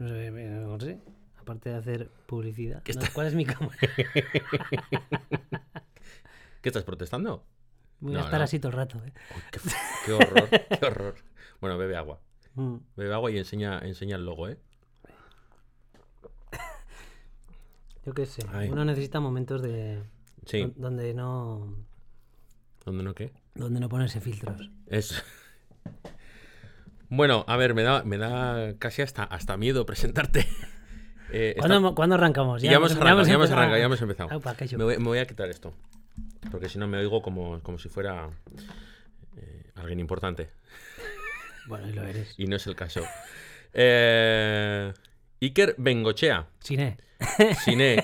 No sé, no sé, aparte de hacer publicidad. ¿Qué No, está- ¿Cuál es mi cámara? ¿Qué estás protestando? Voy No, a estar no. así todo el rato. ¿eh? Uy, qué, qué horror, qué horror. Bueno, bebe agua. Mm. Bebe agua y enseña, enseña el logo, ¿eh? Yo qué sé. Ay. Uno necesita momentos de Sí. donde no ¿Dónde no qué? donde no ponerse filtros. Es. Bueno, a ver, me da, me da casi hasta, hasta miedo presentarte. Eh, ¿Cuándo, cuándo arrancamos? Ya, hemos arrancado, ya hemos empezado. arrancado, ya hemos empezado. Que yo- Me voy, me voy a quitar esto. Porque si no me oigo como, como si fuera eh, alguien importante. Bueno, y lo eres. Y no es el caso. Eh, Iker Bengochea. Cine. Cine.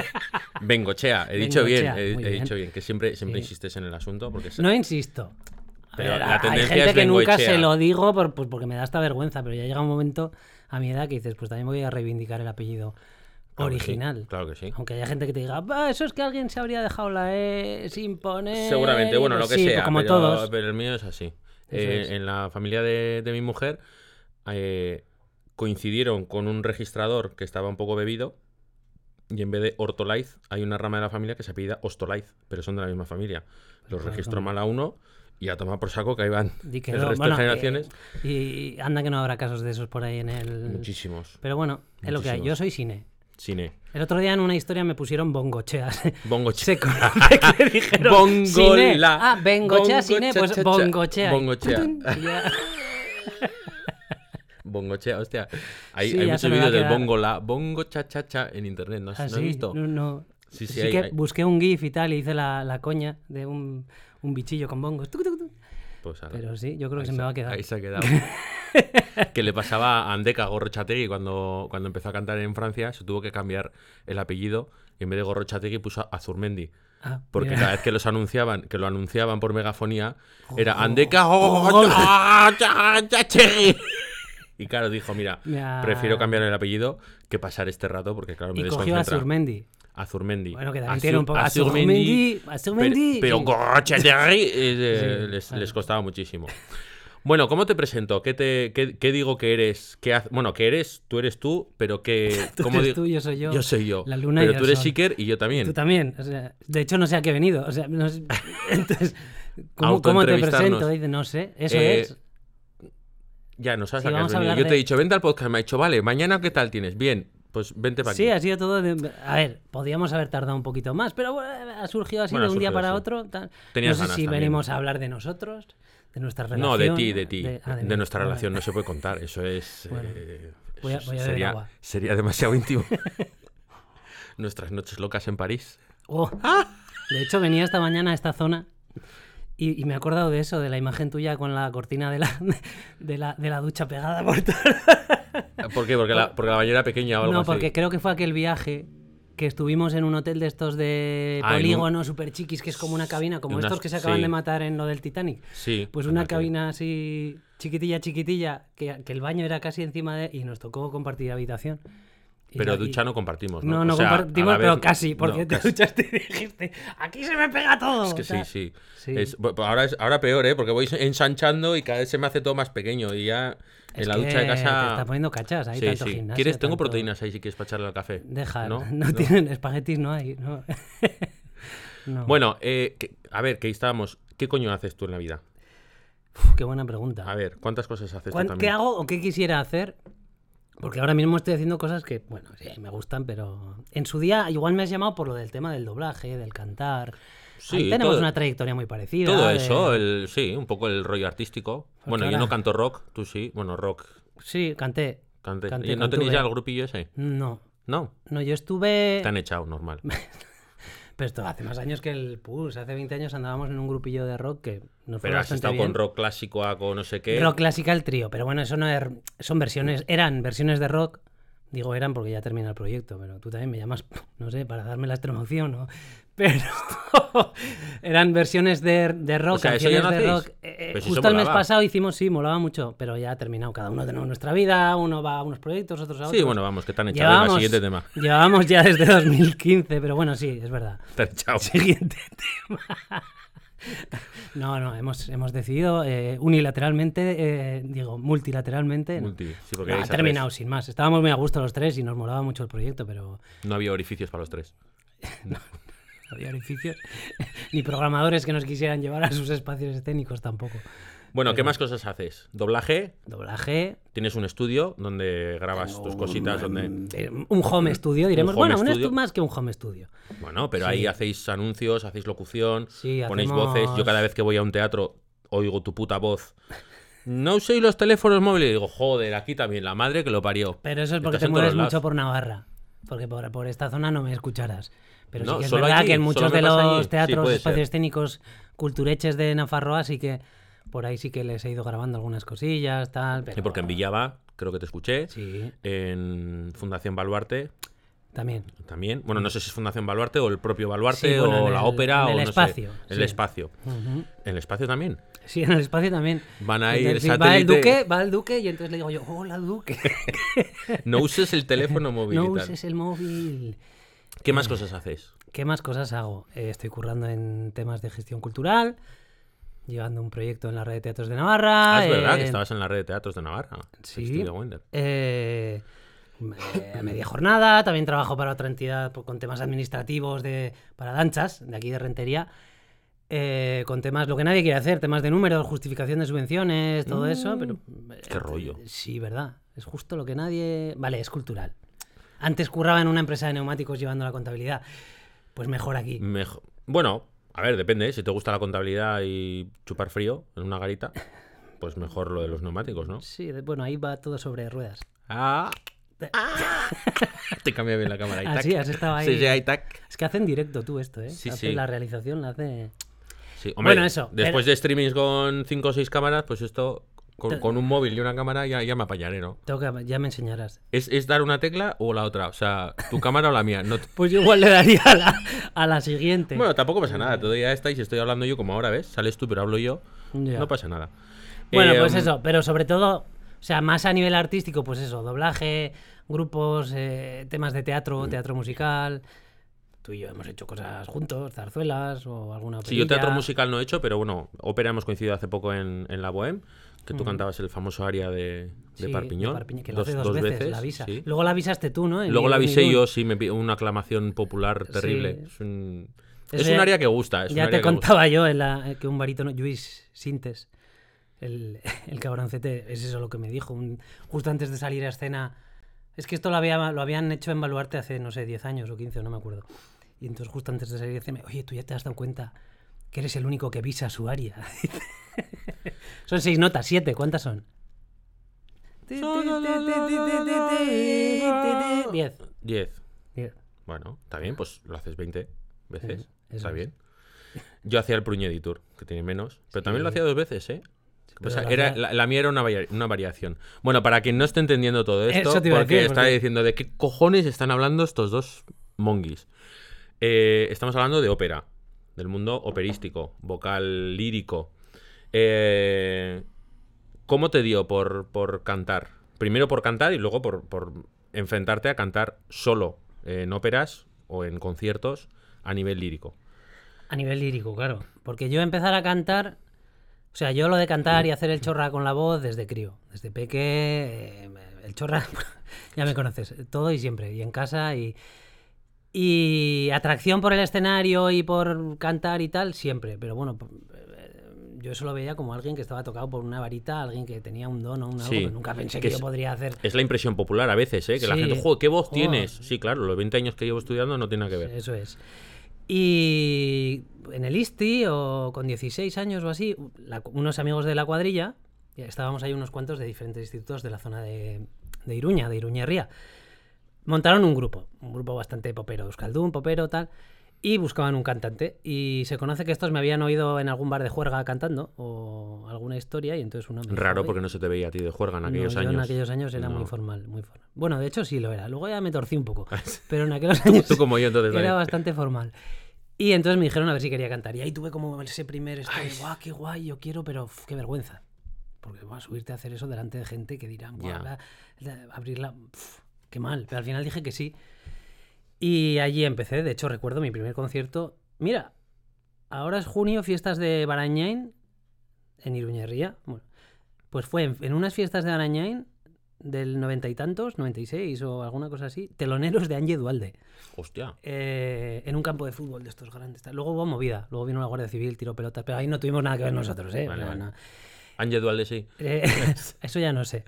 Bengochea. He dicho bien. He, muy he bien. dicho bien. Que siempre, siempre Sí. insistes en el asunto. Porque es- No insisto. Pero ver, la hay tendencia gente es que nunca se lo digo por- pues porque me da esta vergüenza, pero ya llega un momento a mi edad que dices, pues también voy a reivindicar el apellido Claro que sí, original. Claro que sí. Aunque haya gente que te diga, "Bah, eso es que alguien se habría dejado la E sin poner. Seguramente, bueno, lo que Sí, sea. Como pero, todos. pero el mío es así. Eh, es. En la familia de, de mi mujer eh, coincidieron con un registrador que estaba un poco bebido. Y en vez de Ortolaiz, hay una rama de la familia que se apellida Ostolaiz, pero son de la misma familia. Los Pues, registró mal a uno y a tomar por saco que ahí van que el no, resto bueno, de eh, generaciones. Y anda que no habrá casos de esos por ahí en el. Muchísimos. Pero bueno, es lo que hay. Yo soy cine. Cine. El otro día en una historia me pusieron bongocheas. Bongo Se dijeron Bongola. cine. Ah, bengochea Bongo cine, pues cha, cha. bongochea. Bongochea. Bongochea, hostia. Hay, Sí, hay ya muchos vídeos del quedar. bongo cha cha cha en internet, ¿no, has- Ah, ¿no has visto? No, no. Sí, sí, Sí, hay- que hay- busqué un GIF y tal y hice la, la coña de un, un bichillo con bongos. Pues ahora, Pero sí, yo creo que se me va a quedar. Ahí se ha quedado. que le pasaba a Andeca Gorrochategui cuando, cuando empezó a cantar en Francia, se tuvo que cambiar el apellido y en vez de Gorrochategui puso Azurmendi. Ah, Porque mira. cada vez que los anunciaban, que lo anunciaban por megafonía, era Oh. Andeca Gorrochategui. Y claro, dijo, mira, prefiero cambiar el apellido que pasar este rato porque claro, me Y cogió a. Surmendi. Azurmendi. Bueno, que también Azur- tiene un poco- Azurmendi, Azurmendi, Azurmendi, Pero. Gorrochategui, eh, Sí, les, claro. les costaba muchísimo. Bueno, ¿cómo te presento? ¿Qué, te, qué, qué digo que eres? ¿Qué bueno, que eres, tú eres tú, pero que... Tú ¿cómo eres digo? tú, yo soy yo. Yo soy yo. La luna y pero el tú eres sol. Iker y yo también. Tú también. O sea, de hecho, no sé a qué he venido. O sea, no sé- Entonces, ¿cómo, cómo te presento? Dice, no sé. Eso Eh, es. Ya, no sabes Sí, a qué has venido. Yo te he dicho, vente al podcast. Me ha dicho, vale, mañana ¿qué tal tienes? Bien, pues vente para aquí. Sí, ha sido todo de... A ver, podíamos haber tardado un poquito más, pero bueno, ha surgido así Bueno, de un día para así. otro. tal. Tenías no sé si también. venimos a hablar de nosotros, de nuestra relación. no, de ti, de ti. de- ah, de nuestra Vale. relación no se puede contar. Eso es... Bueno, eh, voy a- voy a sería, agua. sería demasiado íntimo. Nuestras noches locas en París. Oh, De hecho, venía esta mañana a esta zona y, y me he acordado de eso, de la imagen tuya con la cortina de la, de la, de la ducha pegada por todo. ¿Por qué? Porque la, porque la bañera pequeña o algo No, así. porque creo que fue aquel viaje que estuvimos en un hotel de estos de Ah, en un- polígono super chiquis, que es como una cabina, como Unas- estos que se acaban sí. de matar en lo del Titanic. Sí. Pues una cabina así chiquitilla, chiquitilla, que, que el baño era casi encima de... Y nos tocó compartir habitación. Pero ducha no compartimos, ¿no? No, no O sea, compartimos, pero vez- casi, porque no, te casi. duchaste y dijiste, aquí se me pega todo. Es que o sea, sí, sí. sí. Es- bu- ahora, es, ahora peor, ¿eh? Porque voy ensanchando y cada vez se me hace todo más pequeño. Y ya en es la ducha de Te casa. está poniendo cachas ahí, Sí, tanto sí. gimnasio, ¿Quieres? Tengo proteínas ahí si quieres para echarle al café. Deja, ¿No? no, ¿No? tienen espaguetis, no hay. No. No. Bueno, eh, que- a ver, que ahí estábamos. ¿Qué coño haces tú en la vida? Uf, qué buena pregunta. A ver, ¿cuántas cosas haces tú ¿Cuán- ¿Qué también? hago o qué quisiera hacer? Porque ahora mismo estoy haciendo cosas que, bueno, sí, me gustan, pero en su día igual me has llamado por lo del tema del doblaje, del cantar. Sí, Ahí tenemos todo- una trayectoria muy parecida. Todo de- eso, el, sí, un poco el rollo artístico. bueno, yo no canto rock, tú sí. Bueno, rock. Sí, canté. Canté. Canté, ¿Y ¿No tenéis ya el grupillo ese? No, No, no, yo estuve... te han echado, normal. Pero esto hace más años que el PUS. Hace 20 años andábamos en un grupillo de rock que nos fue Pero has estado bien. con rock clásico, a con no sé qué. Rock clásica el trío, pero bueno, eso no es, son versiones, eran versiones de rock. Digo eran porque ya termina el proyecto, pero tú también me llamas, no sé, para darme la extremaunción, ¿no? Pero eran versiones de, de rock, O sea, ¿eso ya canciones no de rock. Eh, eh, si eso justo el mes pasado hicimos, sí, molaba mucho, pero ya ha terminado. Cada uno tenemos nuestra vida, uno va a unos proyectos, otros a otros. Sí, bueno, vamos, que te han echado. Venga, llevábamos, siguiente tema. llevábamos ya desde 2015, pero bueno, sí, es verdad. Te han echado. Siguiente tema. No, no, hemos, hemos decidido eh, unilateralmente, eh, digo, multilateralmente. no. Multi. Sí, porque ha terminado tres. sin más. Estábamos muy a gusto los tres y nos molaba mucho el proyecto, pero No había orificios para los tres. no había orificios. Ni programadores que nos quisieran llevar a sus espacios escénicos tampoco. Bueno, ¿qué más cosas haces? Doblaje. Doblaje. Tienes un estudio donde grabas tus cositas. donde eh, Un home studio, diremos. Un home bueno, un studio. estu- más que un home studio. Bueno, pero Sí. ahí hacéis anuncios, hacéis locución, Sí, ponéis hacemos- voces. Yo cada vez que voy a un teatro oigo tu puta voz. No uséis los teléfonos móviles. Y digo, joder, aquí también, la madre que lo parió. Pero eso es porque Estás te mueves mucho por Navarra. Porque por, por esta zona no me escucharás. Pero No, sí que es solo verdad allí, que en muchos de allí. los Sí, teatros, espacios ser. escénicos cultureches de Nafarroa, sí que por ahí sí que les he ido grabando algunas cosillas, tal. Pero... Sí, porque en Villaba, creo que te escuché. Sí, En Fundación Baluarte también. también. Bueno, no sé si es Fundación Baluarte o el propio Baluarte Sí, bueno, o la el- ópera en o el no espacio, sé. El sí. espacio. En el espacio también. Sí, en el espacio también. Van ahí el Entonces, sí, va el satélite. duque, va el duque y entonces le digo yo, hola duque. No uses el teléfono móvil no y tal. uses el móvil. ¿Qué más cosas haces? ¿Qué más cosas hago? Eh, estoy currando en temas de gestión cultural, llevando un proyecto en la red de teatros de Navarra. Ah, es verdad eh, que estabas en la red de teatros de Navarra. Sí. Eh, eh, a media jornada, también trabajo para otra entidad con temas administrativos de, para danchas, de aquí de Rentería, eh, con temas, lo que nadie quiere hacer, temas de números, justificación de subvenciones, todo eso, pero... Mm. Qué rollo. Sí, verdad, es justo lo que nadie... Vale, es cultural. Antes curraba en una empresa de neumáticos llevando la contabilidad, pues mejor aquí. Mejo- Bueno, a ver, depende. ¿eh? Si te gusta la contabilidad y chupar frío en una garita, pues mejor lo de los neumáticos, ¿no? Sí, bueno, ahí va todo sobre ruedas. Ah. Te cambia bien la cámara. ahí, Ah, tac. sí, has estado ahí. Sí, sí, ahí, tac. Es que hacen directo tú esto, ¿eh? Sí, Hace sí. La realización la hace... Sí, hombre, Bueno, eso, Después pero- de streamings con 5 o 6 cámaras, pues esto, con, con un móvil y una cámara ya, ya me apañaré, ¿no? Tengo que... Ya me enseñarás. ¿Es, es dar una tecla o la otra? O sea, tu cámara o la mía. No te- Pues yo igual le daría a la, a la siguiente. Bueno, tampoco pasa nada. Todavía estáis y estoy hablando yo como ahora, ¿ves? Sales tú, pero hablo yo. Ya. No pasa nada. Bueno, Eh, pues um, eso, pero sobre todo, o sea, más a nivel artístico, pues eso, doblaje, grupos, eh, temas de Mm. teatro, teatro musical. Tú y yo hemos hecho cosas juntos, zarzuelas o alguna Sí, yo teatro operilla. musical no he hecho, pero bueno, ópera hemos coincidido hace poco en, en la Bohème, que tú cantabas el famoso aria de, de Sí, Parpiñón. Parpiñón, que la hace dos, veces, la avisa. sí. Luego la avisaste tú, ¿no? En Luego la avisé yo, sí, me pi- una aclamación popular terrible. Sí. Es un, es un área que gusta. Es un Ya área te que gusta. contaba yo en la, eh, que un barítono, Luis Sintes, el, el cabroncete, es eso lo que me dijo, un- justo antes de salir a escena. Es que esto lo, había, lo habían hecho en Baluarte hace, no sé, 10 años o 15, no me acuerdo. Y entonces justo antes de salir a escena, oye, tú ya te has dado cuenta que eres el único que visa su área. son seis notas, siete, ¿cuántas son? Diez. 10. Diez. Bueno, está bien, pues lo haces 20 veces. eso está es. bien. Yo hacía el Pruñeditur, que tiene menos, pero también lo hacía dos veces, ¿eh? O pero sea, lo era, hacía- la, la mía era una, varia- una variación. Bueno, para quien no esté entendiendo todo esto, porque decir, está porque- diciendo de qué cojones están hablando estos dos monguis. Eh, estamos hablando de ópera, del mundo operístico, vocal lírico. Eh, ¿Cómo te dio por, por cantar? Primero por cantar y luego por, por enfrentarte a cantar solo en óperas o en conciertos a nivel lírico. A nivel lírico, claro. Porque yo empezar a cantar, o sea, yo lo de cantar y hacer el chorra con la voz desde crío, desde peque, eh, el chorra, ya me conoces, todo y siempre, y en casa y... Y atracción por el escenario y por cantar y tal, siempre. Pero bueno, eh, yo eso lo veía como alguien que estaba tocado por una varita, alguien que tenía un don o un algo, Sí, pero nunca pensé que que, yo es- podría hacer Es la impresión popular a veces, ¿eh? Que la gente, ¡joder, qué voz Joder. tienes! Sí, claro, los 20 años que llevo estudiando no tiene nada que ver. Eso es. Y en el ISTI, o con 16 años o así, la- unos amigos de la cuadrilla, estábamos ahí unos cuantos de diferentes institutos de la zona de, de Iruña, de Iruña Ría, montaron un grupo, un grupo bastante popero, Euskaldun, popero, tal, y buscaban un cantante. Y se conoce que estos me habían oído en algún bar de juerga cantando, o alguna historia, y entonces uno me Raro "Oye, porque no se te veía a ti de juerga en no, aquellos yo años. en aquellos años era muy No. formal, muy formal. Bueno, de hecho sí lo era. Luego ya me torcí un poco. Pero en aquellos años Tú como yo entonces era bastante formal. Y entonces me dijeron a ver si quería cantar. Y ahí tuve como ese primer esto de, guau, qué guay, yo quiero, pero uf, qué vergüenza. Porque a subirte a hacer eso delante de gente que dirán, Ya. "Buah, la- la- abrirla, qué mal. Pero al final dije que sí. Y allí empecé. De hecho, recuerdo mi primer concierto. Mira, ahora es junio, fiestas de Barañain, en Iruñería. Bueno, pues fue en, en unas fiestas de Barañain del noventa y tantos, 96 o alguna cosa así, teloneros de Ángel Dualde. Hostia. eh, en un campo de fútbol de estos grandes. Luego hubo movida, luego vino la Guardia Civil, tiró pelotas, pero ahí no tuvimos nada que ver nosotros, ¿eh? Vale, No, Dualde, sí. Eh, eso ya no sé.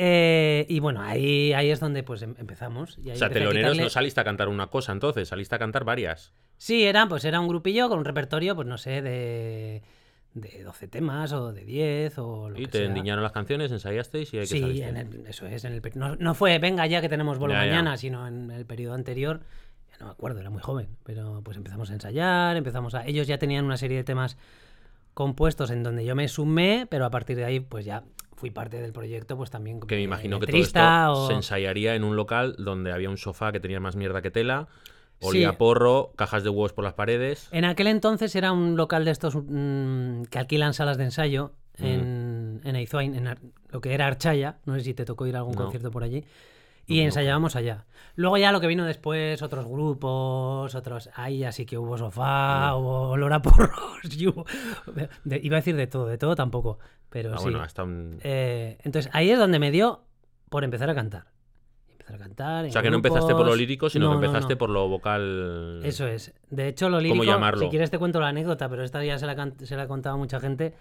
Eh, y bueno, ahí, ahí es donde pues em- empezamos. Y ahí O sea, teloneros quitarle- no saliste a cantar una cosa entonces, saliste a cantar varias. Sí, era, pues era un grupillo con un repertorio, pues no sé, de, de 12 temas o de 10 o lo Y que te sea. endiñaron las canciones, ensayasteis y hay que Sí, saliste. en el- eso es. En el, no, no fue, venga ya que tenemos bolo Ya, ya. mañana, sino en el periodo anterior. Ya no me acuerdo, era muy joven. Pero pues empezamos a ensayar, empezamos a. Ellos ya tenían una serie de temas compuestos en donde yo me sumé, pero a partir de ahí, pues ya fui parte del proyecto, pues también. Que me imagino que todo esto o- se ensayaría en un local donde había un sofá que tenía más mierda que tela, olía Sí. porro, cajas de huevos por las paredes. En aquel entonces era un local de estos mm, que alquilan salas de ensayo en, en Aizoain, en Ar- lo que era Archaya. No sé si te tocó ir a algún No. concierto por allí. Y ensayábamos allá. Luego ya lo que vino después, otros grupos, otros... Ahí así que hubo sofá, hubo olor a porros, y hubo- de- iba a decir de todo, de todo tampoco, pero Ah, sí. bueno, hasta un... Eh, entonces ahí es donde me dio por empezar a cantar. Empezar a cantar. O sea, que no empezaste por lo lírico, sino No, que empezaste no. por lo vocal. Eso es. De hecho, lo lírico, llamarlo? si quieres te cuento la anécdota, pero esta ya se la, can- se la he contado a mucha gente.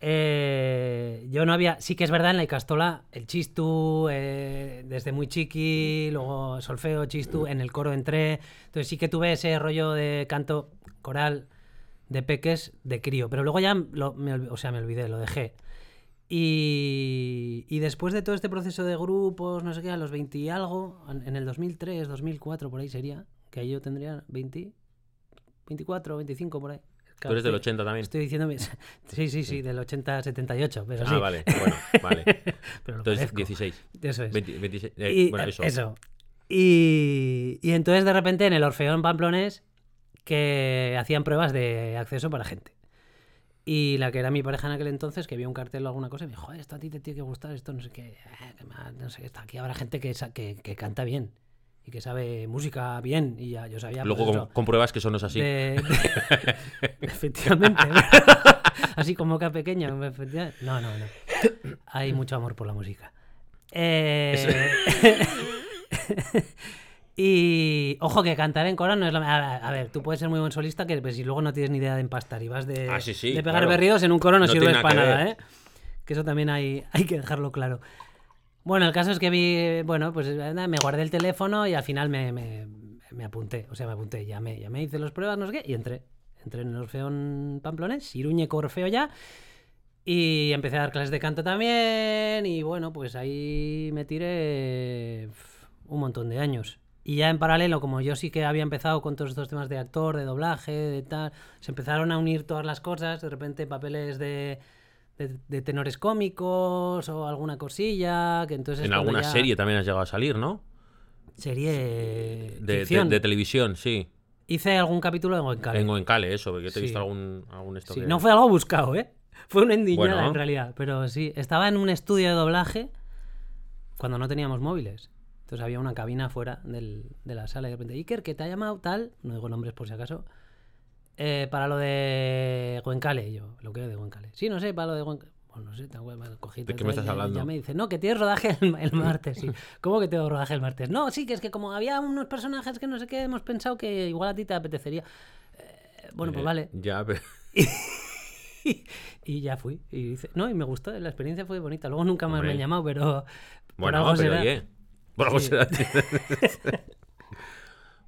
Eh, yo no había, sí que es verdad, en la Icastola, el chistu, eh, desde muy chiqui, luego solfeo, chistu, en el coro entré, entonces sí que tuve ese rollo de canto coral de peques de crío, pero luego ya lo- me, o sea, me olvidé, lo dejé. Y, y después de todo este proceso de grupos, no sé qué, a los 20 y algo, en en el 2003, 2004, por ahí sería, que ahí yo tendría 20, 24, 25 por ahí. Tú eres del estoy- 80 también. Estoy diciendo, sí, sí, sí, del 80 78, pero ah, sí. vale, bueno, vale. pero Entonces, parezco. 16. Eso es. 20, 26. eh, Y, bueno, eh, eso. Y, y entonces de repente en el Orfeón Pamplonés que hacían pruebas de acceso para gente. Y la que era mi pareja en aquel entonces, que vio un cartel o alguna cosa, y me dijo, "Joder, esto a ti te tiene que gustar, esto no sé qué, eh, no sé, esto, aquí habrá gente que, que canta bien y que sabe música bien. Y ya yo sabía... Luego pues, com- eso, compruebas que eso no es así. de- efectivamente. Así como que pequeño. efectivamente. No, no, no. Hay mucho amor por la música. Eh, y ojo que cantar en coro no es lo a, a ver, tú puedes ser muy buen solista que pues, si luego no tienes ni idea de empastar y vas de, Ah, sí, sí, de pegar claro. berridos en un coro no, No sirves para nada. ¿eh? Que eso también hay, hay que dejarlo claro. Bueno, el caso es que vi, bueno, pues me guardé el teléfono y al final me, me- me apunté. O sea, me apunté, llamé, llamé, hice las pruebas, no sé qué, y entré. Entré en el Orfeón Pamplonés, Iruñeco Orfeo ya. Y empecé a dar clases de canto también. Y bueno, pues ahí me tiré un montón de años. Y ya en paralelo, como yo sí que había empezado con todos estos temas de actor, de doblaje, de tal, se empezaron a unir todas las cosas. De repente papeles de, de, de tenores cómicos o alguna cosilla. Que entonces es En alguna ya- serie también has llegado a salir, ¿no? Serie De, televisión, sí. Hice algún capítulo de Goenkale. Tengo en Cale, eso, porque yo te he Sí. visto algún, algún Sí, no fue algo buscado, ¿eh? Fue una endiñada Bueno. en realidad. Pero sí, estaba en un estudio de doblaje cuando no teníamos móviles. Entonces había una cabina fuera del- de la sala y de repente, Iker, que te ha llamado tal, no digo nombres por si acaso, eh, para lo de Goenkale. Y yo, lo que de Goenkale. Sí, no sé, para lo de Goenkale. Pues no sé, te cogí. ¿De qué me estás hablando? Ya me dice, no, que tienes rodaje el, el martes. Sí. ¿Cómo que tengo rodaje el martes? No, sí, que es que como había unos personajes que no sé qué, hemos pensado que igual a ti te apetecería. Eh, bueno, pues Eh, vale. Ya, pero- y ya fui. Y dice, no, y me gustó, la experiencia fue bonita. Luego nunca más me han llamado, pero. Bueno, pero oye. Por algo Sí. será.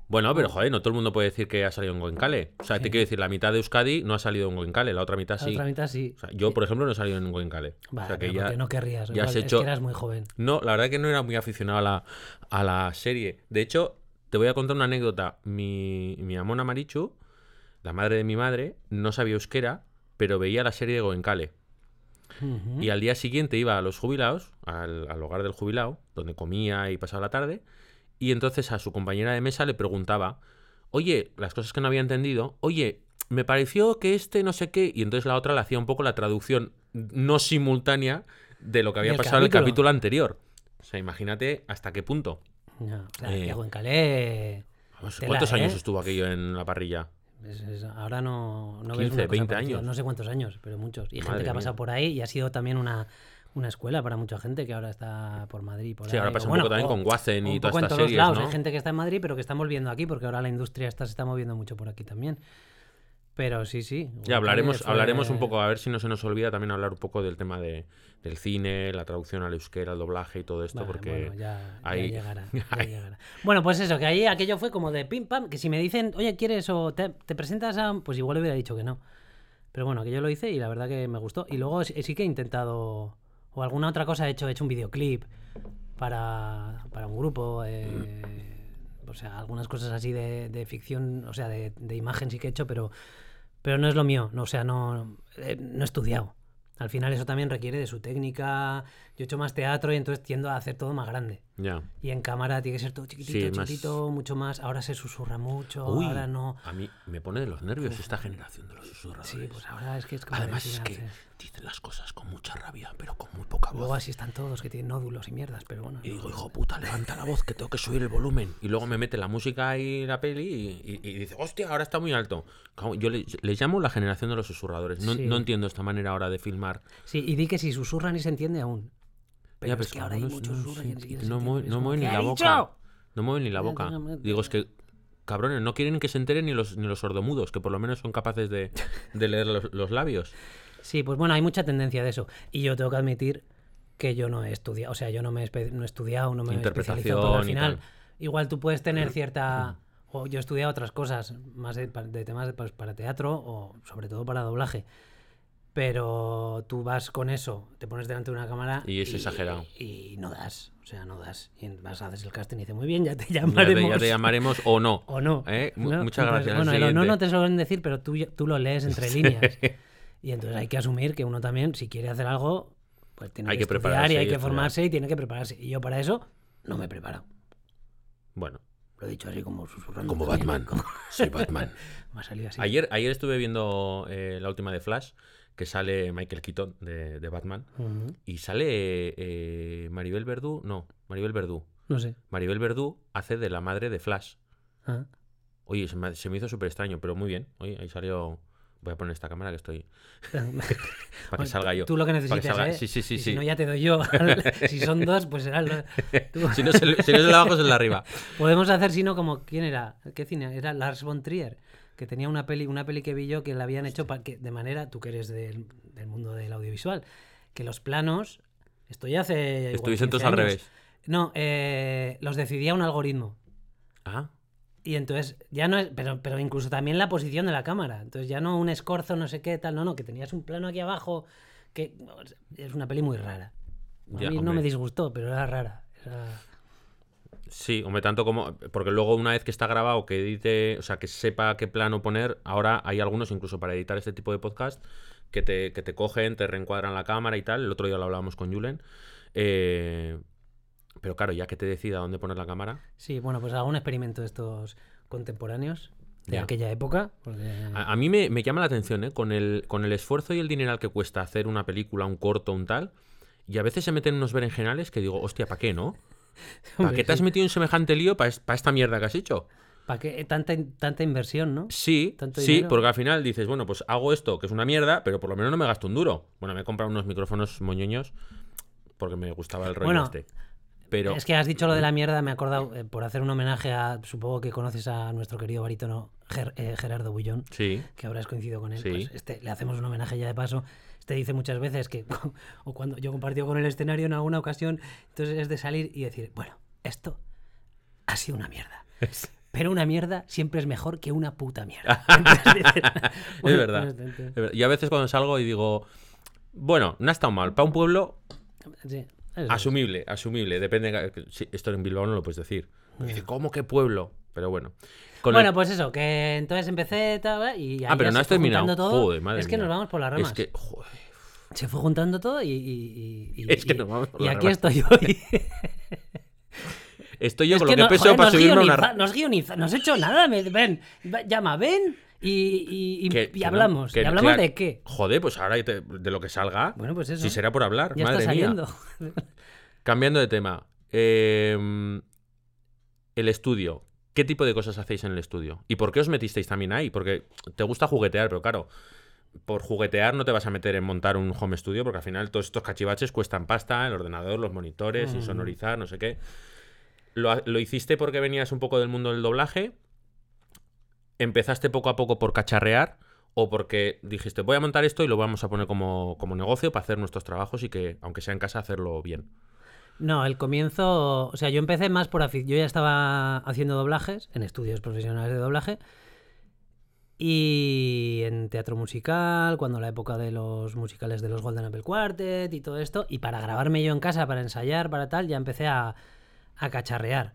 bueno, pero joder, no todo el mundo puede decir que ha salido en Goenkale. O sea, te quiero decir, la mitad de Euskadi no ha salido en Goenkale, la otra mitad La sí. otra mitad sí. O sea, yo, por ejemplo, no he salido en Goenkale. Vale, o sea, que ya... porque no querrías. ya has Es hecho- que eras muy joven. No, la verdad que no era muy aficionado a la, a la serie. De hecho, te voy a contar una anécdota. Mi, mi Amona Marichu, la madre de mi madre, no sabía euskera, pero veía la serie de Goenkale. Y al día siguiente iba a los jubilados, al, al hogar del jubilado, donde comía y pasaba la tarde, y entonces a su compañera de mesa le preguntaba, oye, las cosas que no había entendido, oye, me pareció que este no sé qué, y entonces la otra le hacía un poco la traducción no simultánea de lo que había pasado en el capítulo. anterior. O sea, imagínate hasta qué punto. No, Eh, Vamos, Tela, ¿Cuántos años ¿eh? estuvo aquello en la parrilla? es- es- ahora no, no 15, ves una cosa 20 parecida. años. No sé cuántos años, pero muchos. Y gente que ha pasado por ahí y ha sido también una, una escuela para mucha gente que ahora está por Madrid. Por Sí, ahora pasa un poco bueno, también o- con o y todas en estas todos series, lados. ¿no? Hay gente que está en Madrid, pero que están volviendo aquí porque ahora la industria esta se está moviendo mucho por aquí también. Pero sí, sí. Ya hablaremos, fue- hablaremos un poco, a ver si no se nos olvida también hablar un poco del tema de, del cine, la traducción al euskera, el doblaje y todo esto, Vale, porque bueno, ya, ya ahí- llegará, ya llegará. Bueno, pues eso, que ahí aquello fue como de pim pam, que si me dicen, oye, ¿quieres o te, te presentas a...? Pues igual le hubiera dicho que no. Pero bueno, que yo lo hice y la verdad que me gustó. Y luego sí que he intentado, o alguna otra cosa he hecho, he hecho un videoclip para, para un grupo, eh, o sea, algunas cosas así de, de ficción, o sea, de, de imagen sí que he hecho, pero, pero no es lo mío, no, o sea, no, eh, no he estudiado. Al final eso también requiere de su técnica. Yo he hecho más teatro y entonces tiendo a hacer todo más grande. ya. Y en cámara tiene que ser todo chiquitito, Sí, más- chiquitito, mucho más. Ahora se susurra mucho, Uy, ahora no. a mí me pone de los nervios esta generación de los susurradores. Sí, pues ahora es que es como Además de es que dicen las cosas con mucha rabia, pero con muy poca voz. Luego así están todos, que tienen nódulos y mierdas, pero bueno. Y no- digo, hijo puta, levanta la voz que tengo que subir el volumen. Y luego me mete la música y la peli y, y- y dice, hostia, ahora está muy alto. Yo le, les llamo la generación de los susurradores. No, Sí. no entiendo esta manera ahora de filmar. Sí, y di que si susurran y se entiende aún. Pero Ya, es que ahora hay muchos no, sí, no mueven no ni "¿Qué la boca. dicho?". No mueven ni la boca. Digo, es que, cabrones, no quieren que se enteren ni los, ni los sordomudos, que por lo menos son capaces de, de leer los, los labios. Sí, pues bueno, hay mucha tendencia de eso. Y yo tengo que admitir que yo no he estudiado, o sea, yo no me he, no he estudiado, no me he especializado, porque al final, igual tú puedes tener cierta... O yo he estudiado otras cosas, más de, de temas de- pues, para teatro o sobre todo para doblaje. Pero tú vas con eso, te pones delante de una cámara Y es exagerado. Y, no das, o sea, no das. Y vas, haces el casting y dice, muy bien, ya te Ya te, llamaremos. ya te llamaremos o no. O no. ¿Eh? ¿no? Muchas Entonces, gracias. Bueno, El el o no no te suelen decir, pero tú, tú lo lees entre líneas. y entonces hay que asumir que uno también, si quiere hacer algo, pues tiene Hay que, que estudiar prepararse y y hay que estudiar. formarse y tiene que prepararse. Y yo para eso no me he preparado. Bueno, Lo he dicho así como susurrando. como también, Batman. como- Soy Batman. Me ha salido así. Ayer, ayer estuve viendo eh, la última de Flash, que sale Michael Keaton de, de Batman. Y sale eh, Maribel Verdú. No, Maribel Verdú. No sé. Maribel Verdú hace de la madre de Flash. Ah. Oye, se me, se me hizo súper extraño, pero muy bien. Oye, ahí salió. Voy a poner esta cámara que estoy. Para que salga yo. Tú lo que Para que necesitas, salga- ¿eh? Sí, sí, sí. Y sí. Si no, ya te doy yo. si son dos, pues será tú- Si no es el, si no es el de abajo, es el de arriba. Podemos hacer, si no, como. ¿Quién era? ¿Qué cine? Era Lars von Trier. Que tenía una peli, una peli que vi yo que la habían hecho pa- que, de manera. Tú que eres del, del mundo del audiovisual. Que los planos. Esto ya hace. 15 todos al revés. No, eh, los decidía un algoritmo. Ah, Y entonces, ya no es. Pero, pero incluso también la posición de la cámara. Entonces, ya no un escorzo, no sé qué, tal. No, no, que tenías un plano aquí abajo. Que es una peli muy rara. A Ya, mí no me disgustó, pero era rara. Era- sí, hombre, tanto como. Porque luego, una vez que está grabado, que edite, o sea, que sepa qué plano poner, ahora hay algunos, incluso para editar este tipo de podcast, que te, que te cogen, te reencuadran la cámara y tal. El otro día lo hablábamos con Julen. Eh, pero claro, ya que te decida dónde poner la cámara. Sí, bueno, pues un experimento de estos contemporáneos de aquella época. porque- A, a mí me, me llama la atención, ¿eh? Con el, con el esfuerzo y el dineral que cuesta hacer una película, un corto, un tal. Y a veces se meten unos berenjenales que digo, hostia, ¿para qué, no? ¿Para qué te has metido en semejante lío para esta mierda que has hecho? ¿Para qué tanta, in- tanta inversión, no? Sí, ¿Tanto sí, dinero? porque al final dices, bueno, pues hago esto, que es una mierda, pero por lo menos no me gasto un duro. Bueno, me he comprado unos micrófonos moñoños porque me gustaba el rollo Bueno, este. Pero Es que has dicho lo de la mierda, me he acordado, eh, por hacer un homenaje a, supongo que conoces a nuestro querido barítono Ger- eh, Gerardo Bullón, sí, que habrás coincidido con él. Sí. Pues este, le hacemos un homenaje ya de paso. Este dice muchas veces que, o cuando yo compartió con el escenario en alguna ocasión, entonces es de salir y decir, bueno, esto ha sido una mierda. Pero una mierda siempre es mejor que una puta mierda. Entonces bueno, verdad. pues, es verdad. Y a veces cuando salgo y digo, bueno, no ha estado mal. Para un pueblo, sí, es. asumible, asumible. Depende. sí, esto en Bilbao no lo puedes decir. Me dice, ¿cómo que pueblo? Pero bueno. Con bueno, el- pues eso, que entonces empecé tal, y ahí Ah, pero ya no has terminado. todo. Joder, madre es que mía. nos vamos por las ramas. Es que, joder, Se fue juntando todo y, y- y- y- Es que nos vamos por y las aquí ramas. estoy hoy. estoy yo Es con lo que no- peso joder, para nos subirme a una. ra- Nos guioniza, no has hecho nada. me- ven, llama, ven y, y- y- Que- y no, hablamos. que- ¿Y hablamos de qué? Joder, pues ahora te- de lo que salga. Bueno, pues eso. Si será por hablar, ya madre está mía. saliendo. Cambiando de tema. eh, el estudio. ¿Qué tipo de cosas hacéis en el estudio? ¿Y por qué os metisteis también ahí? Porque te gusta juguetear, pero claro, por juguetear no te vas a meter en montar un home studio, porque al final todos estos cachivaches cuestan pasta, el ordenador, los monitores, y Mm. sonorizar, no sé qué. ¿Lo, lo hiciste porque venías un poco del mundo del doblaje? ¿Empezaste poco a poco por cacharrear? ¿O porque dijiste, voy a montar esto y lo vamos a poner como, como negocio para hacer nuestros trabajos y que, aunque sea en casa, hacerlo bien? No, el comienzo, o sea, yo empecé más por afición. Yo ya estaba haciendo doblajes en estudios profesionales de doblaje y en teatro musical, cuando la época de los musicales de los Golden Apple Quartet y todo esto. Y para grabarme yo en casa, para ensayar, para tal, ya empecé a, a cacharrear.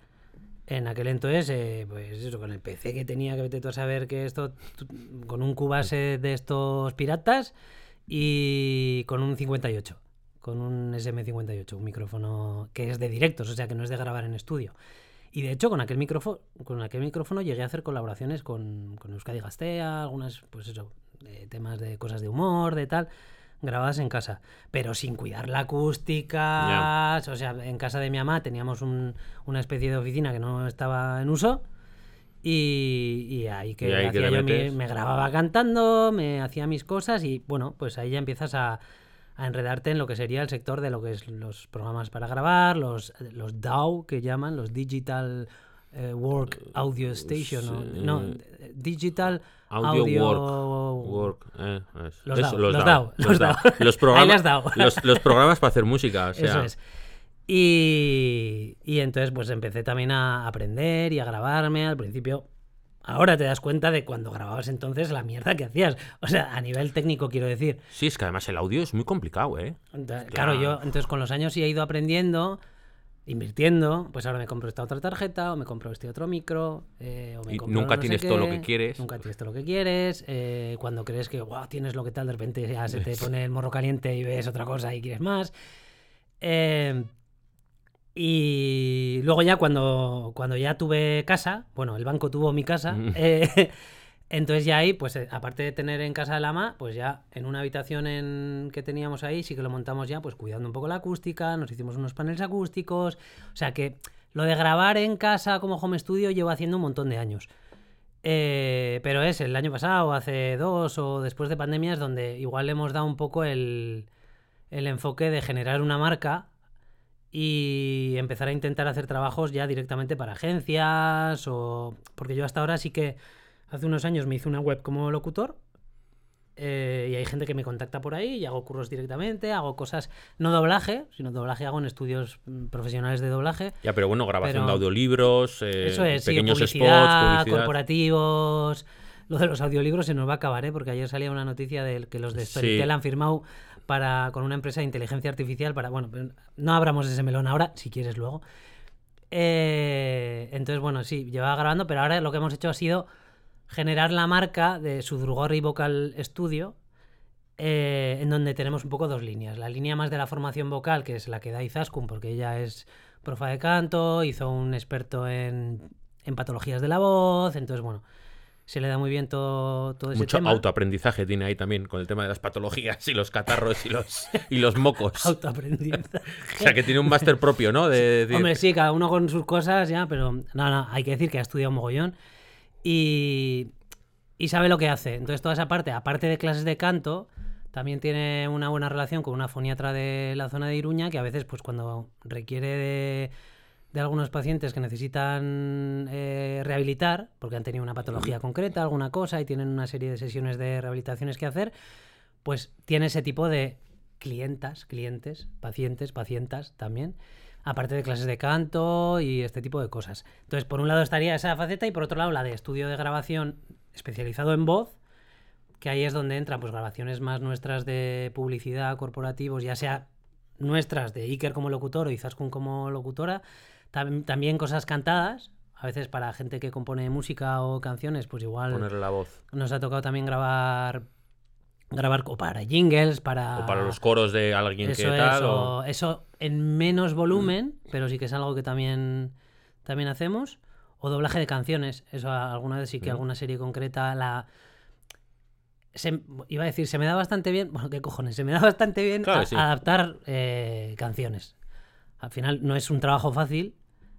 En aquel entonces, eh, pues eso, con el PC que tenía, que vete tú a saber que esto, con un Cubase de estos piratas y con un 58, con un SM58, un micrófono que es de directos, o sea que no es de grabar en estudio. Y de hecho, con aquel micrófono, con aquel micrófono llegué a hacer colaboraciones con, con Euskadi Gastea, algunas, pues eso, de temas de cosas de humor, de tal, grabadas en casa. Pero sin cuidar la acústica. O sea, en casa de mi mamá teníamos un- una especie de oficina que no estaba en uso. Y, y ahí que Y ahí que hacía le yo mi- me grababa cantando, me hacía mis cosas y bueno, pues ahí ya empiezas a, a enredarte en lo que sería el sector de lo que es los programas para grabar, los, los DAW que llaman, los Digital eh, Work Audio Station, o- sí, no, eh, Digital Audio, Audio, work, work, eh, es- Los DAO, los los los. DAO. Los programas, los programas para hacer música, o sea, Eso es. Y, y entonces pues empecé también a aprender y a grabarme al principio. Ahora te das cuenta de cuando grababas entonces la mierda que hacías. O sea, a nivel técnico quiero decir. Sí, es que además el audio es muy complicado, ¿eh? Entonces, Claro. Yo entonces con los años sí he ido aprendiendo, invirtiendo. Pues ahora me compro esta otra tarjeta, o me compro este otro micro. eh, o me Y compro nunca no sé tienes todo lo qué, que quieres. Nunca tienes todo lo que quieres. eh, cuando crees que "Guau, tienes lo que tal, de repente ya se te pone el morro caliente y ves otra cosa y quieres más. Eh, y luego ya cuando, cuando ya tuve casa, bueno, el banco tuvo mi casa, Mm. eh, entonces ya ahí, pues eh, aparte de tener en casa el ama, pues ya en una habitación en, que teníamos ahí, sí que lo montamos ya, pues cuidando un poco la acústica, nos hicimos unos paneles acústicos, o sea que lo de grabar en casa como home studio llevo haciendo un montón de años. Eh, pero es el año pasado, hace dos o después de pandemias, donde igual le hemos dado un poco el, el enfoque de generar una marca y empezar a intentar hacer trabajos ya directamente para agencias o porque yo hasta ahora sí que hace unos años me hice una web como locutor eh, y hay gente que me contacta por ahí y hago curros directamente, hago cosas, no doblaje, sino doblaje hago en estudios mm, profesionales de doblaje. Ya, pero bueno, grabación Pero- de audiolibros, eh, Eso es, sí, pequeños publicidad, spots, publicidad. corporativos. Lo de los audiolibros se nos va a acabar, ¿eh? porque ayer salía una noticia de que los de Sí. Storytel han firmado para, con una empresa de inteligencia artificial para. Bueno, no abramos ese melón ahora, si quieres luego. Eh, entonces, bueno, sí, llevaba grabando, pero ahora lo que hemos hecho ha sido generar la marca de Sudrugorri Vocal Studio, eh, en donde tenemos un poco dos líneas. La línea más de la formación vocal, que es la que da Izaskun, porque ella es profa de canto, hizo un experto en, en patologías de la voz, entonces, bueno, se le da muy bien todo, todo ese Mucho tema. autoaprendizaje tiene ahí también con el tema de las patologías y los catarros y los, y los mocos. Autoaprendizaje. O sea, que tiene un máster propio, ¿no? De Hombre, sí, cada uno con sus cosas ya, pero no, no, hay que decir que ha estudiado mogollón y, y sabe lo que hace. Entonces, toda esa parte, aparte de clases de canto, también tiene una buena relación con una foniatra de la zona de Iruña, que a veces, pues cuando requiere de, de algunos pacientes que necesitan eh, rehabilitar, porque han tenido una patología concreta, alguna cosa, y tienen una serie de sesiones de rehabilitaciones que hacer, pues tiene ese tipo de clientas, clientes, pacientes, pacientas también, aparte de clases de canto y este tipo de cosas. Entonces, por un lado estaría esa faceta y por otro lado la de estudio de grabación especializado en voz, que ahí es donde entran pues grabaciones más nuestras de publicidad, corporativos, ya sea nuestras de Iker como locutor o Izaskun como locutora, tam- también cosas cantadas, a veces para gente que compone música o canciones, pues igual ponerle la voz. nos ha tocado también grabar grabar o para jingles, para O para los coros de alguien eso que es, tal. o o- eso en menos volumen, pero sí que es algo que también también hacemos o doblaje de canciones, eso alguna vez sí que Mm. alguna serie concreta la se- iba a decir, se me da bastante bien, bueno, qué cojones, se me da bastante bien Claro a- que sí. adaptar eh, canciones. Al final no es un trabajo fácil,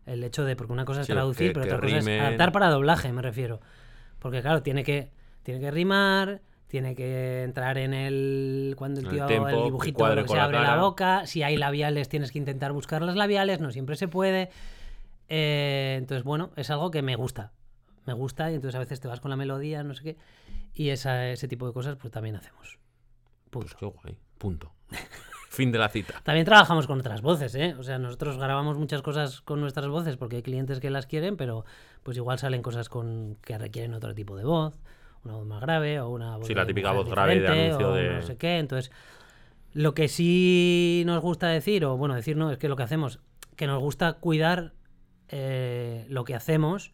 El hecho de, porque una cosa es Sí, traducir, que- pero que otra cosa es rimen. adaptar para doblaje, me refiero. Porque claro, tiene que, tiene que rimar, tiene que entrar en el. Cuando el En el tío, tempo, el dibujito con se la abre la cara. boca. Si hay labiales, tienes que intentar buscar las labiales, no siempre se puede. Eh, entonces, bueno, es algo que me gusta. Me gusta y entonces a veces te vas con la melodía, no sé qué. Y esa- ese tipo de cosas, pues también hacemos. Punto. Pues qué guay. Punto. fin de la cita. También trabajamos con otras voces, ¿eh? O sea, nosotros grabamos muchas cosas con nuestras voces porque hay clientes que las quieren, pero pues igual salen cosas con que requieren otro tipo de voz, una voz más grave o una voz Sí, la típica voz grave de anuncio o de- no sé qué. Entonces, lo que sí nos gusta decir, o bueno, decir no, es que lo que hacemos, que nos gusta cuidar eh, lo que hacemos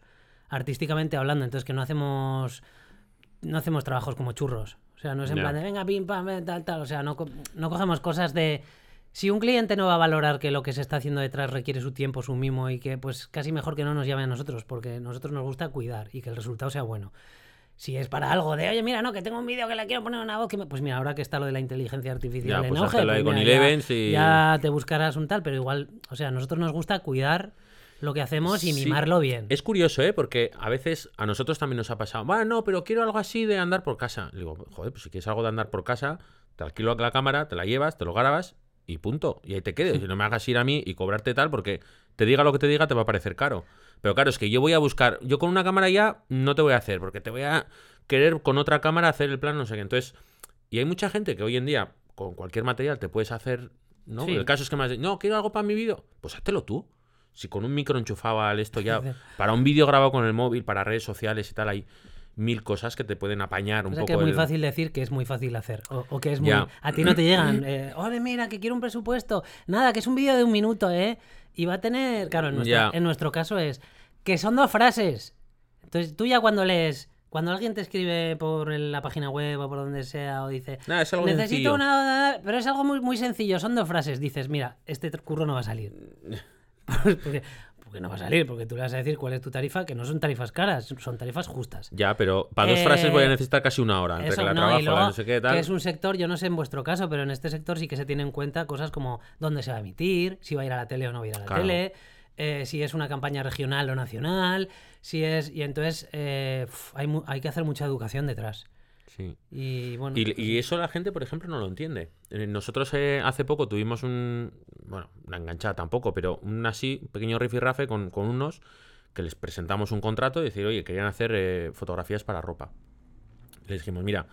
artísticamente hablando, entonces que no hacemos no hacemos trabajos como churros. O sea, no es en plan de venga, pim, pam, eh, tal, tal. O sea, no, no cogemos cosas de. Si un cliente no va a valorar que lo que se está haciendo detrás requiere su tiempo, su mimo y que, pues casi mejor que no nos llame a nosotros, porque a nosotros nos gusta cuidar y que el resultado sea bueno. Si es para algo de, oye, mira, no, que tengo un vídeo que le quiero poner una voz, que me-". pues mira, ahora que está lo de la inteligencia artificial Ya, en pues auge, pues mira, ya- y- ya te buscarás un tal, pero igual, o sea, a nosotros nos gusta cuidar lo que hacemos y Sí. mimarlo bien. Es curioso, ¿eh? Porque a veces a nosotros también nos ha pasado, bueno, no, pero quiero algo así de andar por casa. Le digo, joder, pues si quieres algo de andar por casa, te alquilo la cámara, te la llevas, te lo grabas y punto. Y ahí te quedes. Y no me hagas ir a mí y cobrarte tal, porque te diga lo que te diga, te va a parecer caro. Pero claro, es que yo voy a buscar, yo con una cámara ya no te voy a hacer, porque te voy a querer con otra cámara hacer el plan, no sé qué. Entonces, y hay mucha gente que hoy en día, con cualquier material, te puedes hacer, ¿no? Sí. El caso es que me has dicho, no, quiero algo para mi vídeo, pues háztelo tú. Si con un micro enchufado al esto ya, para un vídeo grabado con el móvil, para redes sociales y tal, hay mil cosas que te pueden apañar un O sea poco. que es muy el- fácil decir que es muy fácil hacer. O, o que es muy. Ya. A ti no te llegan. Eh, Oye, mira, que quiero un presupuesto. Nada, que es un vídeo de un minuto, ¿eh? Y va a tener. Claro, en, nuestro caso es. Que son dos frases. Entonces tú ya cuando lees. Cuando alguien te escribe por la página web o por donde sea o dice. Nada, es algo Necesito sencillo. una. Pero es algo muy, muy sencillo. Son dos frases. Dices, mira, este curro no va a salir. porque, porque no va a salir. Porque tú le vas a decir cuál es tu tarifa, que no son tarifas caras, son tarifas justas. Ya, pero para dos Eh, frases voy a necesitar casi una hora. Entre Eso, que la no, trabajo, la no sé qué tal. que es un sector, yo no sé en vuestro caso, pero en este sector sí que se tiene en cuenta cosas como dónde se va a emitir, si va a ir a la tele o no va a ir a la Claro. tele, eh, si es una campaña regional o nacional, si es... Y entonces eh, hay, hay que hacer mucha educación detrás. Sí. Y bueno... Y, pues, y eso la gente, por ejemplo, no lo entiende. Eh, Nosotros eh, hace poco tuvimos un. Bueno, una enganchada tampoco, pero un así, pequeño rifirrafe con, con unos que les presentamos un contrato y decir, oye, querían hacer eh, fotografías para ropa. Les dijimos, mira,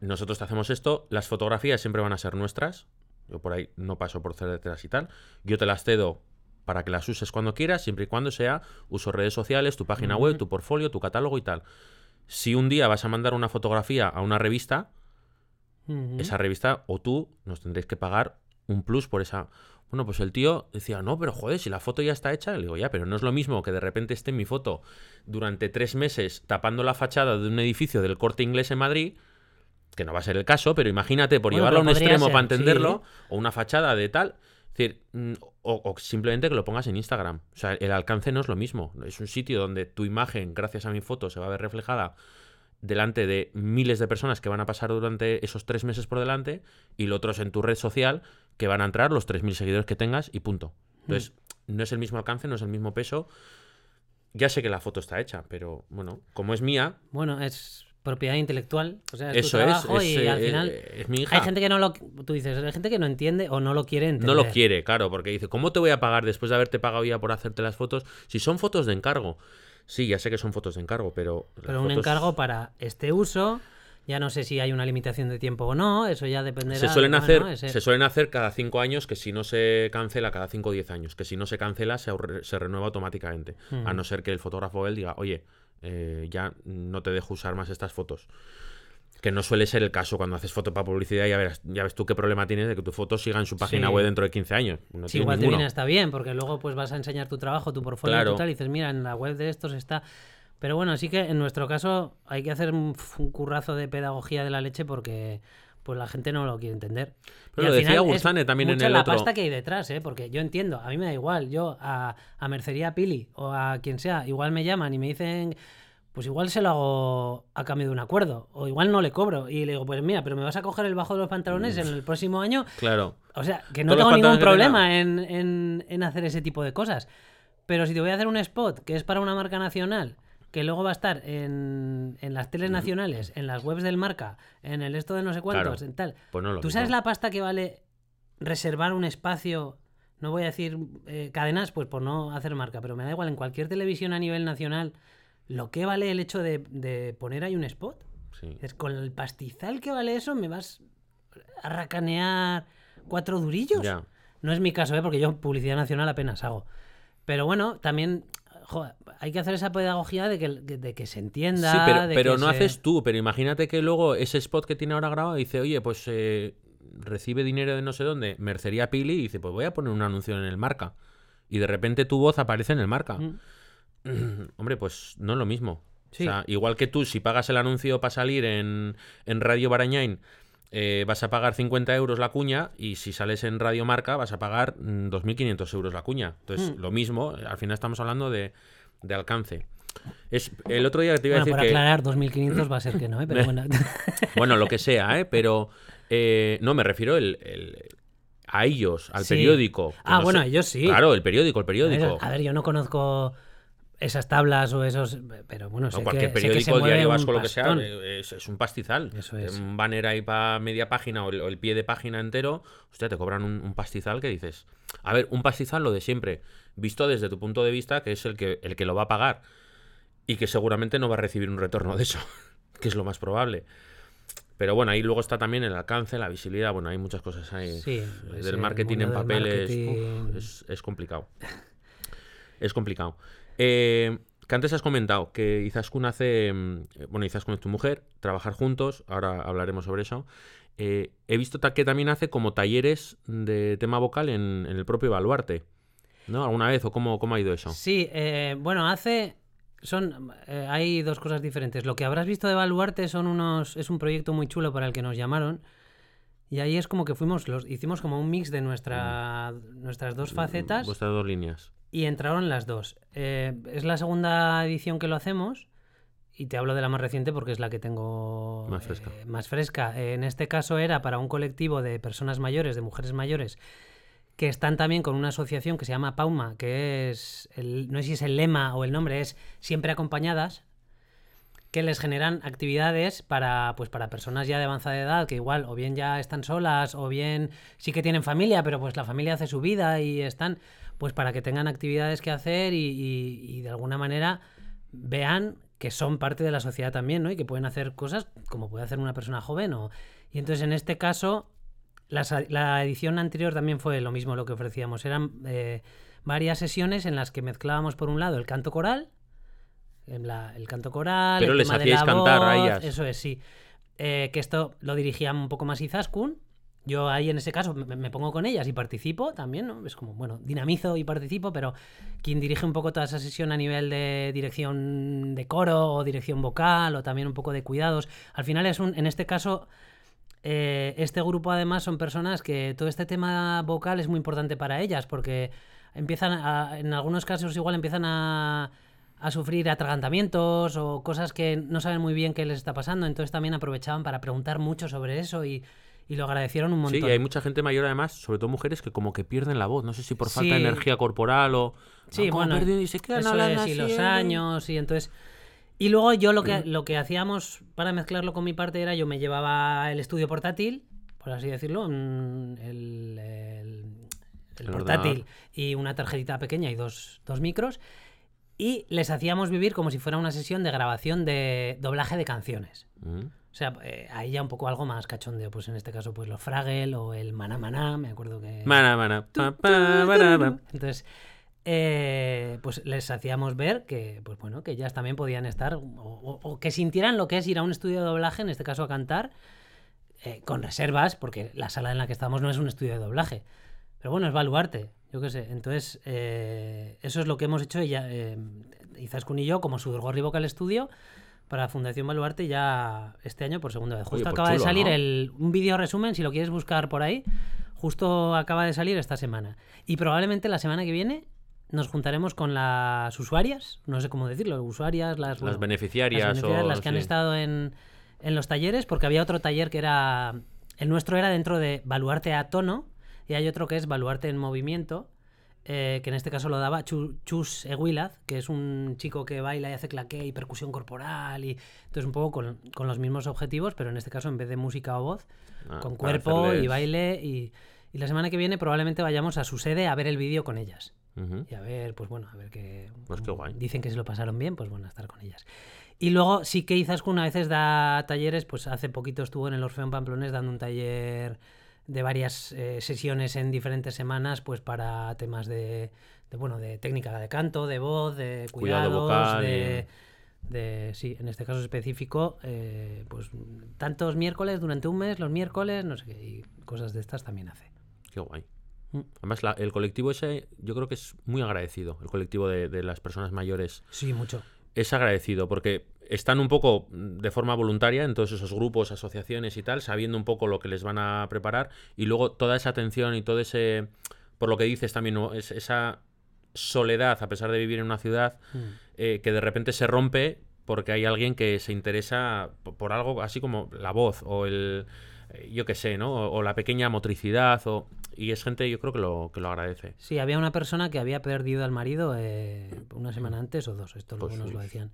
nosotros te hacemos esto, las fotografías siempre van a ser nuestras. Yo por ahí no paso por cedértelas y tal. Yo te las cedo para que las uses cuando quieras, siempre y cuando sea uso redes sociales, tu página web, tu portfolio, tu catálogo y tal. Si un día vas a mandar una fotografía a una revista, esa revista o tú nos tendréis que pagar un plus por esa. Bueno, pues el tío decía, no, pero joder, si la foto ya está hecha, le digo, ya, pero no es lo mismo que de repente esté mi foto durante tres meses tapando la fachada de un edificio del corte inglés en Madrid, que no va a ser el caso, pero imagínate, por Bueno, llevarlo a un extremo ser, para entenderlo, sí. o una fachada de tal. Es decir, mm, o, o simplemente que lo pongas en Instagram. O sea, el alcance no es lo mismo. Es un sitio donde tu imagen, gracias a mi foto, se va a ver reflejada delante de miles de personas que van a pasar durante esos tres meses por delante y lo otro es en tu red social que van a entrar los 3.000 seguidores que tengas y punto. Entonces, no es el mismo alcance, no es el mismo peso. Ya sé que la foto está hecha, pero bueno, como es mía, Bueno, es propiedad intelectual, o sea, es eso tu trabajo es, y eh, al final... es mi hija. Hay gente que no lo... Tú dices, hay gente que no entiende o no lo quiere entender. No lo quiere, claro, porque dice, ¿cómo te voy a pagar después de haberte pagado ya por hacerte las fotos? Si son fotos de encargo. Sí, ya sé que son fotos de encargo, pero... Pero un fotos encargo para este uso, ya no sé si hay una limitación de tiempo o no, eso ya dependerá. Se suelen, de- hacer, bueno, ese- se suelen hacer cada cinco años, que si no se cancela, cada cinco o diez años, que si no se cancela, se renueva automáticamente. A no ser que el fotógrafo él diga, oye, eh, ya no te dejo usar más estas fotos. Que no suele ser el caso cuando haces foto para publicidad, ya, verás, ya ves tú qué problema tienes de que tu foto siga en su página Sí. web dentro de 15 años. No Sí, igual te viene hasta bien, porque luego pues vas a enseñar tu trabajo, tu portfolio Claro. y tal, y dices, mira, en la web de estos está... Pero bueno, sí que en nuestro caso hay que hacer un, un currazo de pedagogía de la leche porque pues la gente no lo quiere entender. Pero Y lo decía Gustane también en el la otro. pasta que hay detrás, ¿eh? Porque yo entiendo, a mí me da igual, yo a, a Mercería Pili o a quien sea, igual me llaman y me dicen, pues igual se lo hago a cambio de un acuerdo, o igual no le cobro, y le digo, pues mira, pero me vas a coger el bajo de los pantalones en el próximo año, Claro. o sea, que no Todos tengo ningún problema en, en- en hacer ese tipo de cosas. Pero si te voy a hacer un spot que es para una marca nacional, que luego va a estar en, en las teles nacionales, en las webs del marca, en el esto de no sé cuántos, Claro. en tal. Pues no es lo ¿Tú sabes la pasta que vale reservar un espacio? No voy a decir eh, cadenas, pues por no hacer marca, pero me da igual, en cualquier televisión a nivel nacional, lo que vale el hecho de, de poner ahí un spot. Sí. Es con el pastizal que vale eso, me vas a racanear cuatro durillos. Ya. No es mi caso, ¿eh? porque yo publicidad nacional apenas hago. Pero bueno, también joder, hay que hacer esa pedagogía de que, de que se entienda. Sí, pero, de pero que no se- haces tú. Pero imagínate que luego ese spot que tiene ahora grabado dice, oye, pues eh, recibe dinero de no sé dónde, Mercería Pili, y dice, pues voy a poner un anuncio en el marca. Y de repente tu voz aparece en el marca. Mm. Hombre, pues no es lo mismo. Sí. O sea, igual que tú, si pagas el anuncio para salir en, en Radio Barañain, eh, vas a pagar 50 euros la cuña y si sales en Radio Marca vas a pagar mm, 2.500 euros la cuña. Entonces, Mm. lo mismo, al final estamos hablando de, de alcance. Es, el otro día te iba a Bueno, decir por que... aclarar, 2500 va a ser que no, ¿eh? pero bueno. Bueno, lo que sea, ¿eh? Pero eh, no, me refiero el, el- a ellos, al Sí. periódico. Ah, no bueno, sé- ellos sí. Claro, el periódico, el periódico. A ver, yo no conozco esas tablas o esos, pero bueno, No, sé cualquier que, sé que se periódico, mueve diario vasco, lo que sea, eh, es, es un pastizal. Eso es. Un banner ahí para media página o el, o el pie de página entero, hostia, te cobran un, un pastizal que dices. A ver, un pastizal lo de siempre, visto desde tu punto de vista, que es el que, el que lo va a pagar y que seguramente no va a recibir un retorno de eso, que es lo más probable. Pero bueno, ahí luego está también el alcance, la visibilidad, bueno, hay muchas cosas ahí. Sí, Uf, ese del marketing en uf, es, es complicado. Es complicado. Eh, que antes has comentado que Izaskun hace. mm, eh, Bueno, Izaskun es tu mujer, trabajar juntos, ahora hablaremos sobre eso. Eh, he visto que también hace como talleres de tema vocal en, el propio Baluarte. ¿No? ¿Alguna vez? ¿O cómo, cómo ha ido eso? Sí, eh, bueno, hace. Son, hay dos cosas diferentes. Lo que habrás visto de Baluarte son unos, es un proyecto muy chulo para el que nos llamaron. Y ahí es como que fuimos, los, hicimos como un mix de nuestra, nuestras dos facetas Vuestras dos líneas. y entraron las dos. Eh, es la segunda edición que lo hacemos y te hablo de la más reciente porque es la que tengo Más fresca. eh, más fresca. Eh, en este caso era para un colectivo de personas mayores, de mujeres mayores, que están también con una asociación que se llama Pauma, que es, el, no sé si es el lema o el nombre, es Siempre Acompañadas, que les generan actividades para, pues, para personas ya de avanzada edad, que igual o bien ya están solas, o bien sí que tienen familia, pero pues la familia hace su vida y están, pues para que tengan actividades que hacer y, y- de alguna manera vean que son parte de la sociedad también, ¿no? Y que pueden hacer cosas como puede hacer una persona joven. O... Y entonces en este caso, las- la edición anterior también fue lo mismo lo que ofrecíamos. Eran eh, varias sesiones en las que mezclábamos por un lado el canto coral, en la- el canto coral, Pero el les tema de hacíais la cantar a voz, ellas. Eso es, sí. Eh, que esto lo dirigía un poco más Izaskun. Yo ahí en ese caso me, me pongo con ellas y participo también, ¿no? Es como, bueno, dinamizo y participo, pero quien dirige un poco toda esa sesión a nivel de dirección de coro o dirección vocal o también un poco de cuidados. Al final es un, en este caso, eh, este grupo además son personas que todo este tema vocal es muy importante para ellas porque empiezan a- en algunos casos igual empiezan a, a sufrir atragantamientos o cosas que no saben muy bien qué les está pasando, entonces también aprovechaban para preguntar mucho sobre eso y, y lo agradecieron un montón. Sí, y hay mucha gente mayor además, sobre todo mujeres, que como que pierden la voz. No sé si por falta de energía corporal o... Sí, bueno, y se quedan eso hablando es, y los ¿eh? años, y entonces... Y luego yo lo que, lo que hacíamos para mezclarlo con mi parte era yo me llevaba el estudio portátil, por así decirlo, mm, el, el- portátil y una tarjetita pequeña y dos, dos micros, y les hacíamos vivir como si fuera una sesión de grabación de doblaje de canciones. Mm. O sea, eh, ahí ya un poco algo más cachondeo, pues en este caso pues los Fraggle o el Maná Maná, me acuerdo que... Mana, mana, pa, pa. Entonces, eh, pues les hacíamos ver que, pues bueno, que ellas también podían estar, o, o- o que sintieran lo que es ir a un estudio de doblaje, en este caso a cantar, eh, con reservas, porque la sala en la que estamos no es un estudio de doblaje. Pero bueno, es baluarte, yo qué sé. Entonces, eh, eso es lo que hemos hecho ella, eh, Izaskun y yo, como Sudorgorri Vocal Studio, para Fundación Baluarte ya este año por segunda vez. Oye, Justo pues acaba de salir ¿no? el, un vídeo resumen, si lo quieres buscar por ahí, justo acaba de salir esta semana. Y probablemente la semana que viene nos juntaremos con las usuarias, no sé cómo decirlo, usuarias, las, Las bueno, beneficiarias, las, beneficiarias, o, las que han estado en, en los talleres, porque había otro taller que era, el nuestro era dentro de Baluarte a tono, y hay otro que es Baluarte en movimiento, eh, que en este caso lo daba Chu- Chus Eguilaz, que es un chico que baila y hace claqué y percusión corporal, y entonces un poco con, con los mismos objetivos, pero en este caso en vez de música o voz, Ah, con cuerpo y baile. Y, y la semana que viene probablemente vayamos a su sede a ver el vídeo con ellas. Y a ver, pues bueno, a ver qué. Pues qué guay. Dicen que se lo pasaron bien, pues bueno, a estar con ellas. Y luego sí que Izaskun a veces da talleres, pues hace poquito estuvo en el Orfeón Pamplonés dando un taller de varias eh, sesiones en diferentes semanas, pues para temas de, de, bueno, de técnica de canto, de voz, de Cuidado cuidados, vocal de, de- sí, en este caso específico, eh, pues tantos miércoles durante un mes, los miércoles, no sé qué, y cosas de estas también hace. Qué guay. Mm. Además, la- el colectivo ese yo creo que es muy agradecido. El colectivo de, de las personas mayores Sí, mucho. es agradecido porque están un poco mm, de forma voluntaria en todos esos grupos, asociaciones y tal, sabiendo un poco lo que les van a preparar y luego toda esa atención y todo ese, por lo que dices también, esa soledad a pesar de vivir en una ciudad Mm. eh, que de repente se rompe porque hay alguien que se interesa po- por algo así como la voz o el eh, yo qué sé, ¿no? O, o la pequeña motricidad o y es gente yo creo que lo que lo agradece. Sí, había una persona que había perdido al marido eh, una semana antes o dos, esto luego Pues, nos lo uy. decían.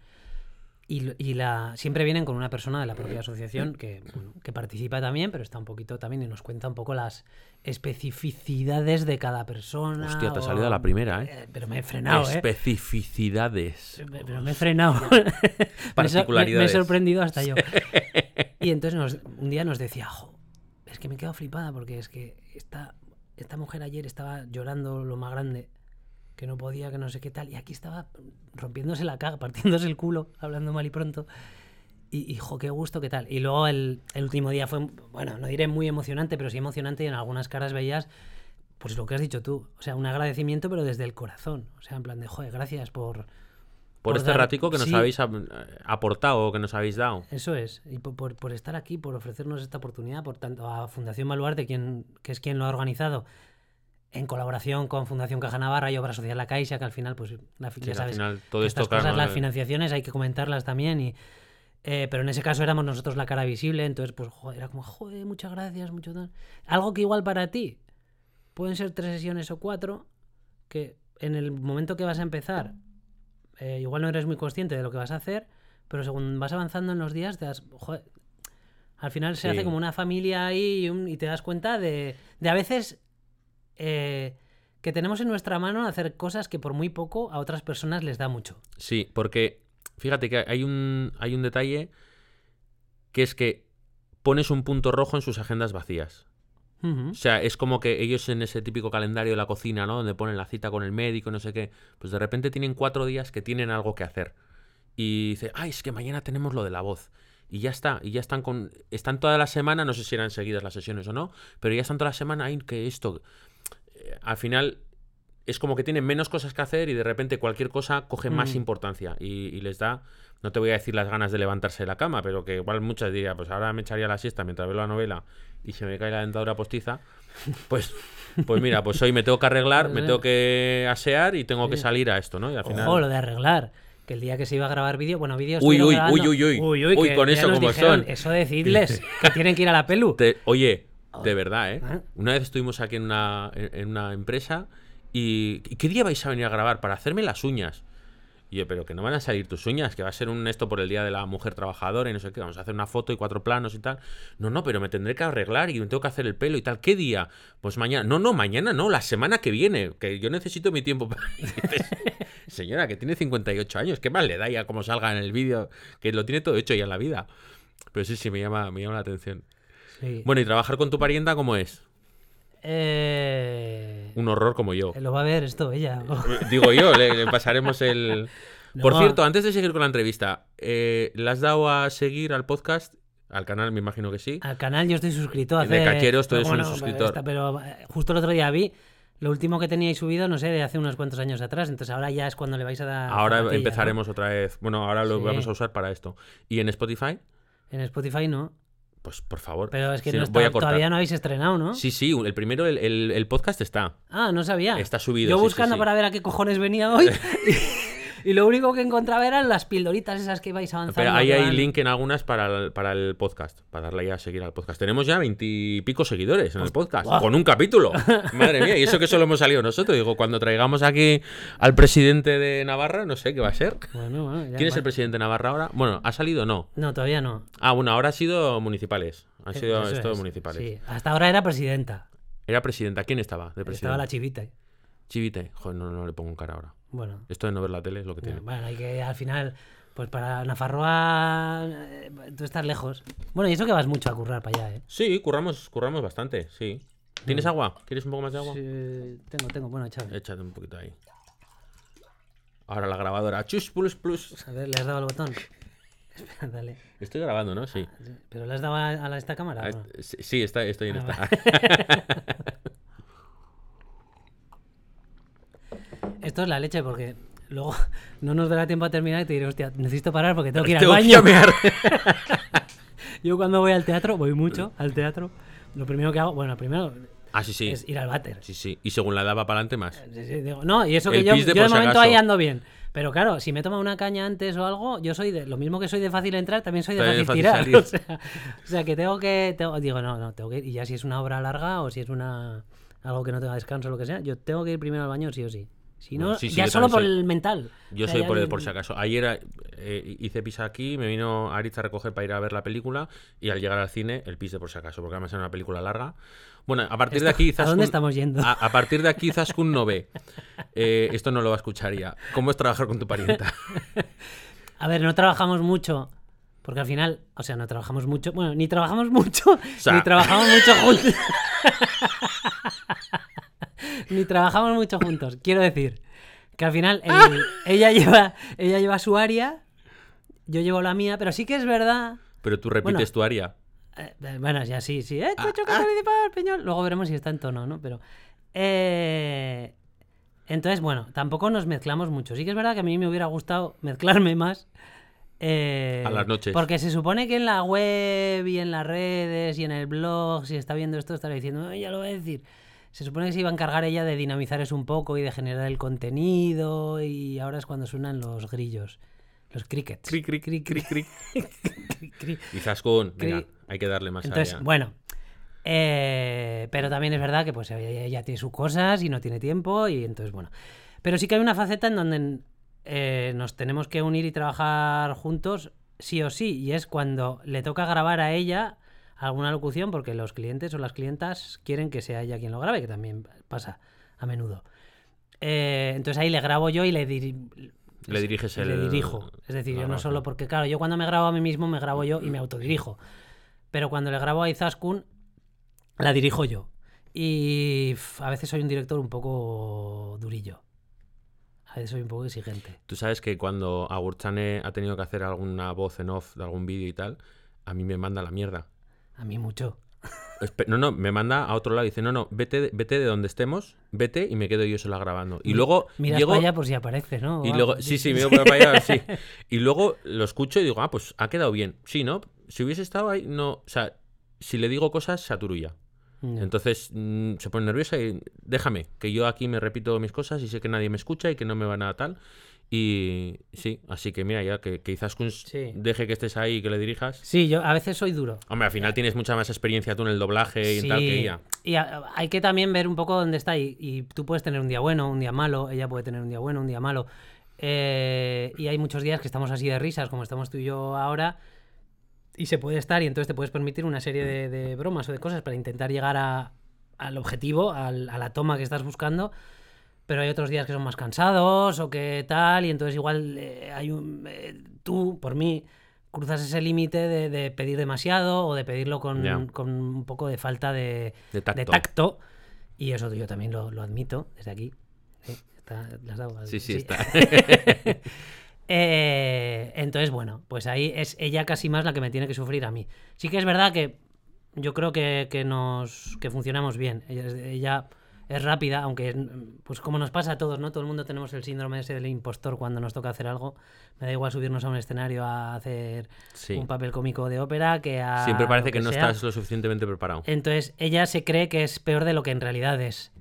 Y, y la, siempre vienen con una persona de la propia asociación que, bueno, que participa también, pero está un poquito también y nos cuenta un poco las especificidades de cada persona. Hostia, te ha salido la primera, ¿eh? Eh, Pero me he frenado, ¿eh? Especificidades. Pe- Pero me he frenado. Sor- me, me he Particularidades. sorprendido hasta yo. Y entonces nos- un día nos decía, "Jo, es que me he quedado flipada porque es que esta, esta mujer ayer estaba llorando lo más grande, que no podía, que no sé qué tal, y aquí estaba rompiéndose la caga, partiéndose el culo, hablando mal y pronto. Y, y, jo, qué gusto, qué tal. Y luego el, el último día fue, bueno, no diré muy emocionante, pero sí emocionante y en algunas caras veías, pues lo que has dicho tú, o sea, un agradecimiento, pero desde el corazón. O sea, en plan de, joder, gracias por... Por, por este dar- ratico que nos sí. habéis ap- aportado o que nos habéis dado. Eso es, y por, por- por estar aquí, por ofrecernos esta oportunidad, por tanto a Fundación Baluarte, quien, que es quien lo ha organizado, en colaboración con Fundación Caja Navarra y Obra Social La Caixa, que al final, pues la, Sí, ya al sabes, final todo que esto, estas cosas, las eh, financiaciones hay que comentarlas también, y, eh, pero en ese caso éramos nosotros la cara visible, entonces pues joder, era como, joder, muchas gracias, mucho tal. Algo que igual para ti pueden ser tres sesiones o cuatro, que en el momento que vas a empezar, eh, igual no eres muy consciente de lo que vas a hacer, pero según vas avanzando en los días, te das, joder, al final se Sí. hace como una familia ahí y, un- y te das cuenta de, de a veces eh, que tenemos en nuestra mano hacer cosas que por muy poco a otras personas les da mucho. Sí, porque fíjate que hay un, hay un detalle que es que pones un punto rojo en sus agendas vacías. O sea, es como que ellos en ese típico calendario de la cocina, ¿no? Donde ponen la cita con el médico, no sé qué. Pues de repente tienen cuatro días que tienen algo que hacer. Y dice, ay, es que mañana tenemos lo de la voz. Y ya está, y ya están con. Están toda la semana, no sé si eran seguidas las sesiones o no, pero ya están toda la semana, ay, que esto. Al final es como que tienen menos cosas que hacer y de repente cualquier cosa coge más Mm. importancia y, y les da, no te voy a decir las ganas de levantarse de la cama, pero que igual muchas diría, pues ahora me echaría la siesta mientras veo la novela y se me cae la dentadura postiza, pues, pues mira, pues hoy me tengo que arreglar, me tengo que asear y tengo que salir a esto, ¿no? Y al final... Ojo, lo de arreglar. Que el día que se iba a grabar vídeo, bueno, vídeos. Uy, uy, uy, uy, uy. Uy, que con eso como dijeron, son. Eso decidles que tienen que ir a la pelu. Te- oye, de verdad, ¿eh? ¿Eh? Una vez estuvimos aquí en una, en una empresa y, ¿y ¿qué día vais a venir a grabar? Para hacerme las uñas. Y yo, pero que no van a salir tus uñas, que va a ser un esto por el Día de la Mujer Trabajadora y no sé qué, vamos a hacer una foto y cuatro planos y tal. No, no, pero me tendré que arreglar y me tengo que hacer el pelo y tal. ¿Qué día? Pues mañana. No, no, mañana no, la semana que viene, que yo necesito mi tiempo para... Señora, que tiene 58 años, ¿qué más le da ya como salga en el vídeo? Que lo tiene todo hecho ya en la vida. Pero sí, sí, me llama, me llama la atención. Sí. Bueno, ¿y trabajar con tu parienta cómo es? Eh, Un horror como yo. Lo va a ver esto ella. Digo yo, le, le pasaremos el... Por cierto, antes de seguir con la entrevista, eh, ¿le has dado a seguir al podcast? Al canal, me imagino que sí. Al canal yo estoy suscrito hace... De Cacheros, tú eres un suscriptor. pero eh, justo el otro día vi lo último que teníais subido, no sé, de hace unos cuantos años atrás. Entonces ahora ya es cuando le vais a dar... Ahora empezaremos otra vez. Bueno, ahora lo Sí. vamos a usar para esto. ¿Y en Spotify? En Spotify no. Pues por favor. Pero es que Si no está- voy a cortar. todavía no habéis estrenado, ¿no? Sí, sí, el primero, el, el- el podcast está. Ah, no sabía. Está subido, Yo sí, sí, buscando sí. para ver a qué cojones venía hoy. y lo único que encontraba eran las pildoritas esas que ibais avanzando. Pero ahí hay link en algunas para el, para el podcast, para darle ya a seguir al podcast. Tenemos ya veintipico seguidores en el podcast, con un capítulo. Madre mía, y eso que solo hemos salido nosotros. Digo, cuando traigamos aquí al presidente de Navarra, no sé qué va a ser. Bueno, bueno, ya ¿Quién es el presidente de Navarra ahora? Bueno, ¿ha salido o no? No, todavía no. Ah, bueno, ahora ha sido municipales. Han sido Eso esto es, municipales. Sí, hasta ahora era presidenta. Era presidenta. ¿Quién estaba de Estaba presidente? la chivita. ahí. Chivite. Joder, no, no le pongo cara ahora. Bueno, Esto de no ver la tele es lo que tiene. bueno, hay que al final, pues para Nafarroa, eh, tú estás lejos. Bueno, y eso que vas mucho a currar para allá, ¿eh? Sí, curramos, curramos bastante, sí. ¿Tienes Mm. agua? ¿Quieres un poco más de agua? Sí, tengo, tengo, bueno, chaval. Échate un poquito ahí. Ahora la grabadora. Chus, plus, plus. A ver, ¿le has dado al botón? Espera, dale. Estoy grabando, ¿no? Sí. ¿Pero le has dado a, a esta cámara? Ah, o no? sí, está, estoy en Ah, esta. Esto es la leche porque luego no nos dará tiempo a terminar y te diré, hostia, necesito parar porque tengo que ir al baño. Yo cuando voy al teatro, voy mucho al teatro, lo primero que hago, bueno, primero Ah, sí, sí. es ir al váter. Sí, sí. Y según la edad va para adelante más. Sí, sí, digo, no, y eso que El yo, de yo de momento acaso. ahí ando bien. Pero claro, si me toma una caña antes o algo, yo soy de lo mismo que soy de fácil entrar, también soy de También fácil, tirar. O sea, o sea, que tengo que tengo- digo, no, no, tengo que ir y ya si es una obra larga o si es una algo que no tenga descanso o lo que sea, yo tengo que ir primero al baño sí o sí. Si no, sí, sí, ya solo por soy- el mental. Yo O sea, soy por, el, por si acaso. Ayer eh, hice pis aquí, me vino Aritz a recoger para ir a ver la película y al llegar al cine, el pis de por si acaso, porque además era una película larga. Bueno, a partir de aquí... ¿A dónde Zaskun- estamos yendo? A, a partir de aquí Zaskun no ve. Eh, esto no lo va a escuchar ya. ¿Cómo es trabajar con tu parienta? A ver, no trabajamos mucho. Porque al final, o sea, no trabajamos mucho. Bueno, ni trabajamos mucho, sea- ni trabajamos mucho juntos. Ni trabajamos mucho juntos. Quiero decir que al final el- ella, lleva, ella lleva su área, yo llevo la mía, pero sí que es verdad. Pero tú repites Bueno. tu área. eh, eh, bueno, ya sí, sí. Eh, Ah, Chucho, que participar, Peñol. Luego veremos si está en tono, ¿no? Pero. eh, entonces, bueno, tampoco nos mezclamos mucho. Sí que es verdad que a mí me hubiera gustado mezclarme más. eh, A las noches. Porque se supone que en la web y en las redes y en el blog, si está viendo esto, estará diciendo, "Ay, ya lo voy a decir. Se supone que se iba a encargar ella de dinamizar eso un poco y de generar el contenido. Y ahora es cuando suenan los grillos. Los crickets. Cric, cric, Cric, cric, cric. Y Zaskun, venga, hay que darle más Entonces, área. bueno. eh, pero también es verdad que pues ella, ella tiene sus cosas y no tiene tiempo y entonces, bueno. Pero sí que hay una faceta en donde eh, nos tenemos que unir y trabajar juntos sí o sí. Y es cuando le toca grabar a ella alguna locución porque los clientes o las clientas quieren que sea ella quien lo grabe, que también pasa a menudo. Eh, entonces ahí le grabo yo y le, diri- Le diriges el- le dirijo. Es decir, yo no solo porque, claro, yo cuando me grabo a mí mismo me grabo yo y me autodirijo. Pero cuando le grabo a Izaskun, la dirijo yo. Y a veces soy un director un poco durillo. A veces soy un poco exigente. Tú sabes que cuando Agurchane ha tenido que hacer alguna voz en off de algún vídeo y tal, a mí me manda la mierda. A mí mucho. No, no, me manda a otro lado y dice, no, no, vete, de- vete de donde estemos, vete y me quedo yo sola grabando. Y luego Miras llego... para allá por si aparece, ¿no? Y luego, sí, sí, voy para allá, sí. Y luego lo escucho y digo, ah, pues ha quedado bien. Sí, ¿no? Si hubiese estado ahí, no. O sea, si le digo cosas, se aturulla. Entonces mm, se pone nerviosa y déjame, que yo aquí me repito mis cosas y sé que nadie me escucha y que no me va nada tal. Y sí, así que mira, ya que, que quizás Sí. deje que estés ahí y que le dirijas. Sí, yo a veces soy duro. Hombre, al final tienes mucha más experiencia tú en el doblaje y en tal que ella. Y a- hay que también ver un poco dónde está. Y, y tú puedes tener un día bueno, un día malo. Ella puede tener un día bueno, un día malo. Eh, y hay muchos días que estamos así de risas, como estamos tú y yo ahora. Y se puede estar, y entonces te puedes permitir una serie de, de bromas o de cosas para intentar llegar a- al objetivo, al- a la toma que estás buscando. Pero hay otros días que son más cansados o que tal, y entonces igual eh, hay un, eh, tú, por mí, cruzas ese límite de, de pedir demasiado o de pedirlo con, Ya. con un poco de falta de, De tacto. de tacto. Y eso yo también lo, lo admito desde aquí. Sí, está- dado al- Sí, sí, está. Eh, entonces, bueno, pues ahí es ella casi más la que me tiene que sufrir a mí. Sí que es verdad que yo creo que, que nos que funcionamos bien. Ella, ella es rápida, aunque pues como nos pasa a todos, ¿no? Todo el mundo tenemos el síndrome ese del impostor cuando nos toca hacer algo. Me da igual subirnos a un escenario a hacer Sí. un papel cómico de ópera que a Siempre parece que no sea. estás lo suficientemente preparado. Entonces ella se cree que es peor de lo que en realidad es.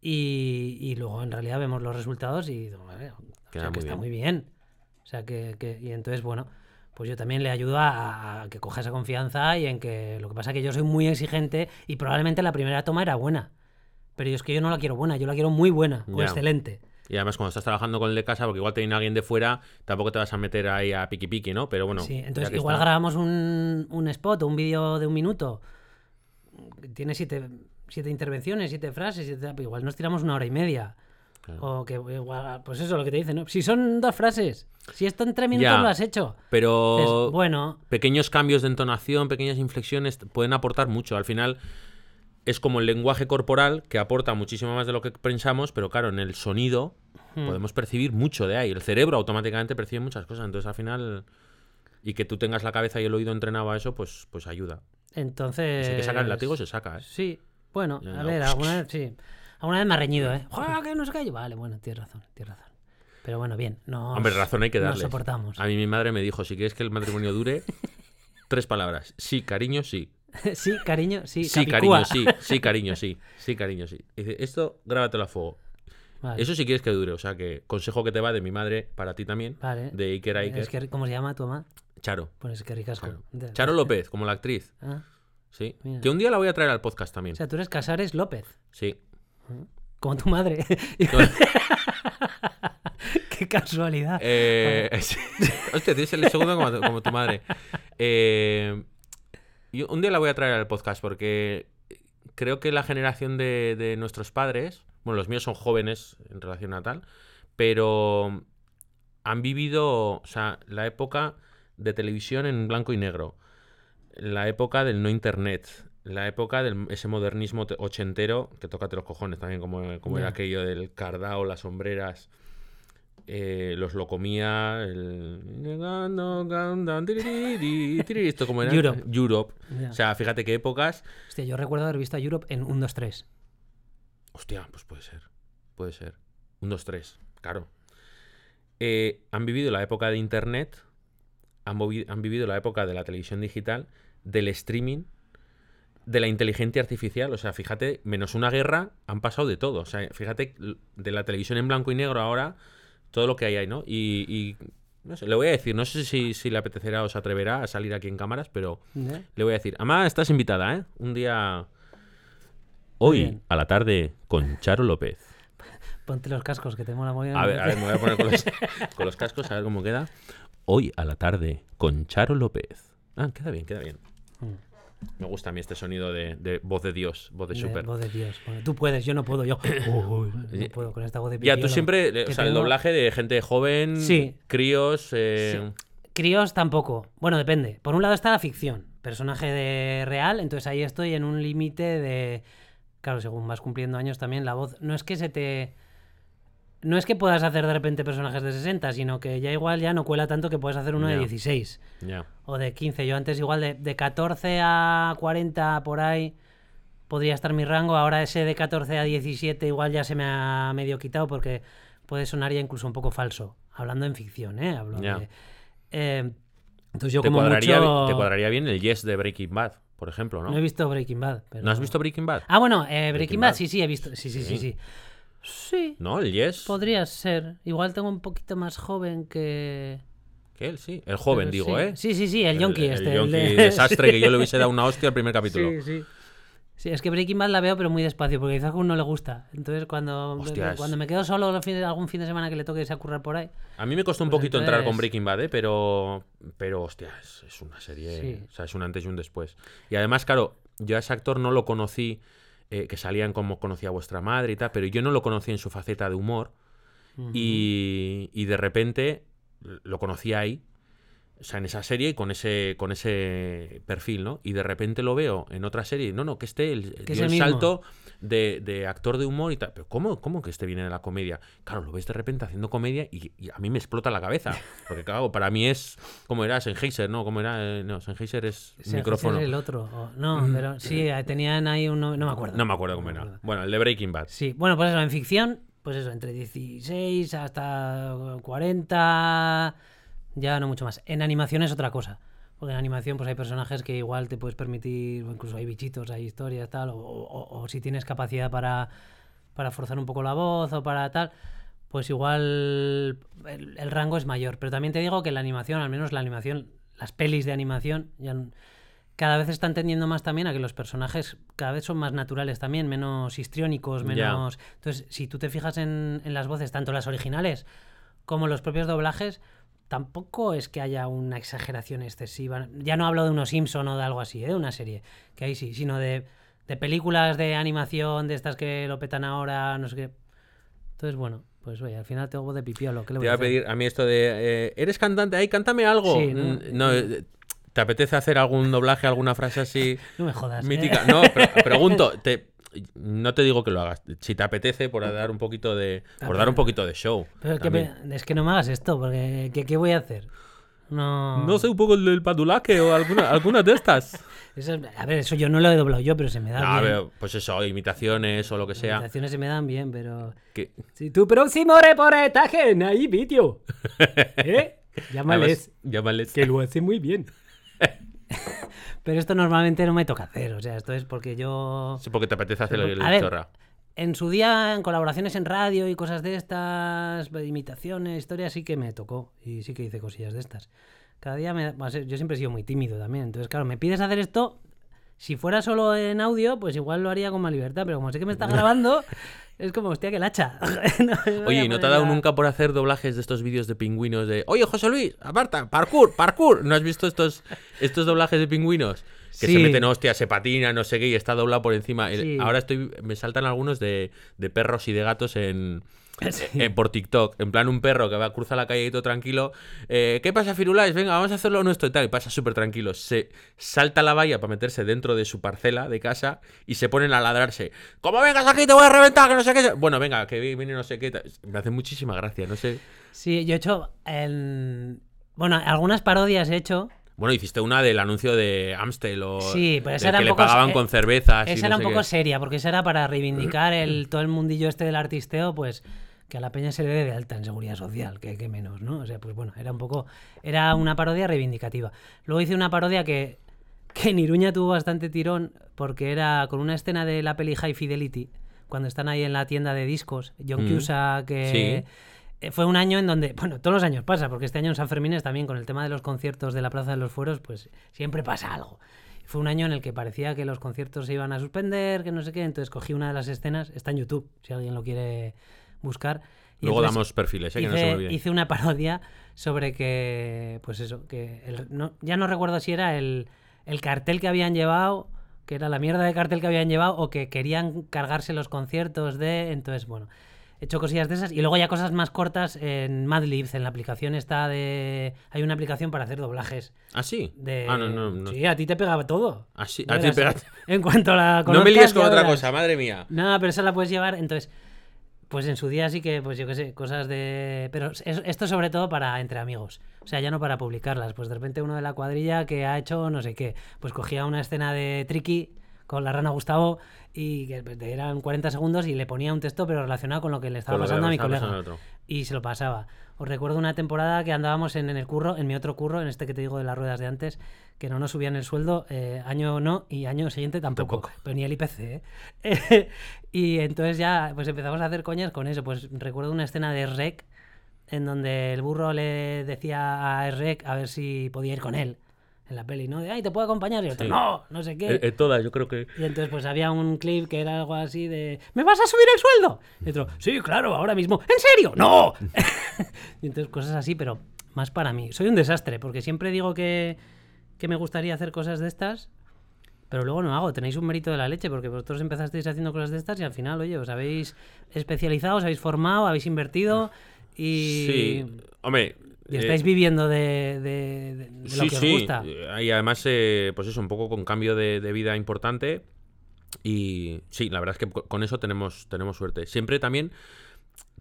Y, y luego en realidad vemos los resultados y "Vale, Queda o sea, que muy está bien. muy bien. O sea, que, que- y entonces, bueno, pues yo también le ayudo a, a que coja esa confianza y en que lo que pasa es que yo soy muy exigente y probablemente la primera toma era buena. Pero yo es que yo no la quiero buena, yo la quiero muy buena o Ya. excelente. Y además cuando estás trabajando con el de casa, porque igual te viene alguien de fuera, tampoco te vas a meter ahí a piqui piqui, ¿no? Pero bueno. sí, entonces igual está- grabamos un, un spot o un vídeo de un minuto. Tiene siete, siete intervenciones, siete frases, siete- igual nos tiramos una hora y media. Claro. O que igual, pues eso, lo que te dicen, ¿no? Si son dos frases, si esto en tres minutos Ya. lo has hecho. Pero Dices, bueno, pequeños cambios de entonación, pequeñas inflexiones pueden aportar mucho. Al final es como el lenguaje corporal que aporta muchísimo más de lo que pensamos, pero claro, en el sonido Hmm. podemos percibir mucho de ahí. El cerebro automáticamente percibe muchas cosas, entonces al final y que tú tengas la cabeza y el oído entrenado a eso, pues pues ayuda. entonces... Si hay que sacar el látigo se saca, ¿eh? Sí, bueno, Ya, a ver, alguna vez sí. Alguna vez me ha reñido, ¿eh? ¡Joder, que no se cae! Vale, bueno, tienes razón, tienes razón. Pero bueno, bien, no. Hombre, razón hay que darle. soportamos. A mí mi madre me dijo, si quieres que el matrimonio dure, tres palabras. Sí, cariño, sí. sí, cariño, sí. Sí, capicúa. cariño, sí. Sí, cariño, sí. Sí, cariño, sí. Dice, esto grábatelo a fuego. Vale, Eso si quieres que dure. O sea que consejo que te va de mi madre para ti también. vale. De Iker a Iker. Es que, ¿Cómo se llama tu mamá? Charo. Pues es que ricasco. Charo. Charo López, como la actriz. Ah, Sí. Mira. Que un día la voy a traer al podcast también. o sea, tú eres Casares López, Sí. como tu madre. Qué casualidad. Eh, sí. Hostia, tienes el segundo como, como tu madre. Eh, yo un día la voy a traer al podcast porque creo que la generación de, de nuestros padres, bueno, los míos son jóvenes en relación a tal, pero han vivido, o sea, la época de televisión en blanco y negro, la época del no internet, la época de ese modernismo te- ochentero, que tócate los cojones también, como, como era aquello del cardao, las sombreras, eh, los lo comía, el... Esto como era... Europe. O sea, fíjate qué épocas... Hostia, yo recuerdo haber visto a Europe en 1, 2, 3. Hostia, pues puede ser. Puede ser. Un, dos, tres. Claro. Eh, han vivido la época de Internet. Han, vivido la época de la televisión digital, del streaming, de la inteligencia artificial. O sea, fíjate, menos una guerra, han pasado de todo. O sea, fíjate, de la televisión en blanco y negro ahora, todo lo que hay ahí, ¿no? Y, y, no sé, le voy a decir, no sé si, si le apetecerá o se atreverá a salir aquí en cámaras, pero le voy a decir, Amá, estás invitada, ¿eh? Un día... Hoy, a la tarde, con Charo López. Ponte los cascos, que te mola muy bien. A ver, a ver, me voy a poner con los, con los cascos, a ver cómo queda. Hoy, a la tarde, con Charo López. Ah, queda bien, queda bien. Me gusta a mí este sonido de, de voz de Dios, voz de De- super. voz de Dios. Bueno, tú puedes, yo no puedo. Yo Uy, no puedo con esta voz de Ya, tú siempre, eh, o sea, el doblaje de gente joven, Sí. críos, eh, Críos tampoco. Bueno, depende. Por un lado está la ficción, personaje de real, entonces ahí estoy en un límite de... Claro, según vas cumpliendo años también, la voz... No es que se te... No es que puedas hacer de repente personajes de 60, sino que ya igual ya no cuela tanto que puedes hacer uno de Ya. 16 ya. o de 15. Yo antes igual de, de 14 a 40 por ahí podría estar mi rango. Ahora ese de 14 a 17 igual ya se me ha medio quitado porque puede sonar ya incluso un poco falso. Hablando en ficción, ¿eh? Hablo de... eh, entonces yo Te, como cuadraría, mucho... te cuadraría bien el Yes de Breaking Bad, por ejemplo, ¿no? No he visto Breaking Bad. pero- ¿No has visto Breaking Bad? Ah, bueno, eh, Breaking, Breaking Bad, Bad. sí, sí, he visto. Sí, sí, sí, Sí. sí. Sí, No, el Yes. podría ser. Igual tengo un poquito más joven que... Que él, sí. El joven, pero digo, sí. ¿eh? Sí, sí, sí, el yonki este. El el de- desastre que yo le hubiese dado una hostia al primer capítulo. Sí, sí. Sí, es que Breaking Bad la veo, pero muy despacio, porque quizás a uno le gusta. Entonces, cuando, Hostias. cuando me quedo solo algún fin de semana que le toque a currar por ahí. A mí me costó un Pues poquito entrar con Breaking Bad, ¿eh? pero, pero hostia, es, es una serie, Sí. o sea, es un antes y un después. Y además, claro, yo a ese actor no lo conocí, eh, que salían como conocía vuestra madre y tal, pero yo no lo conocí en su faceta de humor y, y de repente lo conocí ahí, o sea, en esa serie y con ese, con ese perfil, ¿no? Y de repente lo veo en otra serie, no, no, que este el, dio el el mismo. salto de, de actor de humor y tal. Pero ¿cómo, ¿cómo que este viene de la comedia? Claro, lo ves de repente haciendo comedia y, y a mí me explota la cabeza. Porque claro, para mí es, ¿cómo era? Sennheiser, ¿no? ¿Cómo era? Eh, No, Sennheiser es Ese- micrófono. es el otro. o- no, pero sí, eh, tenían ahí uno. No me acuerdo. No me acuerdo cómo era. Bueno, el de Breaking Bad. Sí, bueno, pues eso, en ficción, pues eso, entre 16 hasta 40, ya no mucho más. En animación es otra cosa. Porque en animación pues hay personajes que igual te puedes permitir, o incluso hay bichitos, hay historias, tal, o, o- o si tienes capacidad para, para forzar un poco la voz o para tal, pues igual el, el rango es mayor. Pero también te digo que la animación, al menos la animación, las pelis de animación, ya cada vez están tendiendo más también a que los personajes cada vez son más naturales también, menos histriónicos, menos... Entonces, si tú te fijas en, en las voces, tanto las originales como los propios doblajes, tampoco es que haya una exageración excesiva. Ya no hablo de unos Simpson o de algo así, ¿eh? de una serie, que ahí sí, sino de, de películas de animación, de estas que lo petan ahora, no sé qué. Entonces, bueno, pues oye, al final tengo voz de pipiolo. ¿qué le Te voy a pedir a mí esto de. eh, ¿Eres cantante? ¡Ay, cántame algo! Sí, no, Mm, no, eh, ¿Te apetece hacer algún doblaje, alguna frase así No me jodas. mítica? No, pero pregunto. Te, no te digo que lo hagas. Si te apetece, por dar un poquito de. Por dar un poquito de show. Pero es que, me- es que no me hagas esto, porque ¿qué, qué voy a hacer? No. No sé, un poco el del patulaque o alguna, alguna de estas. Eso es- a ver, eso yo no lo he doblado yo, pero se me da No, bien. pero, pues eso, imitaciones o lo que sea. imitaciones se me dan bien, pero. Que, Si tu próximo reportaje en ahí vídeo. ¿Eh? Llámales. además, llámales. Que lo hace muy bien. Pero esto normalmente no me toca hacer, o sea, esto es porque yo... Sí, porque te apetece hacer el, A ver, chorra. En su día, en colaboraciones en radio y cosas de estas, imitaciones, historias, sí que me tocó y sí que hice cosillas de estas. Cada día me... Yo siempre he sido muy tímido también, entonces claro, me pides hacer esto, si fuera solo en audio, pues igual lo haría con más libertad, pero como sé que me está grabando, es como, hostia, que lacha. No Oye, a ¿y no te ha dado nunca por hacer doblajes de estos vídeos de pingüinos de Oye, José Luis, aparta, parkour, parkour? ¿No has visto estos, estos doblajes de pingüinos? Que se meten hostias, se patina, no sé qué, y está doblado por encima. Sí. Ahora estoy, me saltan algunos de, de perros y de gatos en, Sí. eh, por TikTok. En plan, un perro que va, cruza la calle y todo tranquilo. eh, ¿Qué pasa, Firulais? Venga, vamos a hacerlo nuestro y tal. Y pasa súper tranquilo. Se salta la valla para meterse dentro de su parcela de casa y se ponen a ladrarse. Como vengas aquí, te voy a reventar, que no sé qué. Bueno, venga, que viene no sé qué. Me hace muchísima gracia, no sé. Sí, yo he hecho... en- Bueno, algunas parodias he hecho. Bueno, hiciste una del anuncio de Amstel o Sí, pero esa era que un le poco- pagaban eh, con cervezas. y Esa no era un poco qué. seria, porque esa era para reivindicar el, todo el mundillo este del artisteo, pues que a la peña se le dé de alta en seguridad social, que, que menos, ¿no? O sea, pues bueno, era un poco. Era una parodia reivindicativa. Luego hice una parodia que, que en Iruña tuvo bastante tirón, porque era con una escena de la peli High Fidelity, cuando están ahí en la tienda de discos, John Mm. Que. eh, Fue un año en donde, bueno, todos los años pasa, porque este año en San Fermín también con el tema de los conciertos de la Plaza de los Fueros, pues siempre pasa algo. Fue un año en el que parecía que los conciertos se iban a suspender, que no sé qué, entonces cogí una de las escenas, está en YouTube, si alguien lo quiere buscar. y Luego entonces damos perfiles, ¿eh? que no se hice, me olvide. hice una parodia sobre que, pues eso, que el- no- ya no recuerdo si era el, el cartel que habían llevado, que era la mierda de cartel que habían llevado, o que querían cargarse los conciertos de, entonces, bueno, he hecho cosillas de esas, y luego ya cosas más cortas en Madlibs, en la aplicación está de... Hay una aplicación para hacer doblajes. ¿Ah, sí? De... Ah, no, no. no. Sí, a ti te pegaba todo. Ah, sí, a ti verás, pega- En cuanto a la No me conozcas, líes con otra cosa, madre mía. No, pero esa la puedes llevar, entonces, pues en su día sí que, pues yo qué sé, cosas de... Pero es- esto sobre todo para entre amigos, o sea, ya no para publicarlas, pues de repente uno de la cuadrilla que ha hecho no sé qué, pues cogía una escena de Tricky con la rana Gustavo y que pues, eran 40 segundos y le ponía un texto pero relacionado con lo que le estaba pasando a mi colega y se lo pasaba. Os recuerdo una temporada que andábamos en, en el curro, en mi otro curro, en este que te digo de las ruedas de antes, que no nos subían el sueldo, eh, año no y año siguiente tampoco, Tampoco. pero ni el IPC. ¿eh? y entonces ya pues empezamos a hacer coñas con eso. Pues recuerdo una escena de Rec en donde el burro le decía a Rec a ver si podía ir con él en la peli, ¿no? De, ay, te puedo acompañar. Y otro, Sí. no, no sé qué. Eh, eh, todas, yo creo que. Y entonces pues había un clip que era algo así de ¿Me vas a subir el sueldo? Y otro, sí, claro, ahora mismo. ¿En serio? ¡No! y entonces cosas así, pero más para mí. Soy un desastre, porque siempre digo que, que me gustaría hacer cosas de estas, pero luego no hago. Tenéis un mérito de la leche, porque vosotros empezasteis haciendo cosas de estas y al final, oye, os habéis especializado, os habéis formado, habéis invertido y... Sí. Hombre. Y eh, estáis viviendo de, de- de- de lo sí, que sí. os gusta. Y además, eh, pues eso, un poco con cambio de, de vida importante. Y sí, la verdad es que co- con eso tenemos, tenemos suerte. Siempre también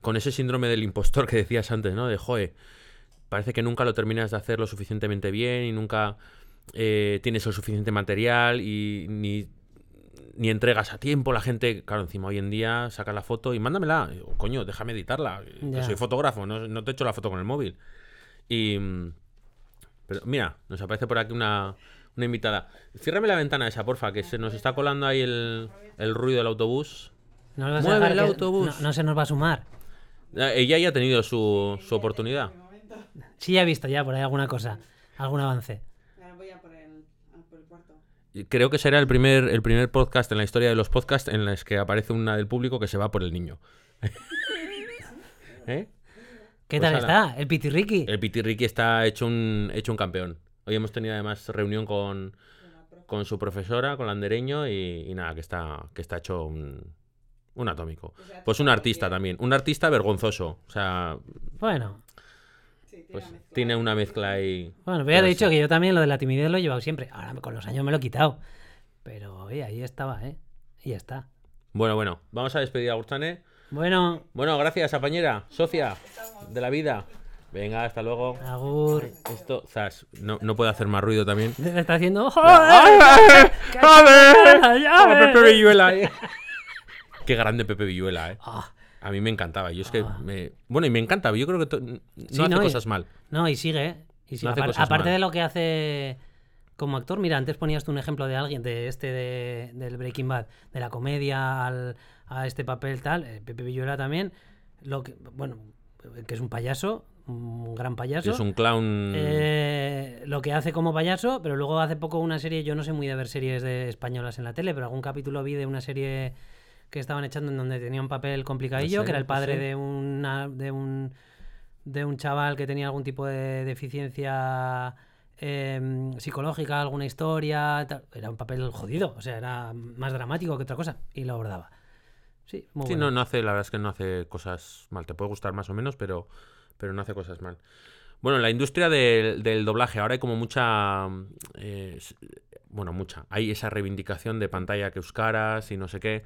con ese síndrome del impostor que decías antes, ¿no? De, joe, parece que nunca lo terminas de hacer lo suficientemente bien y nunca eh, tienes el suficiente material y ni, ni entregas a tiempo. La gente, claro, encima hoy en día saca la foto y mándamela. Y digo, coño, déjame editarla. que Ya. soy fotógrafo, no, no te echo la foto con el móvil. Y... Pero mira, nos aparece por aquí una, una invitada. Ciérrame la ventana esa, porfa, que se nos está colando ahí el, el ruido del autobús. No, a Mueve el autobús. no- no se nos va a sumar. Eh, Ella ya ha tenido su, su oportunidad. Sí, ya he visto ya por ahí alguna cosa, algún avance. Ahora voy a por el, a por el cuarto. Y Creo que será el primer, el primer podcast en la historia de los podcasts en los que aparece una del público que se va por el niño. ¿Eh? ¿Qué Pues tal ala. está? El Pitirriqui. El Piti Ricky está hecho un, hecho un campeón. Hoy hemos tenido además reunión con, Con su profesora, con Landereño, y, y nada, que está, que está hecho un, un atómico. Pues un artista también, un artista vergonzoso. O sea, Bueno, pues tiene una mezcla ahí. bueno, pero ya he dicho sí. que yo también lo de la timidez lo he llevado siempre. Ahora con los años me lo he quitado. Pero oye, ahí estaba, ¿eh? Y ya está. Bueno, bueno, vamos a despedir a Gurtane. Bueno, Bueno, gracias, compañera, socia de la vida. Venga, hasta luego. Agur. Esto, zas, no, no puede hacer más ruido también. Le está haciendo. ¡Ay, ¡Joder! ¡A ver! ¡Ya ¡A ves! Pepe Villuela! eh! Qué grande Pepe Villuela, ¿eh? Ah, A mí me encantaba. Yo es que Ah. me... Bueno, y me encanta. Yo creo que to- no Sí, hace no, y- cosas mal. no, y sigue. Y sigue. No Apar- aparte mal. de lo que hace como actor, mira, antes ponías tú un ejemplo de alguien, de este de, del Breaking Bad, de la comedia al, a este papel tal, eh, Pepe Villuela también, lo que, bueno, que es un payaso, un gran payaso. Es un clown. Eh, lo que hace como payaso, pero luego hace poco una serie, yo no sé muy de ver series de españolas en la tele, pero algún capítulo vi de una serie que estaban echando en donde tenía un papel complicadillo, que era el no padre de una de un de un chaval que tenía algún tipo de deficiencia eh, psicológica, alguna historia, tal. era un papel jodido, o sea, era más dramático que otra cosa y lo abordaba. Sí, muy Sí, bueno. no, no hace, la verdad es que no hace cosas mal. Te puede gustar más o menos, pero, pero no hace cosas mal. Bueno, en la industria del, del doblaje ahora hay como mucha... eh, bueno, mucha. Hay esa reivindicación de pantalla que euskaras y no sé qué.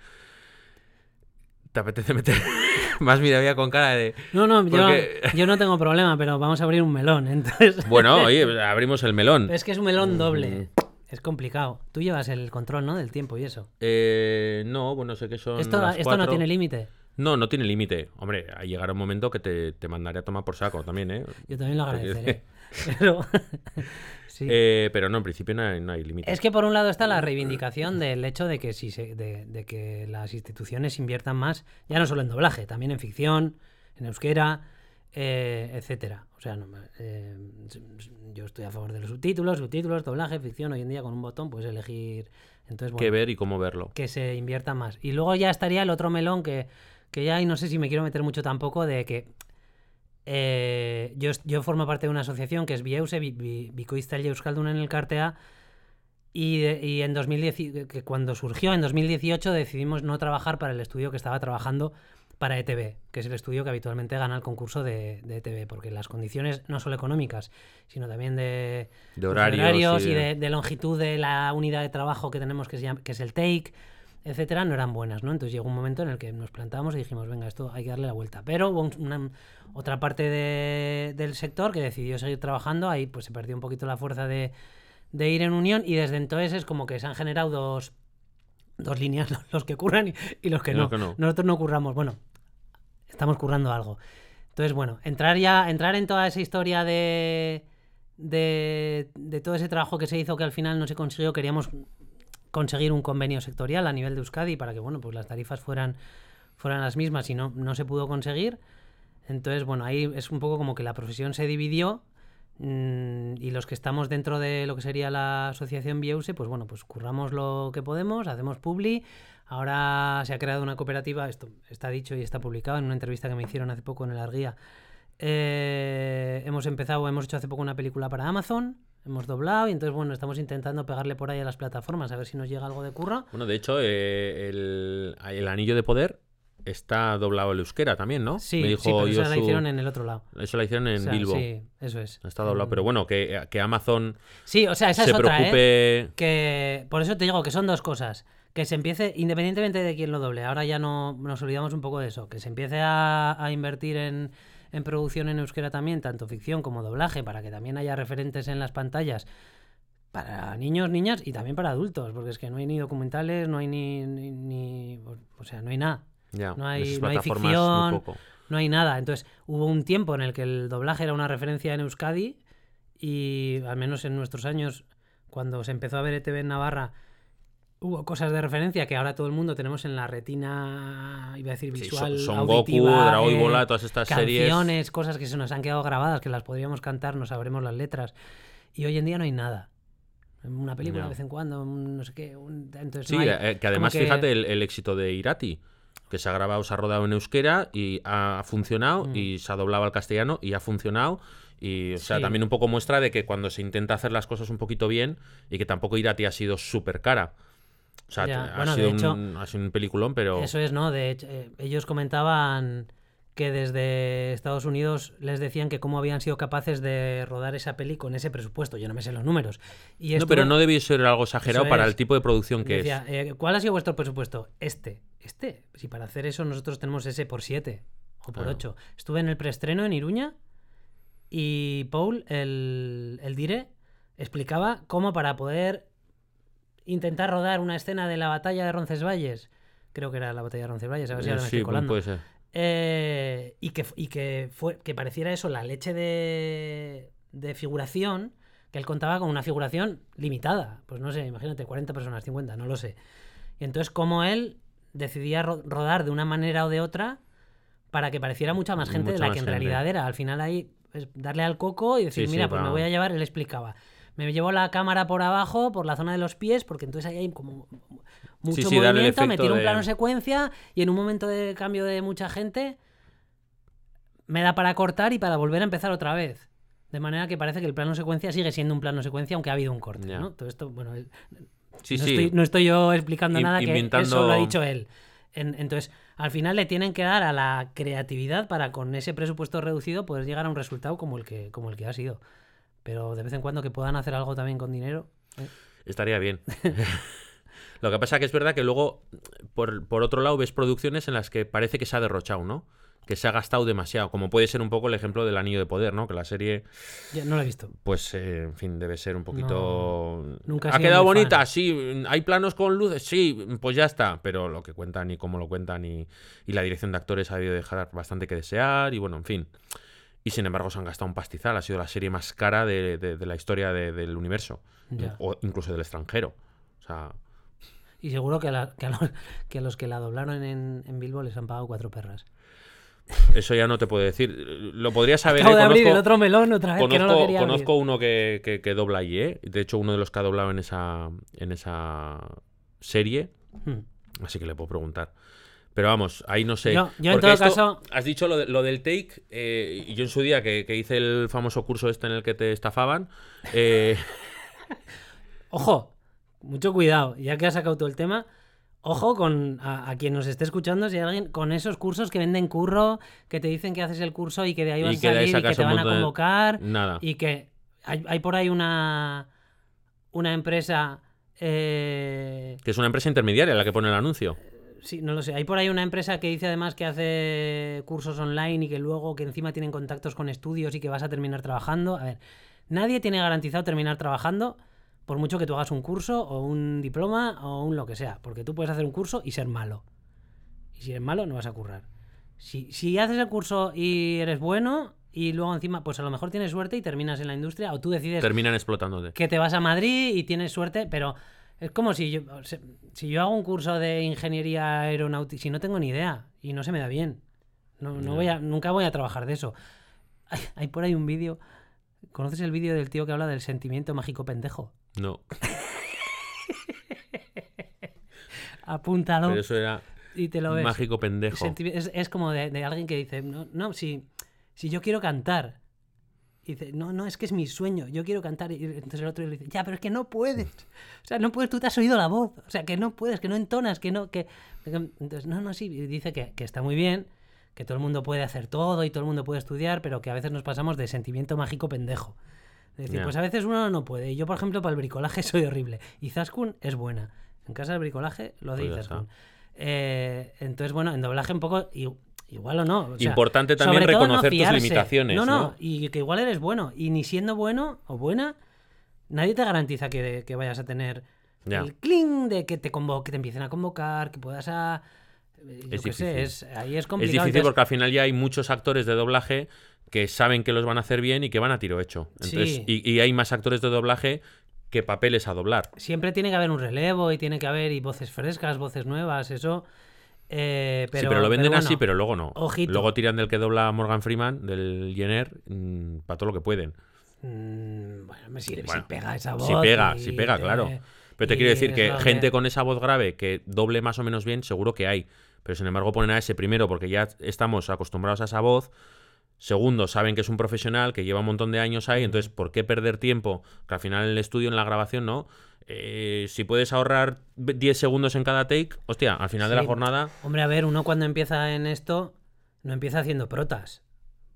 ¿Te apetece meter más mirada con cara de... No, no, yo, Porque- yo no tengo problema, pero vamos a abrir un melón, entonces. Bueno, oye, abrimos el melón. Es que es un melón doble. Mm. Es complicado. Tú llevas el control, ¿no? Del tiempo y eso. Eh, no, bueno, sé que son Esto, las esto no tiene límite. No, no tiene límite. Hombre, a llegar un momento que te, te mandaré a tomar por saco también, ¿eh? Yo también lo agradeceré. Pero, sí. Eh, pero no, en principio no hay, no hay límite. Es que por un lado está la reivindicación del hecho de que si se- de, de que las instituciones inviertan más, ya no solo en doblaje, también en ficción, en euskera, eh, etcétera. O sea, no, eh, yo estoy a favor de los subtítulos, subtítulos, doblaje, ficción. Hoy en día con un botón puedes elegir. Entonces, Qué bueno, ver y cómo verlo. que se invierta más. Y luego ya estaría el otro melón que, que ya, y no sé si me quiero meter mucho tampoco, de que eh, yo, formo parte de una asociación que es Bieuse, Bi- Bi- Bikoiztaile Euskaldun en el Cartea, y, de- y en 2010, y- que cuando surgió, en 2018, decidimos no trabajar para el estudio que estaba trabajando para ETV, que es el estudio que habitualmente gana el concurso de, de ETV, porque las condiciones no solo económicas, sino también de, De pues, horarios. y de, de longitud de la unidad de trabajo que tenemos, que, se llama- que es el take, etcétera, no eran buenas, ¿no? Entonces llegó un momento en el que nos plantamos y dijimos, venga, esto hay que darle la vuelta. Pero hubo una, otra parte de- del sector que decidió seguir trabajando, ahí pues se perdió un poquito la fuerza de, de ir en unión y desde entonces es como que se han generado dos, dos líneas, los que curran y, y los que no. los que no. Nosotros no curramos, bueno, estamos currando algo. Entonces, bueno, entrar ya, entrar en toda esa historia de, de, de todo ese trabajo que se hizo que al final no se consiguió, queríamos conseguir un convenio sectorial a nivel de Euskadi para que, bueno, pues las tarifas fueran, fueran las mismas y no, no se pudo conseguir. Entonces, bueno, ahí es un poco como que la profesión se dividió mm, y los que estamos dentro de lo que sería la asociación Bieuse, pues bueno, pues curramos lo que podemos, hacemos publi. Ahora se ha creado una cooperativa, esto está dicho y está publicado en una entrevista que me hicieron hace poco en el Arguía. Eh, hemos empezado, hemos hecho hace poco una película para Amazon, hemos doblado y entonces, bueno, estamos intentando pegarle por ahí a las plataformas a ver si nos llega algo de curra. Bueno, de hecho, eh, el, el anillo de poder está doblado el euskera también, ¿no? Sí, Me sí, dijo pero esa la hicieron en el otro lado. Eso la hicieron en O sea, Bilbo. Sí, eso es. Está doblado, pero bueno, que, que Amazon Sí, o sea, esa se es otra, ¿eh? preocupe. Que por eso te digo que son dos cosas. Que se empiece, independientemente de quién lo doble, ahora ya no nos olvidamos un poco de eso, que se empiece a, a invertir en, en producción en euskera también, tanto ficción como doblaje, para que también haya referentes en las pantallas para niños, niñas y también para adultos, porque es que no hay ni documentales, no hay ni, ni, ni- o sea, no hay nada. Ya, no hay- no hay ficción. No hay nada. Entonces, hubo un tiempo en el que el doblaje era una referencia en Euskadi y al menos en nuestros años, cuando se empezó a ver ETV en Navarra hubo cosas de referencia que ahora todo el mundo tenemos en la retina, iba a decir Sí, visual, Son, Son Goku, auditiva, Dragon eh, Ball, todas estas series. canciones, cosas que se nos han quedado grabadas, que las podríamos cantar, no sabremos las letras. Y hoy en día no hay nada. Una película Ya. de vez en cuando, no sé qué. un- entonces Sí, no hay- eh, que además que- fíjate el, el éxito de Irati, que se ha grabado, se ha rodado en euskera y ha funcionado, Mm. y se ha doblado al castellano y ha funcionado. Y, o sea, Sí. también un poco muestra de que cuando se intenta hacer las cosas un poquito bien y que tampoco Irati ha sido súper cara. O sea, Ya, ha, bueno, de sido hecho, un, ha sido un peliculón, pero. Eso es, ¿no? De hecho, eh, ellos comentaban que desde Estados Unidos les decían que cómo habían sido capaces de rodar esa peli con ese presupuesto. Yo no me sé los números. Y No, pero no debió ser algo exagerado para el tipo de producción que decía, es. eh, ¿cuál ha sido vuestro presupuesto? Este. Este. Si para hacer eso nosotros tenemos ese por 7 o por Claro. 8. Estuve en el preestreno en Iruña y Paul, el, el dire, explicaba cómo para poder intentar rodar una escena de la batalla de Roncesvalles, creo que era la batalla de Roncesvalles, a ver si Eh, ahora me sí, estoy colando. puede ser. Eh, y que, y que, fue, que pareciera eso la leche de, de figuración, que él contaba con una figuración limitada. Pues no sé, imagínate, 40 personas, 50, no lo sé. Y entonces, como él decidía ro- rodar de una manera o de otra para que pareciera mucha más gente de la que en gente. realidad era. Al final ahí es darle al coco y decir, Sí, sí, mira, pues me voy a llevar, él explicaba. Me llevo la cámara por abajo, por la zona de los pies, porque entonces ahí hay como mucho sí, movimiento, me tiro un plano secuencia y en un momento de cambio de mucha gente me da para cortar y para volver a empezar otra vez. De manera que parece que el plano secuencia sigue siendo un plano secuencia aunque ha habido un corte. ¿no? Todo esto, bueno, Sí, no, estoy, no estoy yo explicando In- nada que eso lo ha dicho él. En- entonces, al final le tienen que dar a la creatividad para con ese presupuesto reducido poder llegar a un resultado como el que, como el que ha sido. Pero de vez en cuando que puedan hacer algo también con dinero. eh. Estaría bien. Lo que pasa que es verdad que luego, por, por otro lado, ves producciones en las que parece que se ha derrochado, ¿no? Que se ha gastado demasiado, como puede ser un poco el ejemplo del Anillo de Poder, ¿no? Que la serie, Ya, no lo he visto. pues, eh, en fin, debe ser un poquito... nunca he ¿Ha quedado bonita? fan. Sí. ¿Hay planos con luces? Sí, pues ya está. Pero lo que cuentan y cómo lo cuentan y, y la dirección de actores ha debido dejar bastante que desear y bueno, en fin. Y sin embargo se han gastado un pastizal. Ha sido la serie más cara de, de- de la historia de- del universo. Ya. O incluso del extranjero. O sea, Y seguro que a, la- que a los, que a los que la doblaron en, en Bilbo les han pagado cuatro perras. eso ya no te puedo decir. Lo podría saber. Acabo ¿eh? de abrir Conozco- el otro melón otra vez, que no lo Conozco, abrir. uno que, que- que dobla allí, ¿eh? De hecho, uno de los que ha doblado en esa, en esa serie. Hmm. Así que le puedo preguntar. Pero vamos, ahí no sé. Yo- yo en todo esto- caso- Has dicho lo, de- lo del take. eh, y yo en su día, que, que hice el famoso curso este en el que te estafaban. eh, Ojo, mucho cuidado, ya que has sacado todo el tema. Ojo con a, a quien nos esté escuchando, si hay alguien con esos cursos que venden curro, que te dicen que haces el curso y que de ahí Y vas a salir y que te van a de- convocar nada. y que hay, hay por ahí una una empresa eh, Que es una empresa intermediaria la que pone el anuncio. Sí, no lo sé. Hay por ahí una empresa que dice además que hace cursos online y que luego que encima tienen contactos con estudios y que vas a terminar trabajando. A ver, nadie tiene garantizado terminar trabajando por mucho que tú hagas un curso o un diploma o un lo que sea. Porque tú puedes hacer un curso y ser malo. Y si eres malo, no vas a currar. Si, si haces el curso y eres bueno y luego encima, pues a lo mejor tienes suerte y terminas en la industria o tú decides Terminan explotándote. que te vas a Madrid y tienes suerte, pero es como si yo, si yo hago un curso de ingeniería aeronáutica, si no tengo ni idea y no se me da bien, no, no voy a, nunca voy a trabajar de eso. Hay, hay por ahí un vídeo, ¿conoces el vídeo del tío que habla del sentimiento mágico pendejo? No. Apúntalo Pero eso era y te lo ves. mágico pendejo. Es como de, de alguien que dice, no, no si, si yo quiero cantar. Y dice, no, no, es que es mi sueño, yo quiero cantar. Y entonces el otro le dice, ya, pero es que no puedes. O sea, no puedes, tú te has oído la voz. O sea, que no puedes, que no entonas, que no, que... Entonces, no, no, sí, y dice que, que está muy bien, que todo el mundo puede hacer todo y todo el mundo puede estudiar, pero que a veces nos pasamos de sentimiento mágico pendejo. Es decir, Ya. pues a veces uno no puede. Y yo, por ejemplo, para el bricolaje soy horrible. Y Zaskun es buena. En casa del bricolaje lo Pues ya Izaskun. Eh, entonces, bueno, en doblaje un poco i- igual o no. o sea, Importante también no reconocer tus limitaciones, No, no, ¿no? y que igual eres bueno. Y ni siendo bueno o buena, nadie te garantiza que, que vayas a tener Ya. el cling de que te, convo- que te empiecen a convocar, que puedas a... Yo Es sé, difícil. es, ahí es Es complicado. difícil entonces- porque al final ya hay muchos actores de doblaje que saben que los van a hacer bien y que van a tiro hecho. Entonces, Sí. y, y hay más actores de doblaje qué papeles a doblar. Siempre tiene que haber un relevo y tiene que haber y voces frescas, voces nuevas, eso. Eh, pero, sí, pero lo venden bueno, así, pero luego no. ojito. Luego tiran del que dobla Morgan Freeman, del Jenner, para todo lo que pueden. mm, bueno, me sirve Bueno, si pega esa voz. si pega, y si pega, claro. Pero te y quiero decir que gente con esa voz grave que doble más o menos bien, seguro que hay. Pero sin embargo ponen a ese primero porque ya estamos acostumbrados a esa voz. Segundo, saben que es un profesional que lleva un montón de años ahí, entonces ¿por qué perder tiempo? Que al final en el estudio, en la grabación, ¿no? Eh, si puedes ahorrar 10 segundos en cada take, hostia, al final de la jornada... Hombre, a ver, uno cuando empieza en esto, no empieza haciendo protas.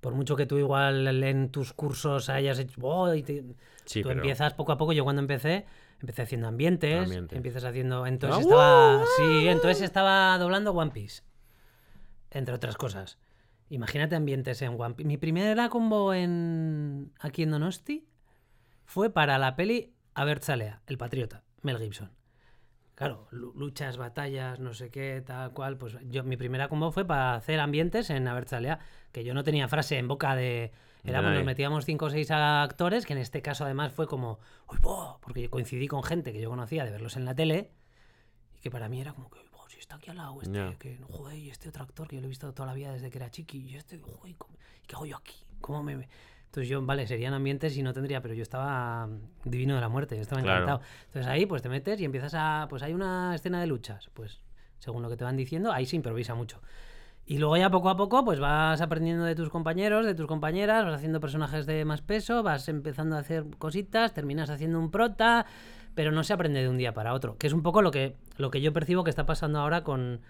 Por mucho que tú igual en tus cursos hayas hecho... "Oh", y te- Sí, tú pero... empiezas poco a poco. Yo cuando empecé, empecé haciendo ambientes, Ambientes. empiezas haciendo... Entonces ¡Ah, estaba... Sí, entonces estaba doblando One Piece. Entre otras cosas. Imagínate ambientes en One Piece. Mi primera combo en... aquí en Donosti fue para la peli Abertzalea, El Patriota, Mel Gibson. Claro, lu- luchas, batallas, no sé qué, tal cual. Pues yo, mi primera combo fue para hacer ambientes en Abertzalea, que yo no tenía frase en boca de. Éramos, Nadie. nos metíamos cinco o seis actores, que en este caso además fue como, uy, bo", porque coincidí con gente que yo conocía de verlos en la tele, y que para mí era como que, "Uy, bo, si está aquí al lado, este, Ya. que, joder, y este otro actor que yo lo he visto toda la vida desde que era chiqui, y este, joder, ¿cómo- ¿y qué hago yo aquí? ¿Cómo me.? me-?". Entonces yo, vale, serían ambientes y no tendría, pero yo estaba mm, divino de la muerte, yo estaba Claro. encantado. Entonces ahí pues te metes y empiezas a, pues hay una escena de luchas, pues según lo que te van diciendo, ahí se improvisa mucho. Y luego ya poco a poco pues vas aprendiendo de tus compañeros, de tus compañeras, vas haciendo personajes de más peso, vas empezando a hacer cositas, terminas haciendo un prota, pero no se aprende de un día para otro, que es un poco lo que, lo que yo percibo que está pasando ahora con,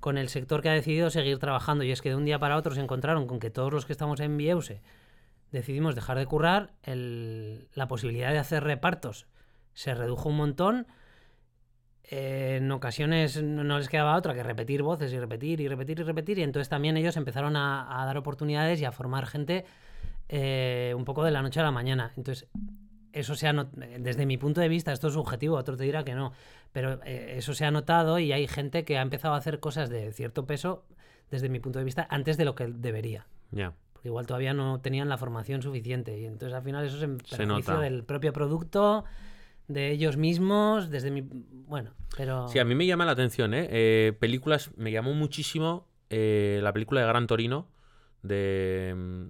con el sector que ha decidido seguir trabajando y es que de un día para otro se encontraron con que todos los que estamos en Vieuse decidimos dejar de currar, el- la posibilidad de hacer repartos se redujo un montón. Eh, en ocasiones no, les quedaba otra que repetir voces y repetir y repetir y repetir. Y entonces también ellos empezaron a, a dar oportunidades y a formar gente eh, un poco de la noche a la mañana. Entonces, eso se ha desde mi punto de vista, esto es subjetivo, otro te dirá que no, pero eh, eso se ha notado y hay gente que ha empezado a hacer cosas de cierto peso, desde mi punto de vista, antes de lo que debería Ya. porque igual todavía no tenían la formación suficiente y entonces al final eso es en nota. del propio producto de ellos mismos desde mi bueno pero Sí, a mí me llama la atención, ¿eh? Eh, películas, me llamó muchísimo eh, la película de Gran Torino de, mm,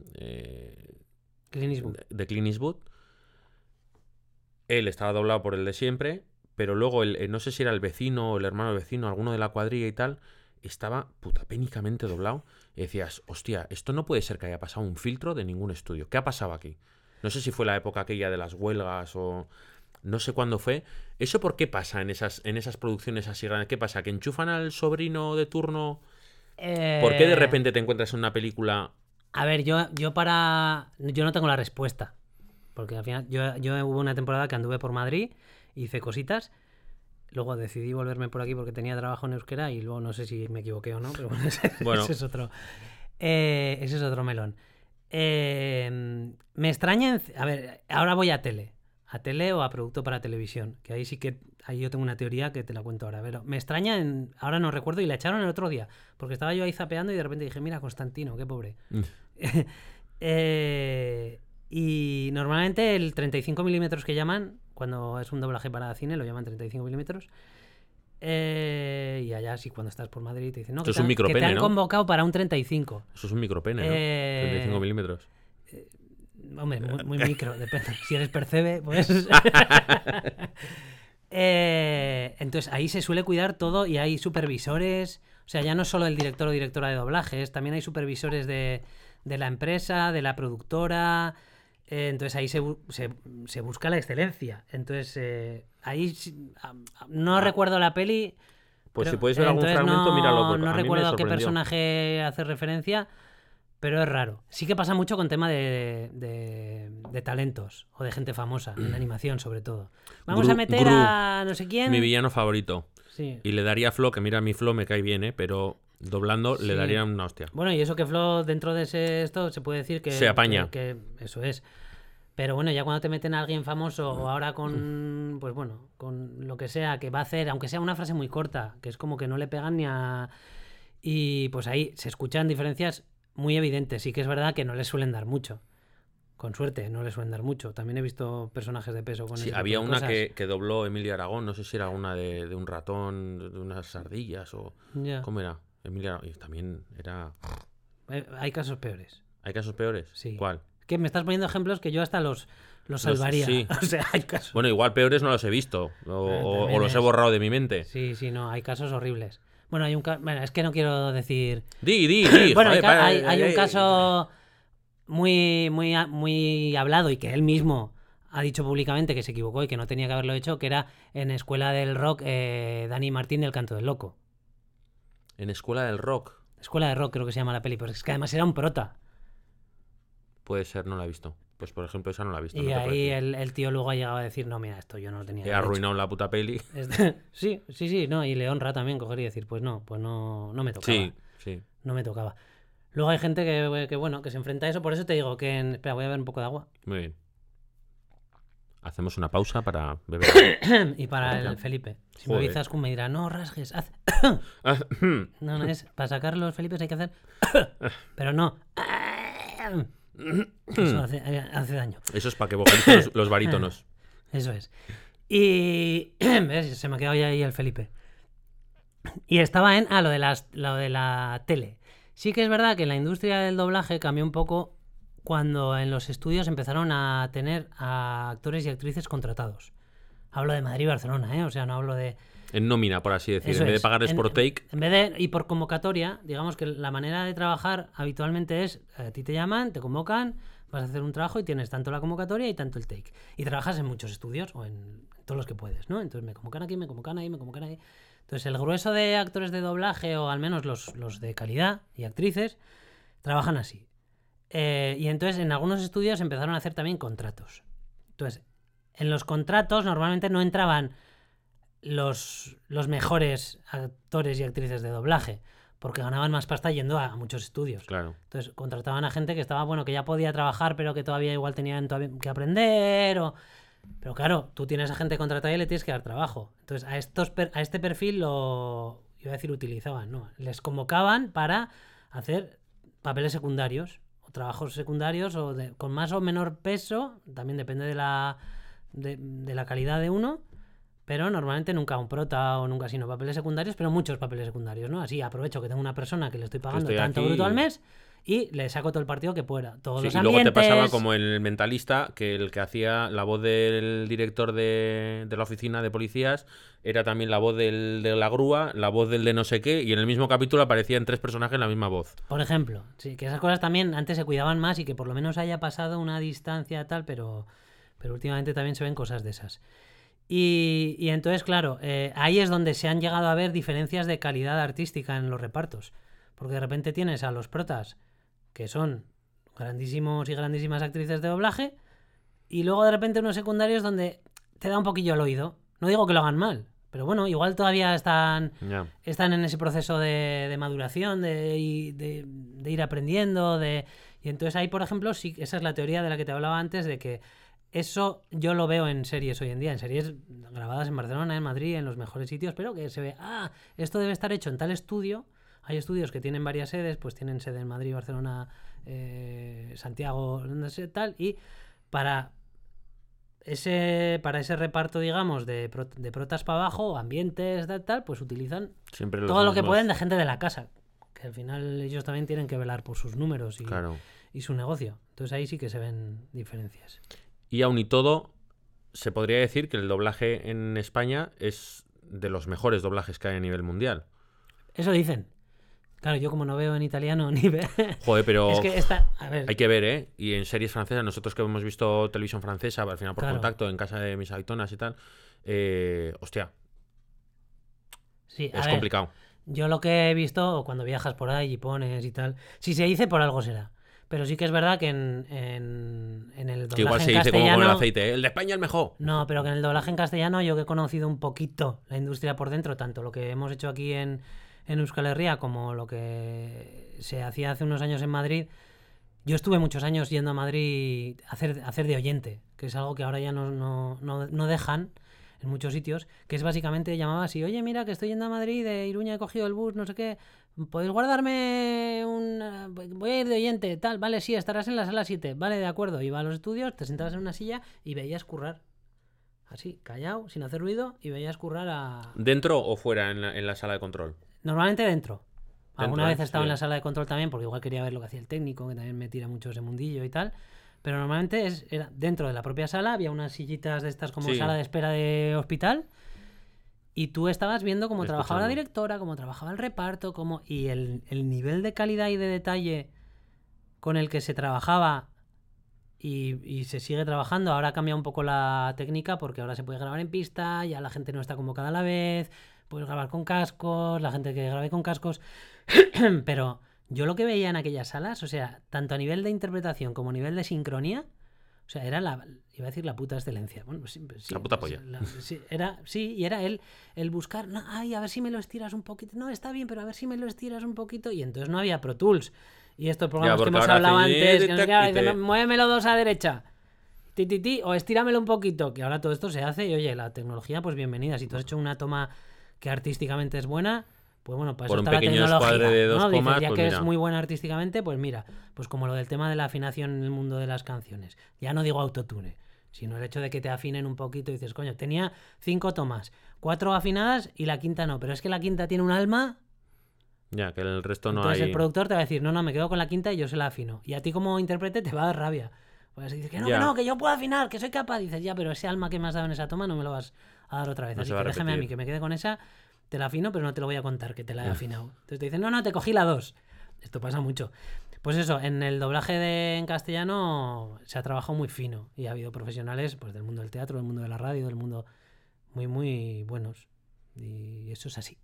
Clint Eastwood. de- de Clint Eastwood. Él estaba doblado por el de siempre, pero luego, el, eh, no sé si era el vecino o el hermano del vecino, alguno de la cuadrilla y tal, estaba putapénicamente doblado. Y decías, hostia, esto no puede ser que haya pasado un filtro de ningún estudio. ¿Qué ha pasado aquí? No sé si fue la época aquella de las huelgas o no sé cuándo fue. ¿Eso por qué pasa en esas, en esas producciones así grandes? ¿Qué pasa? ¿Que enchufan al sobrino de turno? ¿Por qué de Eh, repente te encuentras en una película? a ver yo yo para yo no tengo la respuesta porque al final yo, yo hubo una temporada que anduve por Madrid hice cositas luego decidí volverme por aquí porque tenía trabajo en euskera y luego no sé si me equivoqué o no pero bueno ese, Bueno. ese es otro eh, ese es otro melón. Eh, me extraña en- a ver ahora voy a tele a tele o a producto para televisión que ahí sí que ahí yo tengo una teoría que te la cuento ahora pero me extraña en, ahora no recuerdo y la echaron el otro día porque estaba yo ahí zapeando y de repente dije mira Constantino qué pobre Eh, y normalmente el 35 milímetros que llaman, cuando es un doblaje para cine, lo llaman 35 milímetros. Eh, y allá sí, cuando estás por Madrid te dicen, no, Esto que, es te un han- que te han ¿no? convocado para un 35. Eso es un micropene, ¿no? Eh, 35 milímetros. Hombre, muy, muy micro, depende. Si eres percebe, pues... Eh, entonces ahí se suele cuidar todo y hay supervisores, o sea, ya no solo el director o directora de doblajes, también hay supervisores de, de la empresa, de la productora, eh, entonces ahí se, se- se busca la excelencia. Entonces eh, ahí sí- a- a- no Ah. recuerdo la peli. Pues si puedes ver algún fragmento, no, míralo. No a recuerdo a qué personaje hace referencia, pero es raro. Sí que pasa mucho con tema de, de- de talentos o de gente famosa, en animación sobre todo. Vamos Gru- a meter Gru, a no sé quién. Mi villano favorito. Sí. Y le daría a Flo, que mira, mi Flo me cae bien, ¿eh? Pero doblando le Sí. daría una hostia. Bueno, y eso que Flo dentro de ese esto se puede decir que Se apaña. que- que eso es. Pero bueno, ya cuando te meten a alguien famoso o ahora con pues bueno, con lo que sea que va a hacer, aunque sea una frase muy corta, que es como que no le pegan ni a y pues ahí se escuchan diferencias muy evidentes. Sí que es verdad que no les suelen dar mucho. con suerte, no le suelen dar mucho. También he visto personajes de peso con Sí, ese tipo había de una cosas. que, que dobló Emilio Aragón, no sé si era una de, de un ratón, de unas ardillas o... Ya. ¿Cómo era? Y también era... Eh, Hay casos peores. ¿Hay casos peores? Sí. ¿Cuál? Que me estás poniendo ejemplos que yo hasta los, los Los- salvaría. sí. O sea, hay casos. Bueno, igual peores no los he visto. O, o los he borrado de mi mente. Sí, sí, no, hay casos horribles. Bueno, hay un caso. Bueno, es que no quiero decir. Di, di, di. bueno, hay, joder, hay un eh, caso muy, muy, muy hablado y que él mismo ha dicho públicamente que se equivocó y que no tenía que haberlo hecho, que era en Escuela del Rock eh, Dani Martín del Canto del Loco. En Escuela del Rock. Escuela de Rock creo que se llama la peli, pero es que además era un prota. Puede ser, no la he visto. Pues por ejemplo, esa no la he visto. Y no ahí el, el tío luego ha llegado a decir, no, mira, esto yo no lo tenía He haber hecho". arruinado la puta peli. Este- sí, sí, sí, no, y le honra también coger y decir, pues no, pues no, no me tocaba. Sí, sí. No me tocaba. Luego hay gente que, que, bueno, que se enfrenta a eso, por eso te digo que... en- Espera, voy a ver un poco de agua. Muy bien. Hacemos una pausa para beber. y para el Felipe. Si me Joder. avisas, me dirá, no rasgues, haz... No, no es... Para sacar los Felipes hay que hacer... Pero no. Eso hace, hace daño. Eso es para que vocalicen los, los barítonos. Eso es. Y. ¿Ves? Se me ha quedado ya ahí el Felipe. Y estaba en. Ah, lo de, las, lo de la tele. Sí que es verdad que la industria del doblaje cambió un poco cuando en los estudios empezaron a tener a actores y actrices contratados. Hablo de Madrid y Barcelona, ¿eh? O sea, no hablo de. En nómina, por así decir. Eso en vez de es. pagarles En- por take. En vez de. Y por convocatoria, digamos que la manera de trabajar habitualmente es: a ti te llaman, te convocan, vas a hacer un trabajo y tienes tanto la convocatoria y tanto el take. Y trabajas en muchos estudios o en todos los que puedes, ¿no? Entonces me convocan aquí, me convocan ahí, me convocan ahí. Entonces el grueso de actores de doblaje, o al menos los, los de calidad y actrices, trabajan así. Eh, y entonces en algunos estudios empezaron a hacer también contratos. Entonces, en los contratos normalmente no entraban los, los mejores actores y actrices de doblaje, porque ganaban más pasta yendo a, muchos estudios. Claro. Entonces contrataban a gente que estaba, bueno, que ya podía trabajar, pero que todavía igual tenían todavía que aprender. O... Pero claro, tú tienes a gente contratada y le tienes que dar trabajo. Entonces a, estos per- a este perfil lo, iba a decir, utilizaban, ¿no? Les convocaban para hacer papeles secundarios, trabajos secundarios, o de- con más o menor peso, también depende de la, de, de la calidad de uno. Pero normalmente nunca un prota o nunca sino papeles secundarios, pero muchos papeles secundarios, ¿no? Así aprovecho que tengo una persona que le estoy pagando estoy tanto aquí bruto al mes y le saco todo el partido que pueda. Todos Sí, los y luego te pasaba como el mentalista, que el que hacía la voz del director de, de la oficina de policías era también la voz del, de la grúa, la voz del de no sé qué, y en el mismo capítulo aparecían tres personajes la misma voz. Por ejemplo, sí, que esas cosas también antes se cuidaban más y que por lo menos haya pasado una distancia tal, pero, pero últimamente también se ven cosas de esas. Y, y entonces, claro, eh, ahí es donde se han llegado a ver diferencias de calidad artística en los repartos. Porque de repente tienes a los protas, que son grandísimos y grandísimas actrices de doblaje, y luego de repente unos secundarios donde te da un poquillo al oído. No digo que lo hagan mal, pero bueno, igual todavía están están en ese proceso de, de maduración, de, de- de ir aprendiendo, de y entonces ahí, por ejemplo, sí, esa es la teoría de la que te hablaba antes, de que eso yo lo veo en series hoy en día, en series grabadas en Barcelona, en Madrid, en los mejores sitios, pero que se ve, ah, esto debe estar hecho en tal estudio. Hay estudios que tienen varias sedes, pues tienen sede en Madrid, Barcelona, eh, Santiago, no sé, tal, y para ese, para ese reparto, digamos, de, pro- de protas para abajo, ambientes, tal, tal, pues utilizan Siempre todo lo que pueden de gente de la casa. Que al final ellos también tienen que velar por sus números y, Claro. y su negocio. Entonces ahí sí que se ven diferencias. Y aun y todo, se podría decir que el doblaje en España es de los mejores doblajes que hay a nivel mundial. Eso dicen. Claro, yo como no veo en italiano ni ve... Joder, pero es que esta... A ver, hay que ver, ¿eh? Y en series francesas, nosotros que hemos visto televisión francesa, al final por Claro. contacto, en casa de mis habitonas y tal, eh, hostia, sí, a es ver, complicado. Yo lo que he visto, cuando viajas por ahí y pones y tal, si se dice por algo será. Pero sí que es verdad que en, en, en el doblaje Que igual se en dice como con el aceite, ¿eh? el de España es el mejor. No, pero que en el doblaje en castellano yo que he conocido un poquito la industria por dentro, tanto lo que hemos hecho aquí en, en Euskal Herria como lo que se hacía hace unos años en Madrid. Yo estuve muchos años yendo a Madrid a hacer, hacer de oyente, que es algo que ahora ya no, no, no, no dejan en muchos sitios, que es básicamente llamaba así, oye, mira que estoy yendo a Madrid, de Iruña he cogido el bus, no sé qué, ¿podéis guardarme un... eh, Voy a ir de oyente, tal, vale, sí, estarás en la sala 7, vale, de acuerdo. Iba a los estudios, te sentabas en una silla y veías currar. Así, callado, sin hacer ruido, y veías currar a... ¿Dentro o fuera en la sala de control? Normalmente dentro. Alguna vez he estado sí. en la sala de control también, porque igual quería ver lo que hacía el técnico, que también me tira mucho ese mundillo y tal. Pero normalmente es, era dentro de la propia sala, había unas sillitas de estas como Sí. sala de espera de hospital. Y tú estabas viendo cómo trabajaba la directora, cómo trabajaba el reparto, cómo... y el, el nivel de calidad y de detalle con el que se trabajaba y, y se sigue trabajando. Ahora cambia un poco la técnica porque ahora se puede grabar en pista, ya la gente no está convocada a la vez, puedes grabar con cascos, la gente que grabe con cascos. Pero yo lo que veía en aquellas salas, o sea, tanto a nivel de interpretación como a nivel de sincronía, o sea, era la, iba a decir la puta excelencia. Bueno, pues sí, pues sí, La puta pues polla. la- sí, era, sí, y era el, el buscar, no, ay, a ver si me lo estiras un poquito. No, está bien, pero a ver si me lo estiras un poquito. Y entonces no había Pro Tools. Y estos programas que hemos hablado antes, que no sé tac, qué, ahora y dice, te- muévemelo dos a derecha. Ti, ti, ti, o estíramelo un poquito, que ahora todo esto se hace y oye, la tecnología, pues bienvenida. Si tú has hecho una toma que artísticamente es buena, pues bueno, pues Por eso está la tecnología. de dos ¿no? Dices, comas, ya pues que mira. es muy buena artísticamente, pues mira, pues como lo del tema de la afinación en el mundo de las canciones. Ya no digo autotune, sino el hecho de que te afinen un poquito y dices, coño, tenía cinco tomas, cuatro afinadas y la quinta no, pero es que la quinta tiene un alma Ya, que el resto no entonces hay. el productor te va a decir, no, no, me quedo con la quinta y yo se la afino. Y a ti como intérprete te va a dar rabia. Pues dices que no, Ya. que no, que yo puedo afinar, que soy capaz. Dices, ya, pero ese alma que me has dado en esa toma no me lo vas a dar otra vez. No Así que déjame a mí que me quede con esa, te la afino, pero no te lo voy a contar que te la he afinado. Entonces te dicen, no, no, te cogí la dos. Esto pasa mucho. Pues eso, en el doblaje de, en castellano se ha trabajado muy fino y ha habido profesionales pues, del mundo del teatro, del mundo de la radio, del mundo muy, muy buenos. Y eso es así.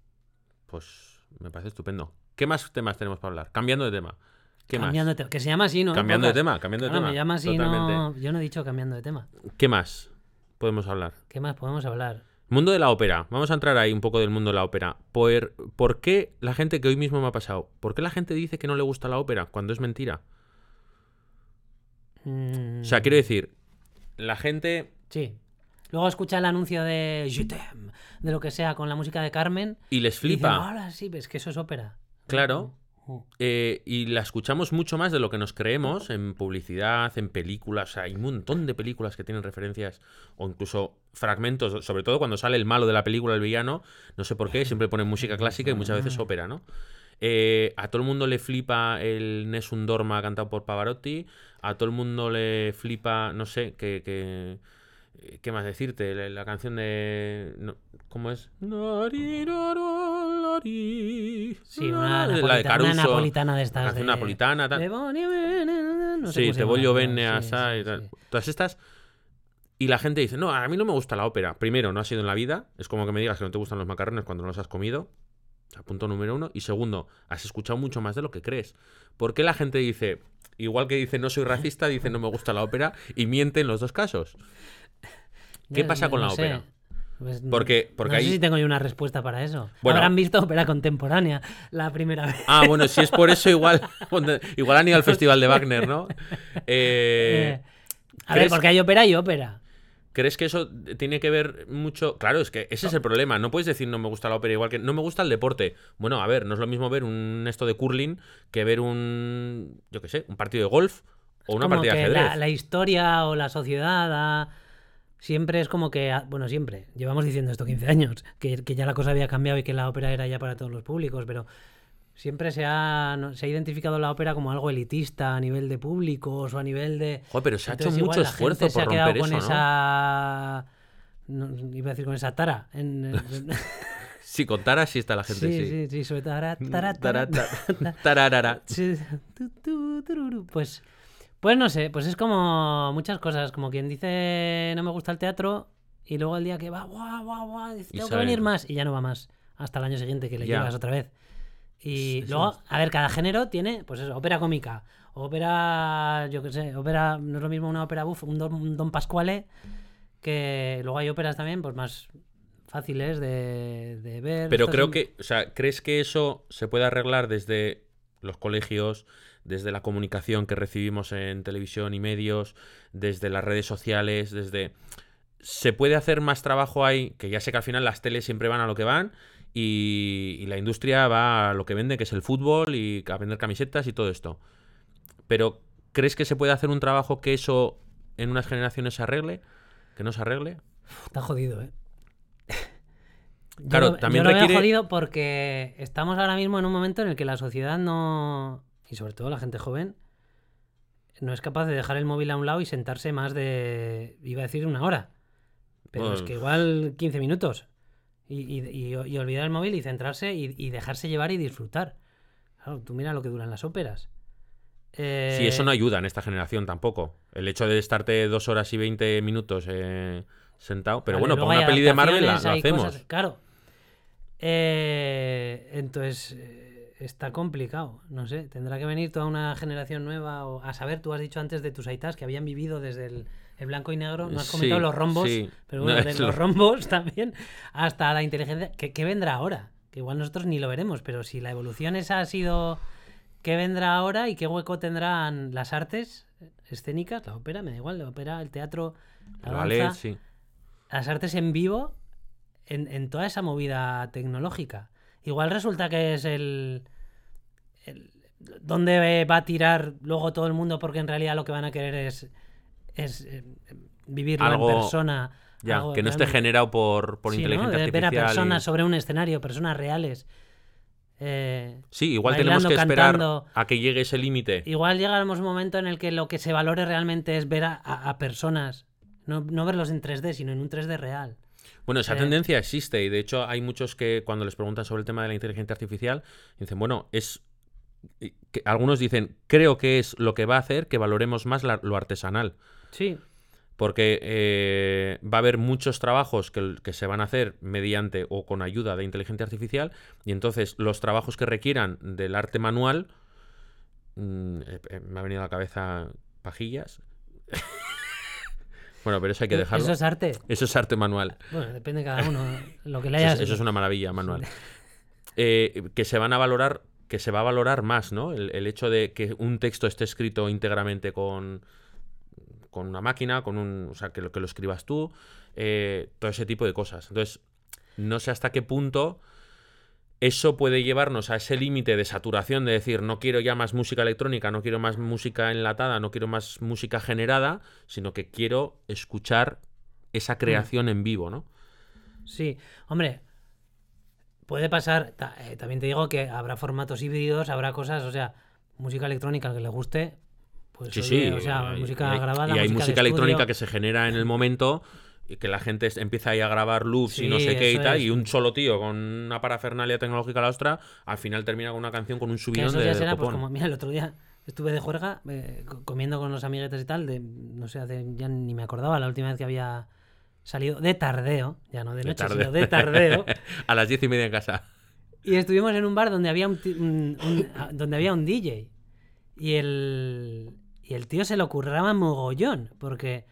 Pues me parece estupendo. ¿Qué más temas tenemos para hablar? Cambiando de tema. ¿Qué cambiando más? de tema. Que se llama así, ¿no? Cambiando de tema, cambiando de Claro, tema. me llama así, no... Yo no he dicho cambiando de tema. ¿Qué más podemos hablar? ¿Qué más podemos hablar? Mundo de la ópera. Vamos a entrar ahí un poco del mundo de la ópera. Por, ¿Por qué la gente que hoy mismo me ha pasado? ¿Por qué la gente dice que no le gusta la ópera cuando es mentira? Mm, O sea, quiero decir, la gente Sí. Luego escucha el anuncio de Je de lo que sea, con la música de Carmen. y les Y dicen, flipa, ahora sí, ves que eso es ópera. claro, Mm. Eh, y la escuchamos mucho más de lo que nos creemos en publicidad, en películas. O sea, hay un montón de películas que tienen referencias o incluso fragmentos, sobre todo cuando sale el malo de la película, el villano. No sé por qué, siempre ponen música clásica y muchas veces ópera, ¿no? Eh, a todo el mundo le flipa el Nessun Dorma cantado por Pavarotti. A todo el mundo le flipa, no sé, que. que ¿Qué más decirte? La, la canción de. no, ¿Cómo es? Sí, Sí, una, la de napolita- una Caruso. napolitana de estas. de- napolitana, tal. de Bonnie no sé sí, te bene sí, y tal. Todas estas. Y la gente dice, no, a mí no me gusta la ópera. Primero, no ha sido en la vida. Es como que me digas que no te gustan los macarrones cuando no los has comido. O sea, punto número uno. Y segundo, has escuchado mucho más de lo que crees. ¿Por qué la gente dice, igual que dice no soy racista, dice no me gusta la ópera y miente en los dos casos? ¿Qué pasa con la sé. ópera? Pues, Porque- porque no ahí- sé si tengo yo una respuesta para eso. Bueno. Habrán visto ópera contemporánea la primera vez. Ah, bueno, si es por eso, igual, igual han ido al festival de Wagner, ¿no? Eh, Eh, a ver, ¿crees- porque hay ópera y ópera. ¿Crees que eso tiene que ver mucho? Claro, es que ese es el problema. No puedes decir no me gusta la ópera igual que no me gusta el deporte. Bueno, a ver, no es lo mismo ver un esto de curling que ver un, yo qué sé, un partido de golf o una como partida de ajedrez. la, la historia o la sociedad ha- siempre es como que, ah, bueno, siempre, llevamos diciendo esto 15 años, que, que ya la cosa había cambiado y que la ópera era ya para todos los públicos, pero siempre se ha, no- se ha identificado la ópera como algo elitista a nivel de públicos o a nivel de... Joder, pero se ha hecho Entonces, igual mucho la esfuerzo gente se por ha quedado romper con eso, ¿no? esa... no, iba a decir con esa tara. en- Si contara, sí está la gente, sí, sí. sí, sí, sobre tara, tara, tara, Tarata- tararara. Sí, tu, tu, tururu. Pues, pues no sé, pues es como muchas cosas, como quien dice no me gusta el teatro y luego el día que va, guau, guau, guau, dice, tengo que venir más y ya no va más hasta el año siguiente que le llevas otra vez. Y luego, a ver, cada género tiene, pues eso, ópera cómica, ópera, yo qué sé, ópera, no es lo mismo una ópera buff, un don, un don Pasquale, que luego hay óperas también, pues más fáciles de, de ver. Pero creo son- que, o sea, ¿crees que eso se puede arreglar desde los colegios, desde la comunicación que recibimos en televisión y medios, desde las redes sociales, desde... ¿Se puede hacer más trabajo ahí? Que ya sé que al final las teles siempre van a lo que van y, y la industria va a lo que vende, que es el fútbol y a vender camisetas y todo esto. Pero, ¿crees que se puede hacer un trabajo que eso en unas generaciones se arregle? ¿Que no se arregle? Está jodido, ¿eh? Yo Claro, lo- también yo lo veo requiere- jodido porque estamos ahora mismo en un momento en el que la sociedad no, y sobre todo la gente joven, no es capaz de dejar el móvil a un lado y sentarse más de, iba a decir una hora, pero es que igual 15 minutos. Y, y- y- y olvidar el móvil y centrarse y, dejarse llevar y disfrutar. Claro, tú mira lo que duran las óperas. Eh, Sí, eso no ayuda en esta generación tampoco. El hecho de estarte dos horas y 20 minutos eh, sentado. Pero Vale, bueno, para una peli de Marvel la, hacemos. cosas- claro. Eh, entonces, está complicado. No sé, tendrá que venir toda una generación nueva. O, a saber, tú has dicho antes de tus aitas que habían vivido desde el, el blanco y negro. No has Sí, comentado los rombos, sí. pero No, bueno, de es los lo- rombos también hasta la inteligencia. ¿Qué, qué vendrá ahora? Que igual nosotros ni lo veremos, pero si la evolución esa ha sido. ¿Qué vendrá ahora y qué hueco tendrán las artes escénicas? La ópera, me da igual, la ópera, el teatro, la danza ballet, sí. las artes en vivo en, en toda esa movida tecnológica. Igual resulta que es el, el- dónde va a tirar luego todo el mundo porque en realidad lo que van a querer es, es eh, vivirlo Algo- en persona. Ya, algo que no esté generado por, por Sí, ¿no? inteligencia De ver a y- personas sobre un escenario, personas reales. Eh, Sí, igual bailando, tenemos que esperar cantando. a que llegue ese límite. Igual llegaremos a un momento en el que lo que se valore realmente es ver a, a- a personas, no, no verlos en 3D, sino en un 3D real. Bueno, esa Eh. tendencia existe y de hecho hay muchos que cuando les preguntan sobre el tema de la inteligencia artificial dicen, bueno, es... y que algunos dicen, creo que es lo que va a hacer que valoremos más la- lo artesanal. Sí, Porque eh, va a haber muchos trabajos que, que se van a hacer mediante o con ayuda de inteligencia artificial y entonces los trabajos que requieran del arte manual, mm, eh, eh, me ha venido a la cabeza pajillas. bueno, pero eso hay que dejarlo. eso es arte. Eso es arte manual. Bueno, depende de cada uno. Lo que le Eso es, eso es una maravilla manual. Eh, que se van a valorar, que se va a valorar más, ¿no? El, el hecho de que un texto esté escrito íntegramente con, con una máquina, con un. O sea, que lo, que lo escribas tú. eh, todo ese tipo de cosas. Entonces, no sé hasta qué punto eso puede llevarnos a ese límite de saturación de decir, no quiero ya más música electrónica, no quiero más música enlatada, no quiero más música generada, sino que quiero escuchar esa creación en vivo, ¿no? Sí, hombre, puede pasar. eh, también te digo que habrá formatos híbridos, habrá cosas, o sea, música electrónica al que le guste. Pues, Sí, oye, sí. O sea, y- música hay, grabada. y hay música, electrónica que se genera en el momento que la gente empieza ahí a grabar loops y no sé qué y tal, es. y un solo tío con una parafernalia tecnológica a la ostra, al final termina con una canción con un subidón eso de ya será, pues como, mira, el otro día estuve de juerga eh, co- comiendo con los amiguetes y tal, de, no sé, hace- ya ni me acordaba la última vez que había salido de tardeo, ya no de De noche, tarde. sino de tardeo. a las diez y media en casa. Y estuvimos en un bar donde había un, un- un- a- donde había un DJ. Y el, y el tío se lo curraba mogollón. Porque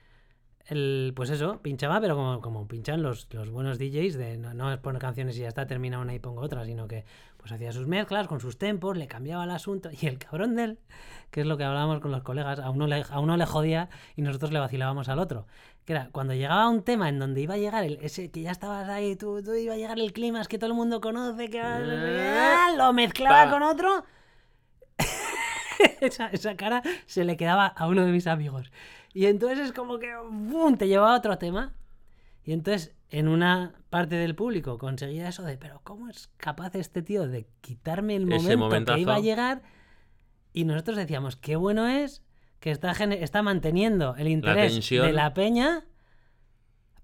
el, pues eso, pinchaba, pero como, como pinchan los, los buenos DJs, de no, no es poner canciones y ya está, termina una y pongo otra, sino que pues hacía sus mezclas con sus tempos, le cambiaba el asunto. Y el cabrón de él, que es lo que hablábamos con los colegas, a uno le, a uno le jodía y nosotros le vacilábamos al otro. Que era cuando llegaba un tema en donde iba a llegar el, ese que ya estabas ahí, tú, tú iba a llegar el clima, es que todo el mundo conoce, que ah, lo mezclaba Pa. con otro. esa, esa cara se le quedaba a uno de mis amigos. Y entonces es como que ¡bum! te llevaba a otro tema. Y entonces en una parte del público conseguía eso de, pero ¿cómo es capaz este tío de quitarme el momento que iba a llegar? Y nosotros decíamos, qué bueno es que está, está manteniendo el interés de la peña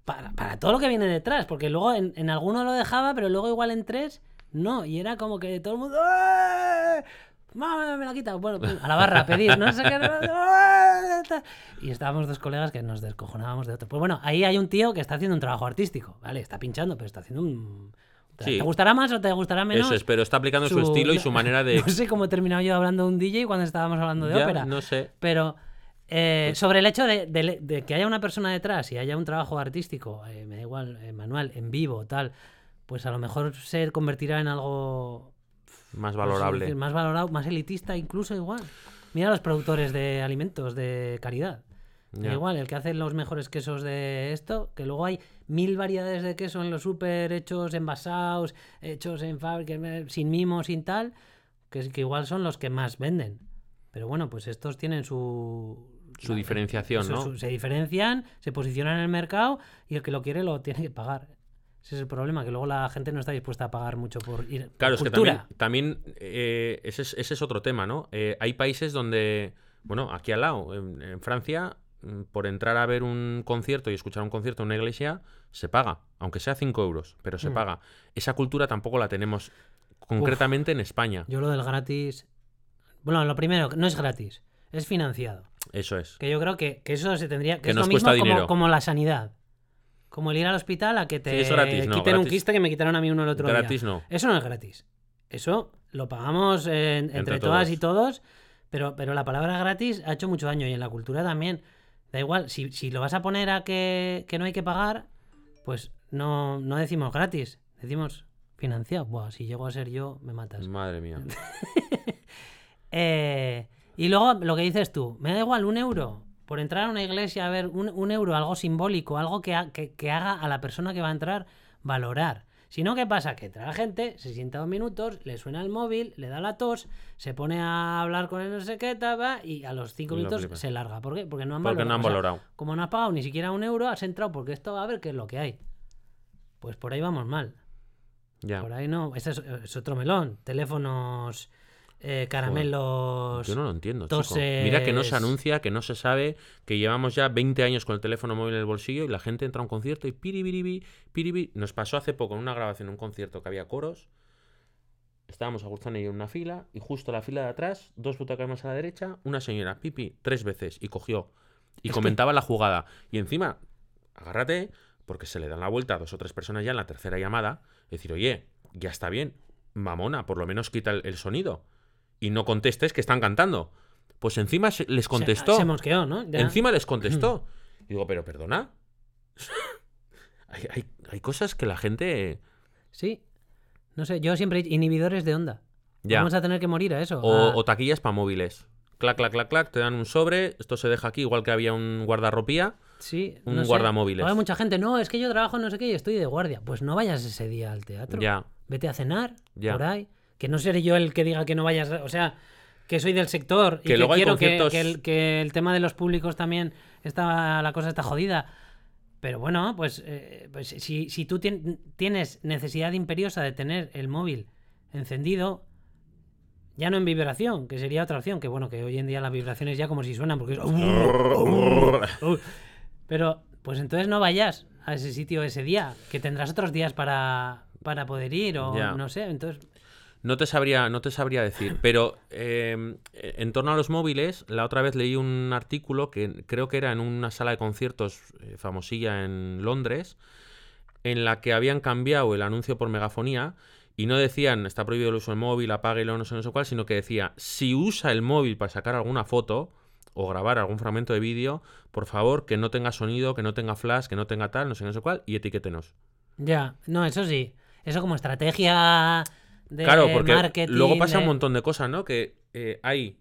para, para todo lo que viene detrás. Porque luego en, en alguno lo dejaba, pero luego igual en tres, no. Y era como que todo el mundo... ¡eh! Mamá, me la quita. Bueno, a la barra a pedir, no sé qué. Y estábamos dos colegas que nos descojonábamos de otro. Pues bueno, ahí hay un tío que está haciendo un trabajo artístico, ¿vale? Está pinchando, pero está haciendo un. ¿Te, Sí. te gustará más o te gustará menos? Eso es, pero está aplicando su, estilo y su manera de... No sé cómo he terminado yo hablando de un DJ cuando estábamos hablando de Ya, ópera. no sé. Pero eh, sobre el hecho de, de- de que haya una persona detrás y haya un trabajo artístico, eh, me da igual, eh, manual, en vivo, tal, pues a lo mejor se convertirá en algo Más sé valorable. decir, más valorado, más elitista, incluso igual. Mira los productores de alimentos de caridad. Da Ya. igual, el que hace los mejores quesos de esto, que luego hay mil variedades de queso en los super hechos envasados, hechos en fábricas, eh, sin mimo, sin tal, que, igual son los que más venden. Pero bueno, pues estos tienen su... Su diferenciación, Eso, ¿no? su- se diferencian, se posicionan en el mercado y el que lo quiere lo tiene que pagar. Ese es el problema, que luego la gente no está dispuesta a pagar mucho por ir. Claro, es que cultura. también, también eh, ese, es, ese es otro tema, ¿no? Eh, hay países donde, bueno, aquí al lado, en, en Francia, mm, por entrar a ver un concierto y escuchar un concierto en una iglesia, se paga, aunque sea 5 euros, pero se Mm. paga. Esa cultura tampoco la tenemos concretamente en España. Yo lo del gratis. Bueno, lo primero, no es gratis, es financiado. Eso es. Que yo creo que, que eso se tendría. Que, Que es nos lo mismo cuesta como, dinero. como la sanidad. Como el ir al hospital a que te Sí, eso gratis, no, quiten un quiste que me quitaron a mí uno el otro Gratis día. no. Eso no es gratis. Eso lo pagamos en- entre, Entre todas todos. y todos, pero, pero la palabra gratis ha hecho mucho daño y en la cultura también. Da igual, si, si lo vas a poner a que, que no hay que pagar, pues no, no decimos gratis, decimos financiado. Buah, si llego a ser yo, me matas. Madre mía. Eh, y luego lo que dices tú, me da igual un euro por entrar a una iglesia a ver un, un euro, algo simbólico, algo que, ha- que- que haga a la persona que va a entrar valorar. Si no, ¿qué pasa? Que entra la gente, se sienta dos minutos, le suena el móvil, le da la tos, se pone a hablar con el no sé qué, tal, va, y a los cinco lo minutos se larga. ¿Por qué? Porque no han Porque no han O sea, valorado. como no has pagado ni siquiera un euro, has entrado porque esto a ver qué es lo que hay. Pues por ahí vamos mal. Ya. Por ahí no. Ese es, es otro melón. Teléfonos, eh, caramelos. Yo no lo entiendo, chico. Mira que no se anuncia, que no se sabe, que llevamos ya 20 años con el teléfono móvil en el bolsillo y la gente entra a un concierto y piribiribi, piribi. Nos pasó hace poco en una grabación, en un concierto que había coros. Estábamos Agustín y yo en una fila y justo a la fila de atrás, dos butacas más a la derecha, una señora, pipi, tres veces y cogió. Y Es que- comentaba la jugada. Y encima, agárrate, porque se le dan la vuelta a dos o tres personas ya en la tercera llamada. Decir, oye, ya está bien, mamona, por lo menos quita el, el sonido. Y no contestes que están cantando. Pues encima les contestó. Se, mosqueó, ¿no? Ya. Encima les contestó. Y digo, pero perdona. hay, hay- hay cosas que la gente. Sí. No sé, yo siempre he inhibidores de onda. Ya. Vamos a tener que morir a eso. O, a- o taquillas para móviles. Clac, clac, clac, clac, te dan un sobre, esto se deja aquí, igual que había un guardarropía. sí, un no guardamóviles. Hay mucha gente, no, es que yo trabajo no sé qué y estoy de guardia. Pues no vayas ese día al teatro. Ya. Vete a cenar Ya. por ahí. Que no seré yo el que diga que no vayas. O sea, que soy del sector y Que quiero que- el, que el tema de los públicos también está la cosa está jodida. Pero bueno, pues, eh, pues si, si tú tien- tienes necesidad imperiosa de tener el móvil encendido, ya no en vibración, que sería otra opción, que bueno, que hoy en día las vibraciones ya como si suenan, porque es... Uh, Pero, pues entonces no vayas a ese sitio ese día, que tendrás otros días para, para poder ir, o no sé, entonces... No te sabría, no te sabría decir, pero eh, en torno a los móviles, la otra vez leí un artículo que creo que era en una sala de conciertos eh, famosilla en Londres, en la que habían cambiado el anuncio por megafonía y no decían está prohibido el uso del móvil, apáguelo, no sé, no sé cuál, sino que decía si usa el móvil para sacar alguna foto o grabar algún fragmento de vídeo, por favor que no tenga sonido, que no tenga flash, que no tenga tal, no sé, no sé cuál, y etiquétenos. Ya, no, eso sí. Eso como estrategia de Claro, porque marketing. luego pasa un montón de cosas, ¿no? Que eh, hay,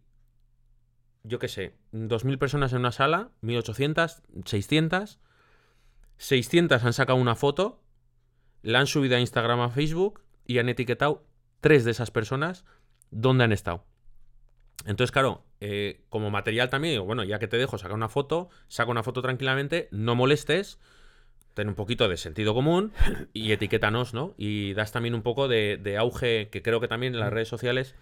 yo qué sé, 2.000 personas en una sala, 1.800, 600. 600 han sacado una foto, la han subido a Instagram, a Facebook y han etiquetado tres de esas personas dónde han estado. Entonces, claro, eh, como material también, digo, bueno, ya que te dejo sacar una foto, saca una foto tranquilamente, no molestes, ten un poquito de sentido común y etiquétanos, ¿no? Y das también un poco de, de auge, que creo que también en las redes sociales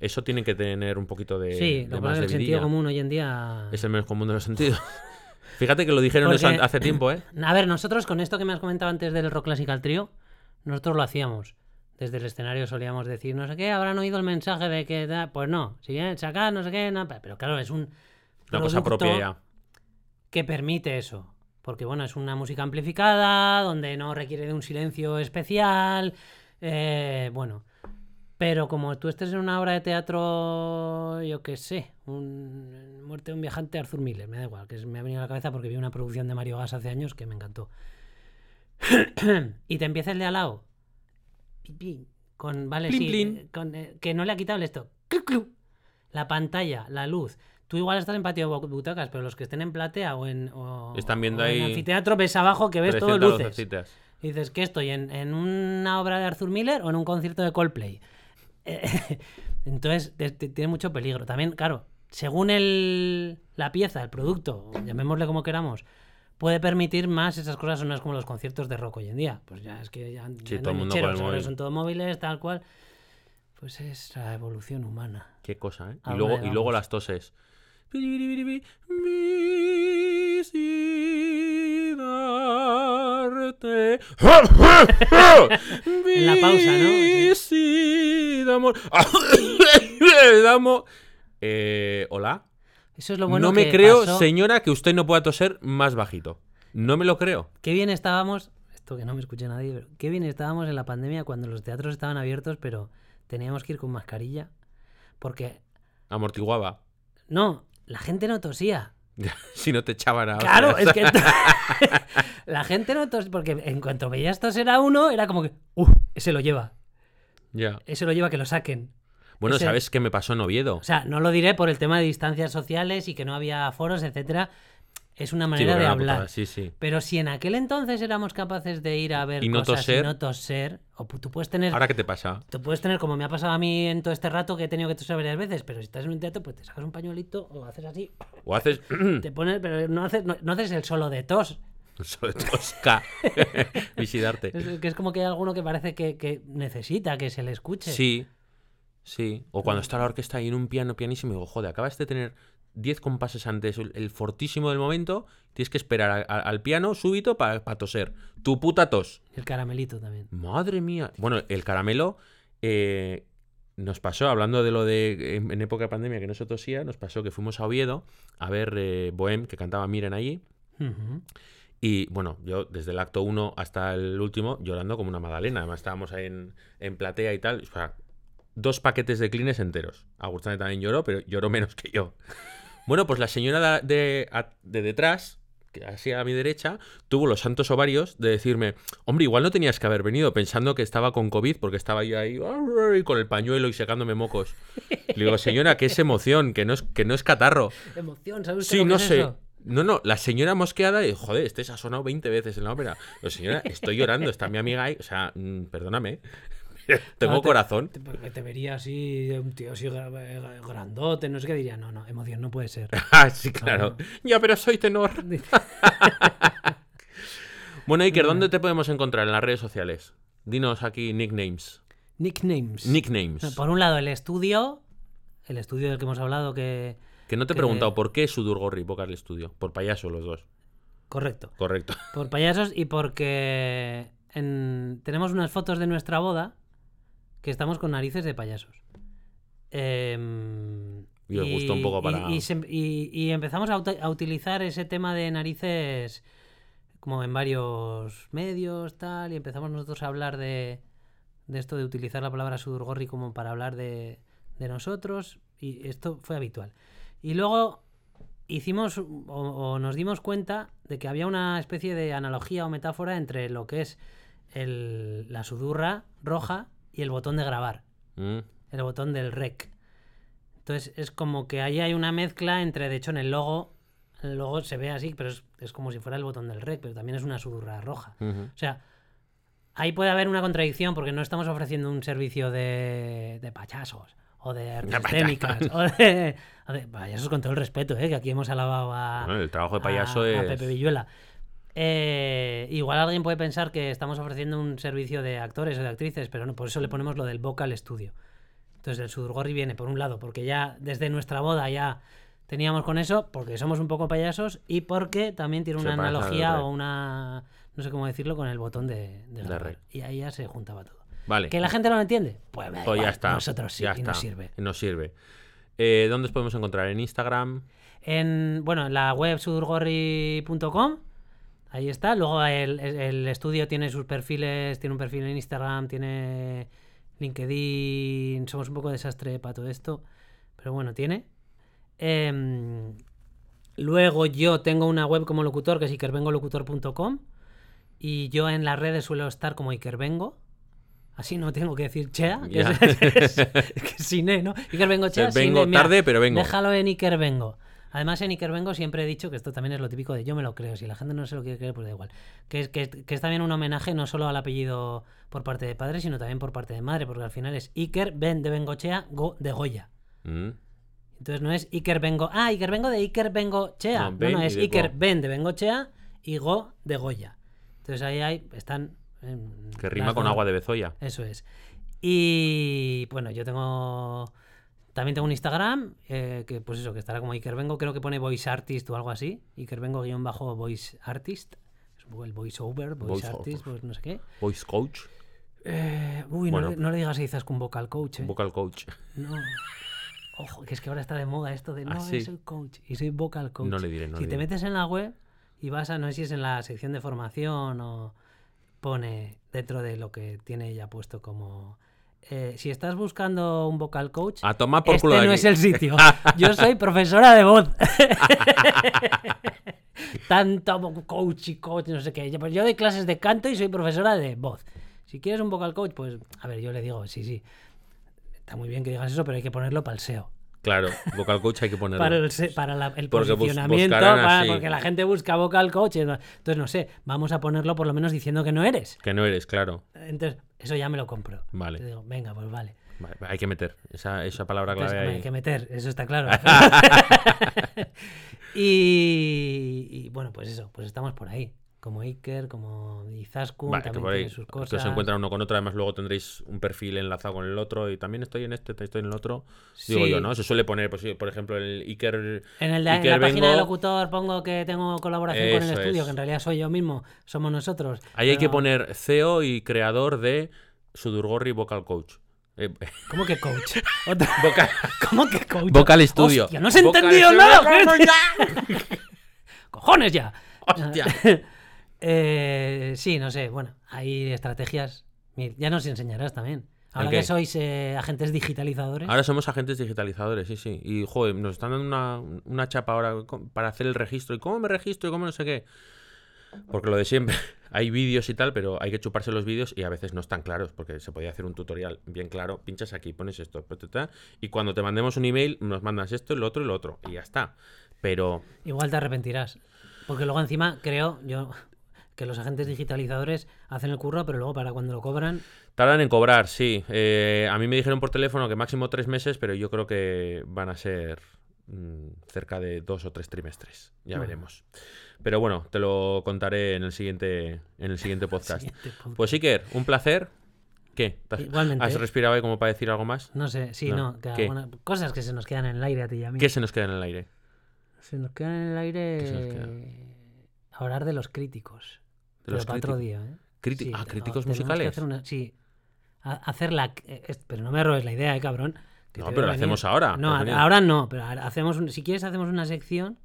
eso tiene que tener un poquito de, Sí, lo más de el sentido vidilla. común hoy en día... Es el menos común de los sentidos. Fíjate que lo dijeron eso hace tiempo, ¿eh? A ver, nosotros con esto que me has comentado antes del Rock Classical Trio, nosotros lo hacíamos. Desde el escenario solíamos decir, no sé qué, habrán oído el mensaje de que... da-". Pues no, si bien sacar, no sé qué, no, pero claro, es un... Una cosa propia ya. que permite eso. Porque bueno, es una música amplificada, donde no requiere de un silencio especial. eh, bueno. Pero como tú estés en una obra de teatro, yo qué sé, un, Muerte de un viajante Arthur Miller, me da igual, que me ha venido a la cabeza porque vi una producción de Mario Gas hace años que me encantó. y te empieza el de al lado. Con, vale, Plin, sí, plin. eh, con, eh, que no le ha quitado el esto. La pantalla, la luz, tú igual estás en patio de butacas, pero los que estén en platea o en, o- Están viendo o en ahí anfiteatro ves abajo que ves todo 300 luces. Y dices, ¿qué estoy? ¿En, en una obra de Arthur Miller o en un concierto de Coldplay? Entonces, te- te- tiene mucho peligro. También, claro, según el, la pieza, el producto, llamémosle como queramos, puede permitir más esas cosas sonoras como los conciertos de rock hoy en día. Pues ya es que ya, ya todo el mundo mecheros, con el ahora móvil. son todo móviles, tal cual. Pues es la evolución humana. Qué cosa, ¿eh? ¿A Y luego, y luego las toses. Visitarte. En la pausa, ¿no? Sí. Eh, Hola. Eso es lo bueno no me que creo, pasó. señora, que usted no pueda toser más bajito. No me lo creo. Qué bien estábamos, esto que no me escuche nadie, pero qué bien estábamos en la pandemia cuando los teatros estaban abiertos, pero teníamos que ir con mascarilla. Porque, Amortiguaba. no, la gente no tosía. si no te echaban a Claro, hostias. es que la gente no tosía, porque en cuanto veías toser a uno, era como que, ¡uh! Ese lo lleva, Ya. ese lo lleva que lo saquen. Bueno, Ese- ¿sabes qué me pasó en Oviedo? O sea, no lo diré por el tema de distancias sociales y que no había foros, etcétera. Es una manera de hablar. putada, Sí, sí. Pero si en aquel entonces éramos capaces de ir a ver Y no cosas toser. y no toser, o tú puedes tener ¿Ahora qué te pasa? Tú puedes tener, como me ha pasado a mí en todo este rato, que he tenido que toser varias veces, pero si estás en un teatro, pues te sacas un pañuelito o haces así, O haces te pones, pero no haces, no, no haces el solo de tos. sobre tosca. Visitarte. Es que es como que hay alguno que parece que, que necesita que se le escuche. Sí, sí. O cuando está la orquesta ahí en un piano pianísimo y digo, joder, acabas de tener 10 compases antes, el, fortísimo del momento, tienes que esperar a- a- al piano súbito para toser. Tu puta tos. El caramelito también. Madre mía. Bueno, el caramelo eh, nos pasó, hablando de lo de en, en época de pandemia que no se tosía, nos pasó que fuimos a Oviedo a ver eh, Bohem, que cantaba Miren allí. Ujú. Y bueno, yo desde el acto 1 hasta el último llorando como una magdalena. Además estábamos ahí en, en platea y tal. O sea, dos paquetes de clines enteros. Agustane también lloró, pero lloró menos que yo. Bueno, pues la señora de, de- detrás, que así a mi derecha, tuvo los santos ovarios de decirme, hombre, igual no tenías que haber venido pensando que estaba con COVID porque estaba yo ahí con el pañuelo y secándome mocos. Le digo, señora, que es emoción, que no es, que no es catarro. Emoción, ¿sabes Sí, no es sé. eso? No, no, la señora mosqueada, y, joder, este se ha sonado 20 veces en la ópera. Pero señora, estoy llorando, está mi amiga ahí, o sea, mm, perdóname. Tengo No, te- corazón. te- Porque te vería así, un tío así gra- grandote, no sé qué diría. No, no, emoción, no puede ser. Ah, sí, claro. Ya, pero soy tenor. Bueno, Iker, ¿dónde te podemos encontrar en las redes sociales? Dinos aquí nicknames. Nicknames. Nicknames. Por un lado, el estudio, el estudio del que hemos hablado, que. Que no te he preguntado por qué Sudurgorri Vocal Studio. Por payaso los dos. Correcto. Correcto. Por payasos y porque en- tenemos unas fotos de nuestra boda que estamos con narices de payasos. Em, Y os gustó un poco para- Y, se- y- y empezamos a, uti- a utilizar ese tema de narices como en varios medios, tal, y empezamos nosotros a hablar de, de esto de utilizar la palabra sudurgorri como para hablar de, de nosotros, y esto fue habitual. Y luego hicimos o, o nos dimos cuenta de que había una especie de analogía o metáfora entre lo que es el- la sudurra roja y el botón de grabar, Mm, el botón del rec. Entonces es como que ahí hay una mezcla entre, de hecho en el logo, el logo se ve así, pero es, es como si fuera el botón del rec, pero también es una sudurra roja. O sea, ahí puede haber una contradicción porque no estamos ofreciendo un servicio de, de payasos o de artes escénicas o de, o de payasos con todo el respeto, ¿eh? que aquí hemos alabado a, Bueno, el trabajo de payaso a- a es. Pepe Villuela. Eh, igual alguien puede pensar que estamos ofreciendo un servicio de actores o de actrices, pero no, por eso le ponemos lo del vocal studio. Entonces el Sudurgorri viene por un lado porque ya desde nuestra boda ya teníamos con eso, porque somos un poco payasos y porque también tiene una analogía o una no sé cómo decirlo con el botón de, de De grabar. rec. Y ahí ya se juntaba todo. Vale. ¿Que la gente no lo entiende? Pues, Pues ya está. Nosotros sí, ya y está. nos sirve. Nos sirve. Eh, ¿Dónde os podemos encontrar? ¿En Instagram? En, bueno, en la web sudurgorri.com. Ahí está. Luego el, estudio tiene sus perfiles, tiene un perfil en Instagram, tiene LinkedIn. Somos un poco desastre para todo esto. Pero bueno, tiene. Em, luego yo tengo una web como locutor que es ikervengolocutor.com. Y yo en las redes suelo estar como Ikervengo. Así no tengo que decir Chea, que es, es- que sin E, ¿no? Iker Vengo Chea. sin vengo E. Mira, tarde, pero vengo. Déjalo en Iker Vengo. Además, en Iker Vengo siempre he dicho que esto también es lo típico de yo me lo creo. Si la gente no se lo quiere creer, pues da igual. Que es, que, que es también un homenaje no solo al apellido por parte de padre, sino también por parte de madre, porque al final es Iker Ben de Bengochea Go de Goya. Mm. Entonces no es Iker Vengo. Ah, Iker Vengo de Iker Vengo Chea. No, No, Ben no, y es Iker Go. Ben de Bengochea y Go de Goya. Entonces ahí hay, están. Que rima con agua de bezoya. Eso es. Y bueno, yo tengo. También tengo un Instagram, eh, que pues eso, que estará como Iker Vengo, creo que pone voice artist o algo así. Iker Vengo guion bajo voice artist. Es un poco el voice over, voice, Voice artist, pues no sé qué. Voice coach, Eh, uy, no le- no, le digas a Izaskun vocal coach. eh. vocal coach. No. Ojo, que es que ahora está de moda esto de no, ¿Ah, sí? soy coach y soy vocal coach. No le diré, no si le te diré. metes en la web y vas a, no sé si es en la sección de formación o pone dentro de lo que tiene ella puesto como. Eh, si estás buscando un vocal coach, A tomar por este culo no aquí. es el sitio. Yo soy profesora de voz. Tanto coach y coach, no sé qué. Yo, pues yo doy clases de canto y soy profesora de voz. Si quieres un vocal coach, pues, a ver, yo le digo, sí, sí. Está muy bien que digas eso, pero hay que ponerlo para el SEO. Claro, vocal coach hay que ponerlo. Para el, para la- el Porque posicionamiento, para- porque la gente busca vocal coach. Entonces, no sé, vamos a ponerlo por lo menos diciendo que no eres. Que no eres, claro. Entonces, eso ya me lo compro. Vale. Digo, venga, pues vale. Vale, hay que meter esa, esa palabra clave ahí. hay que meter, eso está claro. y, y, bueno, pues eso, pues estamos por ahí. Como Iker, como Izaskun, Vale, que también por ahí tiene sus cosas. os encuentran uno con otro, además luego tendréis un perfil enlazado con el otro y también estoy en este, estoy en el otro. Digo Sí. yo, ¿no? Se suele poner, pues, por ejemplo, el Iker... En, el de- en Iker la página de Bengo, locutor pongo que tengo colaboración con el estudio, es. que en realidad soy yo mismo, somos nosotros. Ahí hay que poner CEO y creador de Sudurgorri Vocal Coach. Eh, ¿Cómo que coach? Vocal, ¿Cómo que coach? vocal Studio. Hostia, no se ha entendido nada. ¡Cojones ya! ¡Hostia! Eh, sí, no sé, bueno, hay estrategias. Ya nos enseñarás también. Ahora que sois eh, agentes digitalizadores. Ahora somos agentes digitalizadores, sí, sí. Y, joder, nos están dando una, una chapa ahora para hacer el registro. ¿Y cómo me registro? ¿Y cómo no sé qué? Porque lo de siempre, hay vídeos y tal, pero hay que chuparse los vídeos y a veces no están claros, porque se podía hacer un tutorial bien claro. Pinchas aquí, pones esto, y cuando te mandemos un email, nos mandas esto, lo otro y lo otro, y ya está. Pero Igual te arrepentirás. Porque luego encima creo yo que los agentes digitalizadores hacen el curro, pero luego para cuando lo cobran, tardan en cobrar, sí. Eh, a mí me dijeron por teléfono que máximo tres meses, pero yo creo que van a ser mm, cerca de dos o tres trimestres. Ya veremos. Pero bueno, te lo contaré en el siguiente, en el siguiente podcast. siguiente podcast. Pues Iker, un placer. ¿Qué? ¿Te has- Igualmente. ¿Has respirado ahí como para decir algo más? no sé, sí, No, no, que ¿qué? alguna- cosas que se nos quedan en el aire a ti y a mí. ¿Qué se nos queda en el aire? Se nos quedan en el aire ¿Qué se nos queda? hablar de los críticos. De pero los para otro día, ¿eh? Criti- Sí, ah, críticos musicales. hacer una- sí. Ha- Hacer la... eh, Pero no me robes la idea, ¿eh, cabrón? No, pero venir. hacemos ahora, No, ahora no, pero hacemos un- si quieres hacemos una sección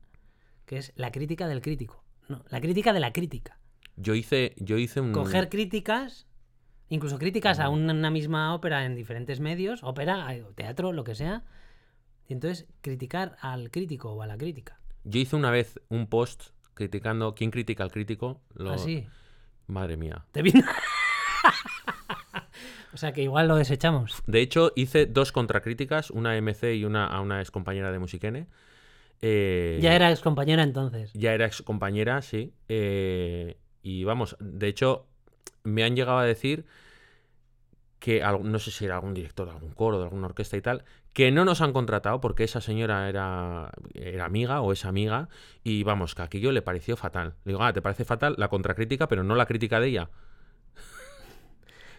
que es la crítica del crítico. No, la crítica de la crítica. Yo hice, yo hice un. Coger críticas, incluso críticas a una, una misma ópera en diferentes medios, ópera, eh, teatro, lo que sea, y entonces criticar al crítico o a la crítica. Yo hice una vez un post criticando. ¿Quién critica al crítico? Lo- Así. Madre mía. Te vino. o sea que igual lo desechamos. De hecho, hice dos contracríticas, una a MC y una a una ex compañera de Musiquene. Eh, Ya era ex compañera entonces. Ya era ex compañera, sí. Eh, y vamos, de hecho, me han llegado a decir que, no sé si era algún director de algún coro, de alguna orquesta y tal, que no nos han contratado porque esa señora era, era amiga o es amiga y vamos, que aquello le pareció fatal. Le digo, ah, ¿te parece fatal la contracrítica, pero no la crítica de ella?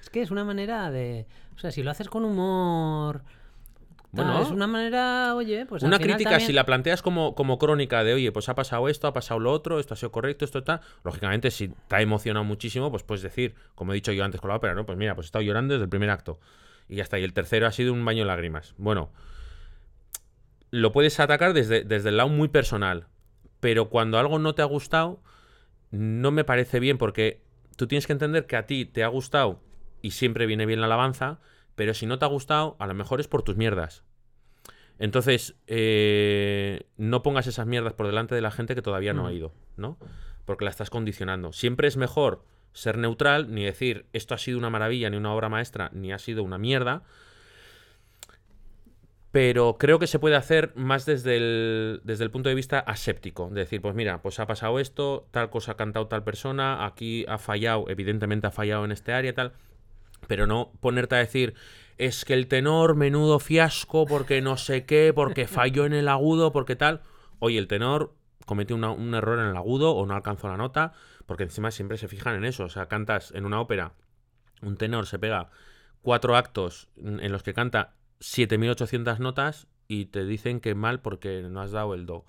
Es que es una manera de. O sea, si lo haces con humor. tal, Bueno. es una manera, oye, pues. al Una final crítica, también- si la planteas como, como crónica de, oye, pues ha pasado esto, ha pasado lo otro, esto ha sido correcto, esto está. Lógicamente, si te ha emocionado muchísimo, pues puedes decir, como he dicho yo antes con la ópera, ¿no? Pues mira, pues he estado llorando desde el primer acto. Y ya está. Y el tercero ha sido un baño de lágrimas. Bueno, lo puedes atacar desde, desde el lado muy personal. Pero cuando algo no te ha gustado, no me parece bien porque tú tienes que entender que a ti te ha gustado y siempre viene bien la alabanza, pero si no te ha gustado, a lo mejor es por tus mierdas. Entonces, eh, no pongas esas mierdas por delante de la gente que todavía no ha Mm. ido, ¿no? Porque la estás condicionando. Siempre es mejor ser neutral, ni decir esto ha sido una maravilla, ni una obra maestra, ni ha sido una mierda. Pero creo que se puede hacer más desde el, desde el punto de vista aséptico. De decir, pues mira, pues ha pasado esto, tal cosa ha cantado tal persona, aquí ha fallado, evidentemente ha fallado en este área, tal. Pero no ponerte a decir, es que el tenor, menudo fiasco, porque no sé qué, porque falló en el agudo, porque tal. Oye, el tenor cometió un error en el agudo o no alcanzó la nota, porque encima siempre se fijan en eso. O sea, cantas en una ópera, un tenor se pega cuatro actos en los que canta 7800 notas y te dicen que mal porque no has dado el do.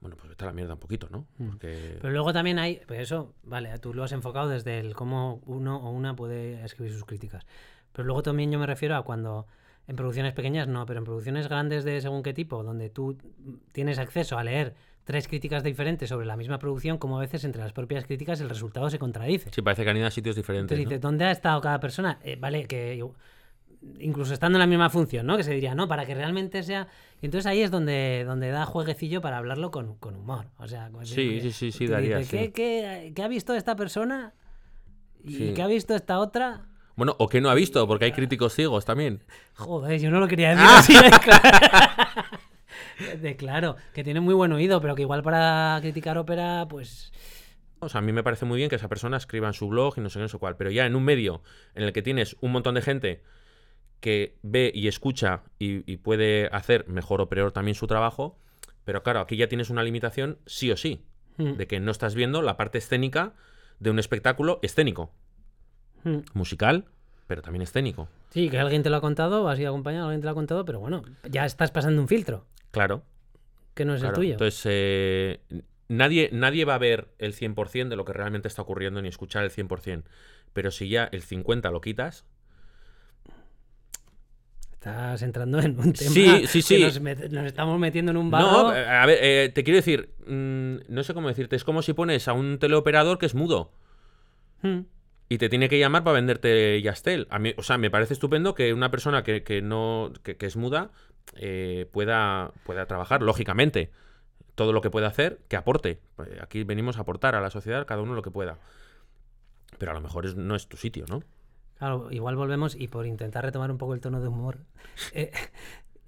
Bueno, pues vete a la mierda un poquito, ¿no? Mm. Porque... Pero luego también hay, pues eso, vale, tú lo has enfocado desde el cómo uno o una puede escribir sus críticas. Pero luego también yo me refiero a cuando en producciones pequeñas no, pero en producciones grandes de según qué tipo, donde tú tienes acceso a leer tres críticas diferentes sobre la misma producción, como a veces entre las propias críticas el resultado se contradice. Sí, parece que han ido a sitios diferentes. Entonces ¿dónde ha estado cada persona? Eh, vale, que incluso estando en la misma función, ¿no? Que se diría, no, para que realmente sea... Y entonces ahí es donde, donde da jueguecillo para hablarlo con, con humor. O sea, Sí, sí, sí, sí, daría, dice, ¿qué, sí. qué- qué ha visto esta persona? ¿Y Sí. qué ha visto esta otra? Bueno, o que no ha visto, porque hay críticos ciegos también. Joder, yo no lo quería decir Ah. así. de claro. Que tiene muy buen oído, pero que igual para criticar ópera, pues... O sea, a mí me parece muy bien que esa persona escriba en su blog y no sé qué, no sé cuál. Pero ya en un medio en el que tienes un montón de gente que ve y escucha y, y puede hacer mejor o peor también su trabajo, pero claro, aquí ya tienes una limitación sí o sí, mm, de que no estás viendo la parte escénica de un espectáculo escénico, mm. musical, pero también escénico. Sí, que alguien te lo ha contado, has ido acompañado, alguien te lo ha contado, pero bueno, ya estás pasando un filtro, Claro. que no es claro. el tuyo. Entonces, eh, nadie, nadie va a ver el 100% de lo que realmente está ocurriendo ni escuchar el 100%. Pero si ya el 50% lo quitas, Estás entrando en un tema Sí, sí, que sí. Nos, met- nos estamos metiendo en un barro. No, eh, a ver, eh, te quiero decir, mm, no sé cómo decirte, es como si pones a un teleoperador que es mudo Mm. y te tiene que llamar para venderte Yastel. A mí, o sea, me parece estupendo que una persona que, que no que, que es muda eh, pueda, pueda trabajar, lógicamente. Todo lo que pueda hacer, que aporte. Eh, Aquí venimos a aportar a la sociedad, cada uno lo que pueda. Pero a lo mejor es- no es tu sitio, ¿no? Claro, igual volvemos, y por intentar retomar un poco el tono de humor, eh,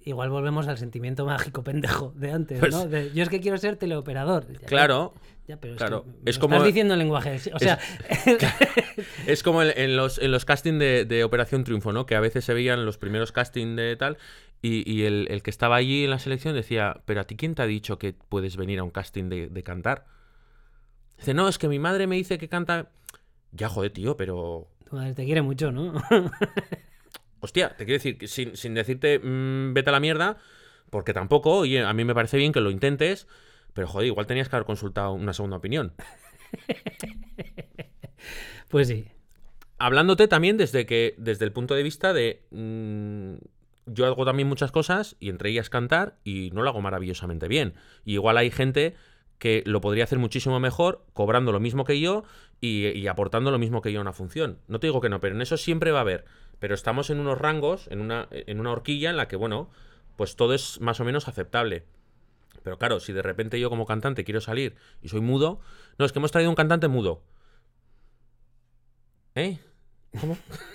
igual volvemos al sentimiento mágico pendejo de antes, Pues- ¿no? De, yo es que quiero ser teleoperador. Ya, Claro, Ya, pero es, claro. que me Es como- Estás diciendo en lenguaje. O sea, Es como en, en los, en los castings de, de Operación Triunfo, ¿no? Que a veces se veían los primeros castings de tal y, y el, el que estaba allí en la selección decía, pero a ti quién te ha dicho que puedes venir a un casting de, de cantar? Dice, no, es que mi madre me dice que canta... Ya, joder, tío, pero... tu madre te quiere mucho, ¿no? Hostia, te quiero decir, sin, sin decirte mm, vete a la mierda, porque tampoco, oye, a mí me parece bien que lo intentes, pero joder, igual tenías que haber consultado una segunda opinión. pues sí. hablándote también desde que desde el punto de vista de mm, yo hago también muchas cosas y entre ellas cantar y no lo hago maravillosamente bien y igual hay gente que lo podría hacer muchísimo mejor cobrando lo mismo que yo y, aportando lo mismo que yo a una función no te digo que no pero en eso siempre va a haber pero estamos en unos rangos en una en una horquilla en la que bueno pues todo es más o menos aceptable pero claro, si de repente yo como cantante quiero salir y soy mudo, no, es que hemos traído un cantante mudo. ¿Eh? ¿Cómo?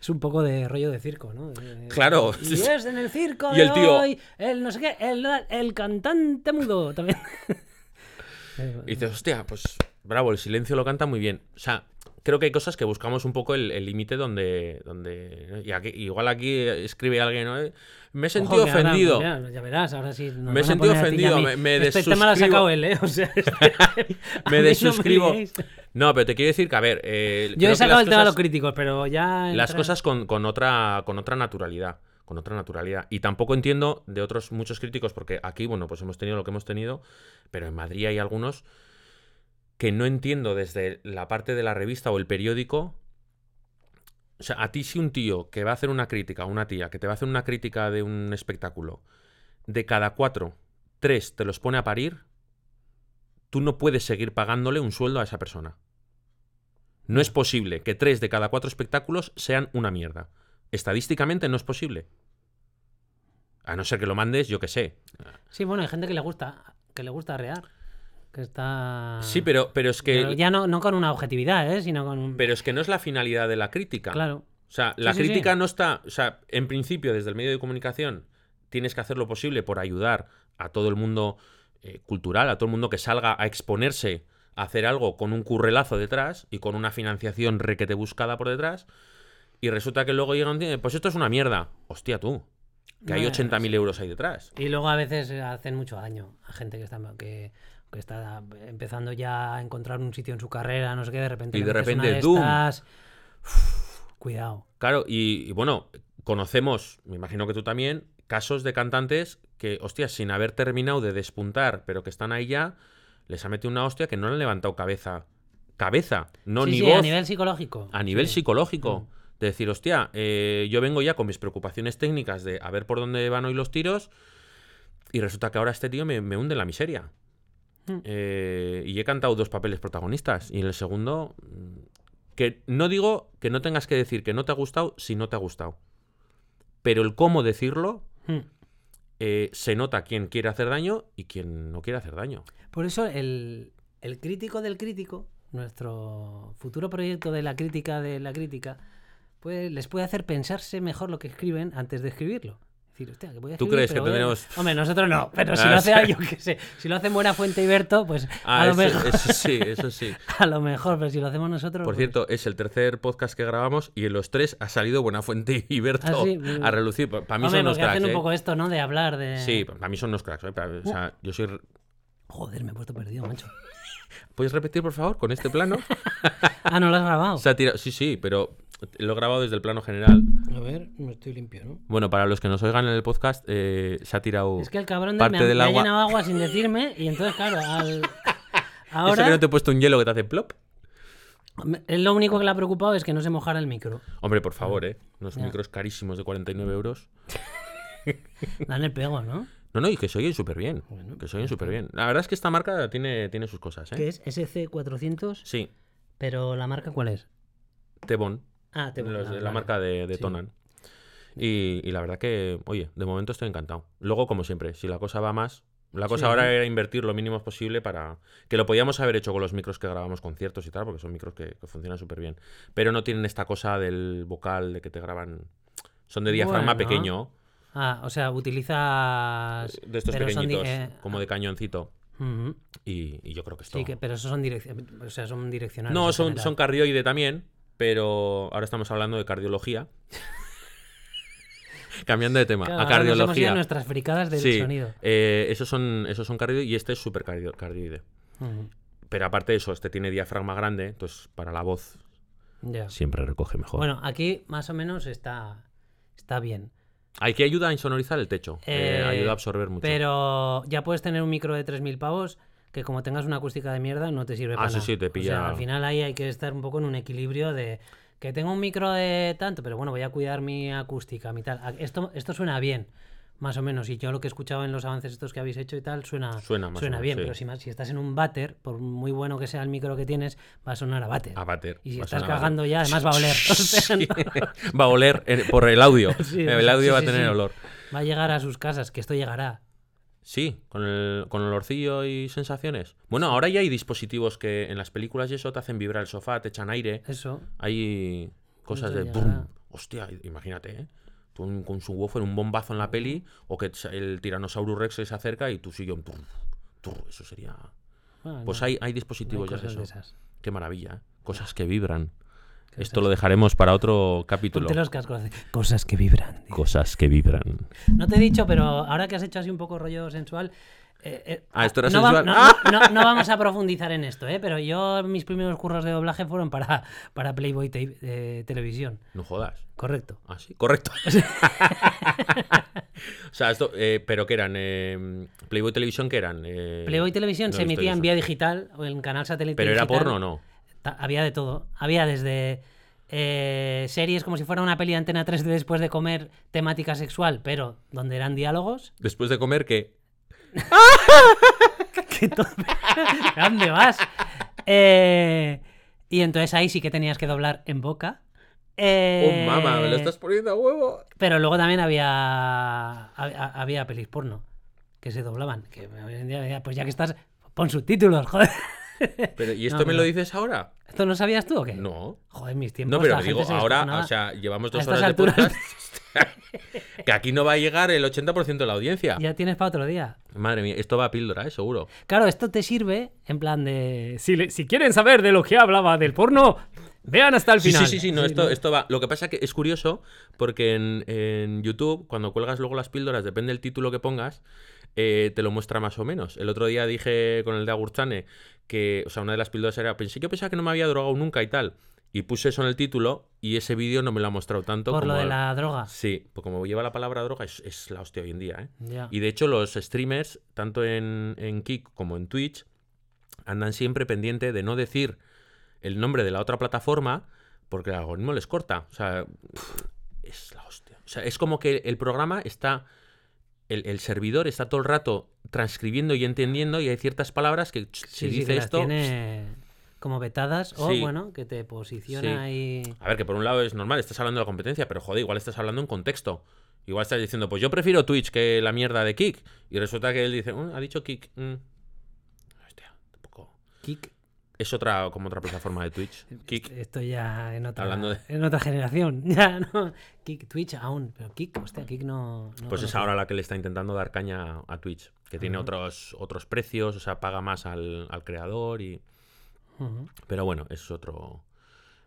Es un poco de rollo de circo, ¿no? De- Claro. Y es en el circo Y el tío- hoy, el no sé qué, el, el cantante mudo también. Y dices, hostia, pues bravo, el silencio lo canta muy bien. O sea, creo que hay cosas que buscamos un poco el límite donde. donde y aquí- igual aquí escribe alguien, ¿no? Me he sentido Ojo, que ahora, ofendido. ya, verás, ahora sí. Me he sentido ofendido, me- me Este tema lo ha desuscribo. sacado él, ¿eh? O sea, este- Me no desuscribo. No, pero te quiero decir que, a ver. eh, Yo he sacado el tema de los críticos, pero ya. las cosas con, con otra con otra naturalidad con otra naturalidad y tampoco entiendo de otros muchos críticos porque aquí bueno pues hemos tenido lo que hemos tenido pero en Madrid hay algunos que no entiendo desde la parte de la revista o el periódico o sea a ti si un tío que va a hacer una crítica una tía que te va a hacer una crítica de un espectáculo de cada cuatro tres te los pone a parir tú no puedes seguir pagándole un sueldo a esa persona no es posible que tres de cada cuatro espectáculos sean una mierda. Estadísticamente no es posible. A no ser que lo mandes, yo que sé. Sí, bueno, hay gente que le gusta, que le gusta rear. Que está... Sí, pero, pero es que. Pero ya no, no con una objetividad, ¿eh? Sino con un... Pero es que no es la finalidad de la crítica. Claro. O sea, la Sí, crítica sí. no está. O sea, en principio, desde el medio de comunicación, tienes que hacer lo posible por ayudar a todo el mundo eh, cultural, a todo el mundo que salga a exponerse a hacer algo con un currelazo detrás y con una financiación requete buscada por detrás. Y resulta que luego llega un día, pues esto es una mierda. Hostia, tú. Que hay No, 80.000 euros ahí detrás. Y luego a veces hacen mucho daño a gente que está, que, que está empezando ya a encontrar un sitio en su carrera, no sé qué, de repente. Y de repente, estas. Uf, cuidado. Claro, y, y bueno, conocemos, me imagino que tú también, casos de cantantes que, hostia, sin haber terminado de despuntar, pero que están ahí ya, les ha metido una hostia que no le han levantado cabeza. Cabeza, no Sí, ni sí, voz. a nivel psicológico. a nivel Sí. psicológico. De decir, hostia, eh, yo vengo ya con mis preocupaciones técnicas de a ver por dónde van hoy los tiros. Y resulta que ahora este tío me, me hunde en la miseria. Mm. Eh, y he cantado dos papeles protagonistas. Y en el segundo, mm, que no digo que no tengas que decir que no te ha gustado si no te ha gustado. Pero el cómo decirlo, eh, se nota quién quiere hacer daño y quién no quiere hacer daño. Por eso el, el crítico del crítico, nuestro futuro proyecto de la crítica de la crítica, pues les puede hacer pensarse mejor lo que escriben antes de escribirlo. Decir, hostia, que ¿Tú crees que tendremos- Hombre, nosotros no, pero si Ah, lo hace sí. alguien, qué sé, si lo hace Buena Fuente y Berto, pues Ah, a lo eso, mejor, eso sí, eso sí. a lo mejor, pero si lo hacemos nosotros... Por pues- cierto, es el tercer podcast que grabamos y en los tres ha salido Buenafuente y Berto Ah, sí. a relucir. Para mí Hombre, son unos porque hacen cracks, un ¿eh? poco esto, ¿no? De hablar de... Sí, para mí son unos cracks. ¿eh? Para- o sea, yo soy... Joder, me he puesto perdido, macho. ¿Puedes repetir, por favor, con este plano? Ah, ¿no lo has grabado? Se ha tirado- Sí, sí, pero lo he grabado desde el plano general. A ver, no estoy limpio, ¿no? Bueno, para los que nos oigan en el podcast, eh, se ha tirado... Es que el cabrón de Parte me, ha, del me ha agua. llenado agua sin decirme y entonces, claro, al... ¿Eso Ahora... que no te he puesto un hielo que te hace plop? Me- él Lo único que le ha preocupado es que no se mojara el micro. Hombre, por favor, ¿eh? Unos Ya. micros carísimos de 49 euros. Dan el pego, ¿no? No, no, y que se oyen súper bien. Bueno, que se oyen súper bien. La verdad es que esta marca tiene, tiene sus cosas, ¿eh? Que es SC400, Sí, pero ¿la marca cuál es? Tebon. Ah, te los ah, la vale. marca de, de Sí. Tonan. Y, y la verdad que, oye, de momento estoy encantado. Luego, como siempre, si la cosa va más, la cosa Sí. ahora era invertir lo mínimo posible para... Que lo podíamos haber hecho con los micros que grabamos conciertos y tal, porque son micros que, que funcionan súper bien. Pero no tienen esta cosa del vocal, de que te graban... Son de diafragma Bueno. pequeño, Ah, o sea, utilizas... de estos pero son di- pequeñitos, eh, como de cañoncito. Y, y yo creo que esto... Sí, que, pero esos son, direc- o sea, son direccionales. No, son, general. son cardioide también, pero ahora estamos hablando de cardiología. Cambiando de tema, Claro, a nos cardiología. a nuestras fricadas del Sí, sonido. eh, esos son, esos son cardioide y este es súper cardio- cardioide. Pero aparte de eso, este tiene diafragma grande, entonces para la voz Ya. siempre recoge mejor. Bueno, aquí más o menos está, está bien. Hay que ayuda a insonorizar el techo, eh, Eh, ayuda a absorber mucho. Pero ya puedes tener un micro de 3.000 pavos que como tengas una acústica de mierda no te sirve Ah, para sí, nada. sí, te O sea, pilla- al final ahí hay que estar un poco en un equilibrio de que tengo un micro de tanto, pero bueno, voy a cuidar mi acústica, mi tal. Esto, esto suena bien, más o menos. Y yo lo que he escuchado en los avances estos que habéis hecho y tal, suena, Suena más o menos, bien. sí. Pero si, más- si estás en un váter, por muy bueno que sea el micro que tienes, va a sonar a váter. A váter, Y si estás cagando ya, además va a oler. O sea, Sí. no- va a oler eh, por el audio. Sí, el audio va a tener olor. va a llegar a sus casas, que esto llegará. Sí, con el, con olorcillo y sensaciones. Bueno, ahora ya hay dispositivos que en las películas y eso te hacen vibrar el sofá, te echan aire. Eso. Hay cosas de... ¡bum! Hostia, imagínate, ¿eh? Un- con su woofer, un bombazo en la peli, o que el Tyrannosaurus Rex se acerca y tu sillón... tum, tum, eso sería... Pues no, hay, hay hay dispositivos ya de eso. de. Qué maravilla, ¿eh? Cosas que vibran. Cosas- Esto lo dejaremos para otro capítulo. Ponte los cascos. Cosas que vibran. Cosas que vibran. No te he dicho, pero ahora que has hecho así un poco rollo sensual. Eh, eh, Ah, esto era no va- no, ¡Ah! no- vamos a profundizar en esto, ¿eh? pero yo mis primeros curros de doblaje fueron para, para Playboy te- eh, Televisión. No jodas. Correcto. Ah, sí, correcto. o sea, esto, eh, pero ¿qué eran? Eh, Playboy Televisión, ¿qué eran? Playboy Televisión se emitía en vía digital o en canal satélite. Pero era porno o no. Había de todo. Había desde series como si fuera una peli de Antena 3 de después de comer temática sexual, pero donde eran diálogos. Después de comer, ¿qué? ¿A dónde vas? Eh, y entonces ahí sí que tenías que doblar en boca. Eh, Oh, mamá, me lo estás poniendo a huevo. Pero luego también había, había, había pelis porno que se doblaban. Que pues ya que estás, Pon subtítulos, joder. Pero, ¿Y esto No, me lo dices ahora? ¿Esto lo sabías tú o qué? No. Joder, mis tiempos. No, pero digo, ahora, o sea, llevamos dos horas de alturas- podcast. que aquí no va a llegar el 80% de la audiencia. Ya tienes para otro día. Madre mía, esto va a píldora, ¿eh? Seguro. Claro, esto te sirve en plan de. Si, le- si quieren saber de lo que hablaba del porno, vean hasta el final. sí, sí, sí, no, esto, esto va. Lo que pasa que es curioso porque en, en YouTube, cuando cuelgas luego las píldoras, depende del título que pongas, eh, te lo muestra más o menos. El otro día dije con el de Agurchane que, o sea, una de las píldoras era, pensé, yo pensaba que no me había drogado nunca y tal. Y puse eso en el título y ese vídeo no me lo ha mostrado tanto Por como lo de la droga. Sí, pues como lleva la palabra droga, es, es la hostia hoy en día, ¿eh? Y de hecho, los streamers, tanto en, en Kick como en Twitch, andan siempre pendiente de no decir el nombre de la otra plataforma porque el algoritmo les corta. O sea, es la hostia. O sea, es como que el programa está. El, el servidor está todo el rato transcribiendo y entendiendo, y hay ciertas palabras que Sí, si sí, dice que esto. tiene como vetadas o, Sí. bueno, que te posiciona Sí. ahí. A ver, que por un lado es normal, estás hablando de la competencia, pero joder, igual estás hablando en contexto. Igual estás diciendo, pues yo prefiero Twitch que la mierda de Kick. Y resulta que él dice, "Mm, ha dicho Kick. mm". Hostia, tampoco. Kick. Es otra, como otra plataforma de Twitch. Kick. Esto ya en otra, Hablando de- en otra generación. Ya, ¿no? Kick, Twitch aún. Pero Kick, hostia, Kick no. no Pues es ahora la que le está intentando dar caña a Twitch. Que tiene otros, otros precios, o sea, paga más al, al creador y. Pero bueno, es otro.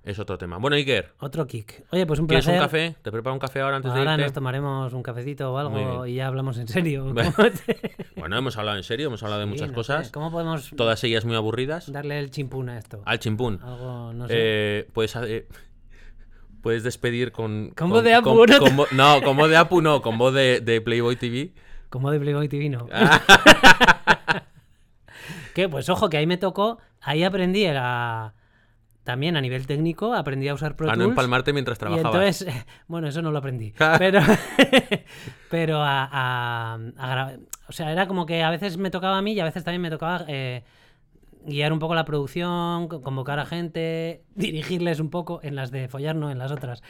Es otro tema. Bueno, Iker, Otro Kick. Oye, pues un ¿quieres placer. un café? ¿Te preparo un café ahora antes Ahora de irte? nos tomaremos un cafecito o algo y ya hablamos en serio. Bueno, ¿Cómo te- Bueno, hemos hablado en serio, hemos hablado de muchas no cosas. sé, ¿Cómo podemos Todas ellas muy aburridas. darle el chimpún a esto? Al chimpún. Algo, no sé. Eh, puedes, eh, puedes despedir con. Con voz de Apu, con- ¿no? con vo- no, con voz de Apu no, con voz de, de Playboy TV. Como de Playboy TV, no. Que, pues ojo, que ahí me tocó, ahí aprendí a, también a nivel técnico, aprendí a usar Pro A no Tools. empalmarte mientras Y trabajabas. entonces, bueno, eso no lo aprendí. pero pero a, a- a gra- O sea, era como que a veces me tocaba a mí y a veces también me tocaba eh, guiar un poco la producción, co- convocar a gente, dirigirles un poco en las de follar, no en las otras.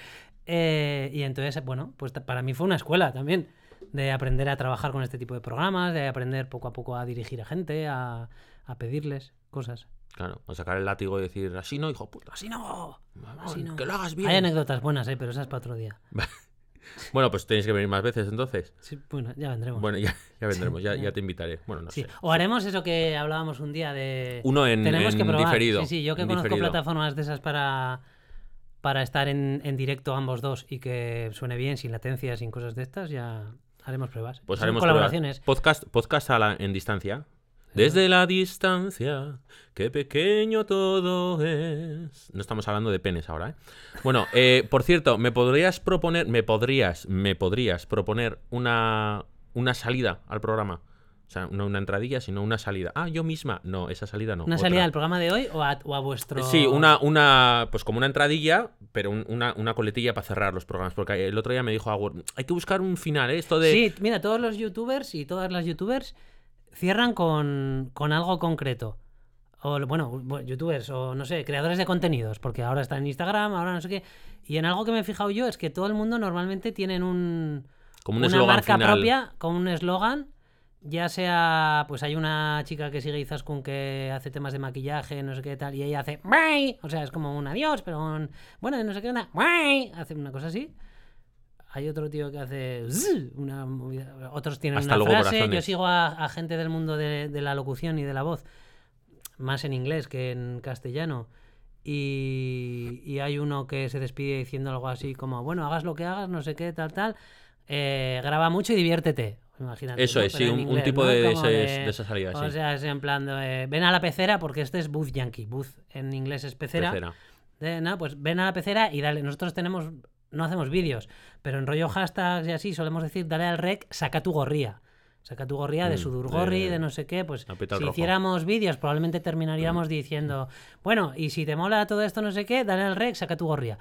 Eh, y entonces, bueno, pues para mí fue una escuela también de aprender a trabajar con este tipo de programas, de aprender poco a poco a dirigir a gente, a, a pedirles cosas. Claro, a sacar el látigo y decir, así no, hijo puta. Así no, Mamón, así no. Que lo hagas bien. Hay anécdotas buenas, eh, pero esas para otro día. Bueno, pues tenéis que venir más veces entonces. Sí, bueno, ya vendremos. Bueno, ya, ya vendremos, ya, ya. ya te invitaré. Bueno, no Sí. sé. O haremos eso que hablábamos un día de. Uno en, Tenemos que probar. diferido. Sí, sí, yo que conozco diferido. plataformas de esas para para estar en, en directo ambos dos y que suene bien, sin latencia, sin cosas de estas, ya haremos pruebas. Pues Son haremos colaboraciones. pruebas. Podcast, podcast a la- en distancia. Desde la distancia, qué pequeño todo es. No estamos hablando de penes ahora, ¿eh? Bueno, eh, por cierto, ¿me podrías proponer, me podrías, me podrías proponer una, una salida al programa? O sea, no una entradilla, sino una salida. Ah, yo misma. No, esa salida no. ¿Una otra. salida del programa de hoy o a, o a vuestro.? Sí, una, una, pues como una entradilla, pero un- una, una coletilla para cerrar los programas. Porque el otro día me dijo Agur, hay que buscar un final, ¿eh? Esto de... Sí, mira, todos los youtubers y todas las youtubers cierran con, con algo concreto. O, bueno, bu- youtubers o no sé, creadores de contenidos, porque ahora está en Instagram, ahora no sé qué. Y en algo que me he fijado yo es que todo el mundo normalmente tienen un, como un una marca final. propia con un eslogan. Ya sea, pues hay una chica que sigue Izaskun que hace temas de maquillaje, no sé qué tal, y ella hace "Bye". O sea, es como un adiós, pero un bueno, no sé qué onda, "Bye". hace una cosa así. Hay otro tío que hace "Zzz", una movida- Otros tienen Hasta una luego, frase. Yo corazones. sigo a, a gente del mundo de, de la locución y de la voz, más en inglés que en castellano. Y, y hay uno que se despide diciendo algo así como, bueno, hagas lo que hagas, no sé qué, tal, tal. eh, graba mucho y diviértete. Imagínate. Eso ¿no? es, Pero sí, un, tipo ¿no? de, ese- de- de esa salida, O sí. sea, es en plan de, ven a la pecera porque este es booth yankee. Booth en inglés es pecera. Pecera. No, pues ven a la pecera y dale. Nosotros tenemos, no hacemos vídeos, pero en rollo hashtags y así solemos decir, dale al rec, saca tu gorría. Saca tu gorría de Mm, sudurgorri, de- de no sé qué. Pues si rojo. hiciéramos vídeos, probablemente terminaríamos diciendo, bueno, y si te mola todo esto, no sé qué, dale al rec, saca tu gorría.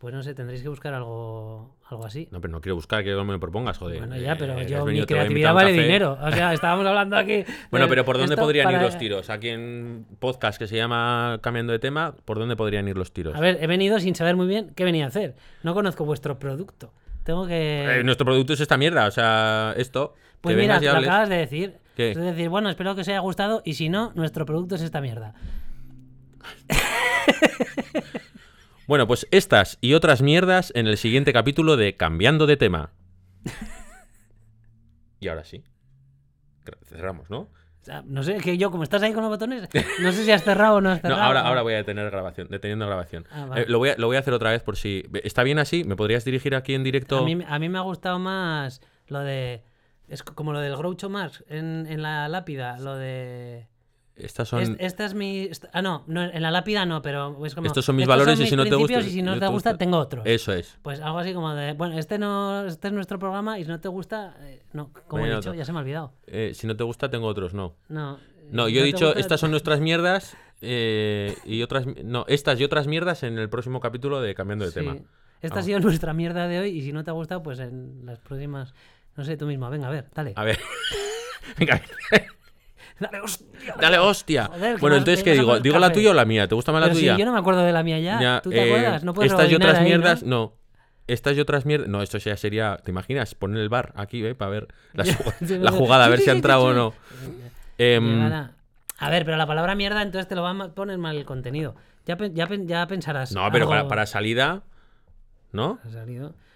Pues no sé, tendréis que buscar algo, algo así. No, pero no quiero buscar que me lo propongas, joder. Bueno, ya, pero Eh, has yo, mi creatividad vale dinero. O sea, estábamos hablando aquí. Bueno, pero ¿por dónde podrían ir los tiros? Aquí en podcast que se llama Cambiando de tema, ¿por dónde podrían ir los tiros? A ver, he venido sin saber muy bien qué venía a hacer. No conozco vuestro producto. Tengo que. Eh, nuestro producto es esta mierda, o sea, esto. pues mira, lo hables. acabas de decir. ¿Qué? Es decir, bueno, espero que os haya gustado y si no, nuestro producto es esta mierda. Bueno, pues estas y otras mierdas en el siguiente capítulo de Cambiando de tema. y ahora sí. Cerramos, ¿no? No sé, que yo, como estás ahí con los botones, no sé si has cerrado o no has No, cerrado. ahora, ahora voy a detener grabación, deteniendo grabación. Ah, vale. Eh, lo, voy a, lo voy a hacer otra vez por si. ¿Está bien así? ¿Me podrías dirigir aquí en directo? A mí, a mí me ha gustado más lo de. Es como lo del Groucho Marx en, en la lápida, lo de. Estas son. Es- esta es mi. Ah, no, no, en la lápida no, pero es como. Estos son mis valores y si no te gusta- Y si no te te gusta, tengo otros. Eso es. Pues algo así como de. Bueno, este no este es nuestro programa y si no te gusta. eh, no, como he dicho, otro. ya se me ha olvidado. Eh, si no te gusta, tengo otros, no. No. No, yo he dicho, gusta- estas son nuestras mierdas eh, y otras. No, estas y otras mierdas en el próximo capítulo de Cambiando de Sí. tema. Esta ha sido nuestra mierda de hoy y si no te ha gustado, pues en las próximas. No sé, tú mismo. Venga, a ver, dale. A ver. Venga, Dale, hostia. dale, hostia. Joder, bueno, entonces, ¿qué digo? ¿Digo la tuya o la mía? ¿Te gusta más la Pero si tuya? yo no me acuerdo de la mía ya. Ya, ¿Tú te eh, acuerdas? No puedes Estas y otras ahí, mierdas, ¿no? no. Estas y otras mierdas. No, esto ya sería. ¿Te imaginas? Poner el bar aquí, ¿eh? Para ver la, la jugada, a ver si ha entrado o no. Llegar a... ver, pero la palabra mierda entonces te lo va a poner mal el contenido. Ya, ya, ya pensarás. no, pero algo- para, para salida. ¿No?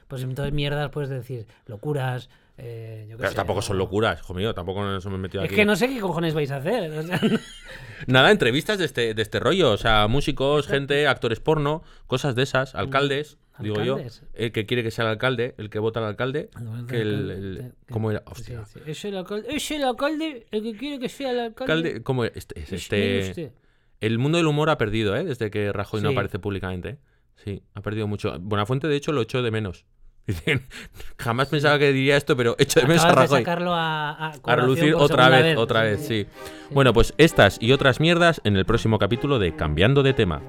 Pues entonces mierdas puedes decir locuras. Eh, yo Pero sé, tampoco son locuras, hijo mío. Tampoco nos hemos metido Es aquí. que no sé qué cojones vais a hacer. o sea, Nada, entrevistas de este, de este rollo. O sea, músicos, gente, actores porno, cosas de esas, alcaldes, digo yo. El que quiere que sea el alcalde, el que vota al alcalde. que el, el- ¿Cómo era? Sí, Hostia. sí. Es el alcalde, es el alcalde el que quiere que sea el alcalde. Alcalde, ¿cómo? Este, es Es este- usted. El mundo del humor ha perdido, ¿eh? Desde que Rajoy no aparece públicamente. Sí, ha perdido mucho. Buenafuente, de hecho, lo echó de menos. Dicen, jamás pensaba que diría esto, pero echo de menos a de sacarlo a, a, A relucir otra vez, otra vez, sí. Bueno, pues estas y otras mierdas en el próximo capítulo de Cambiando de tema.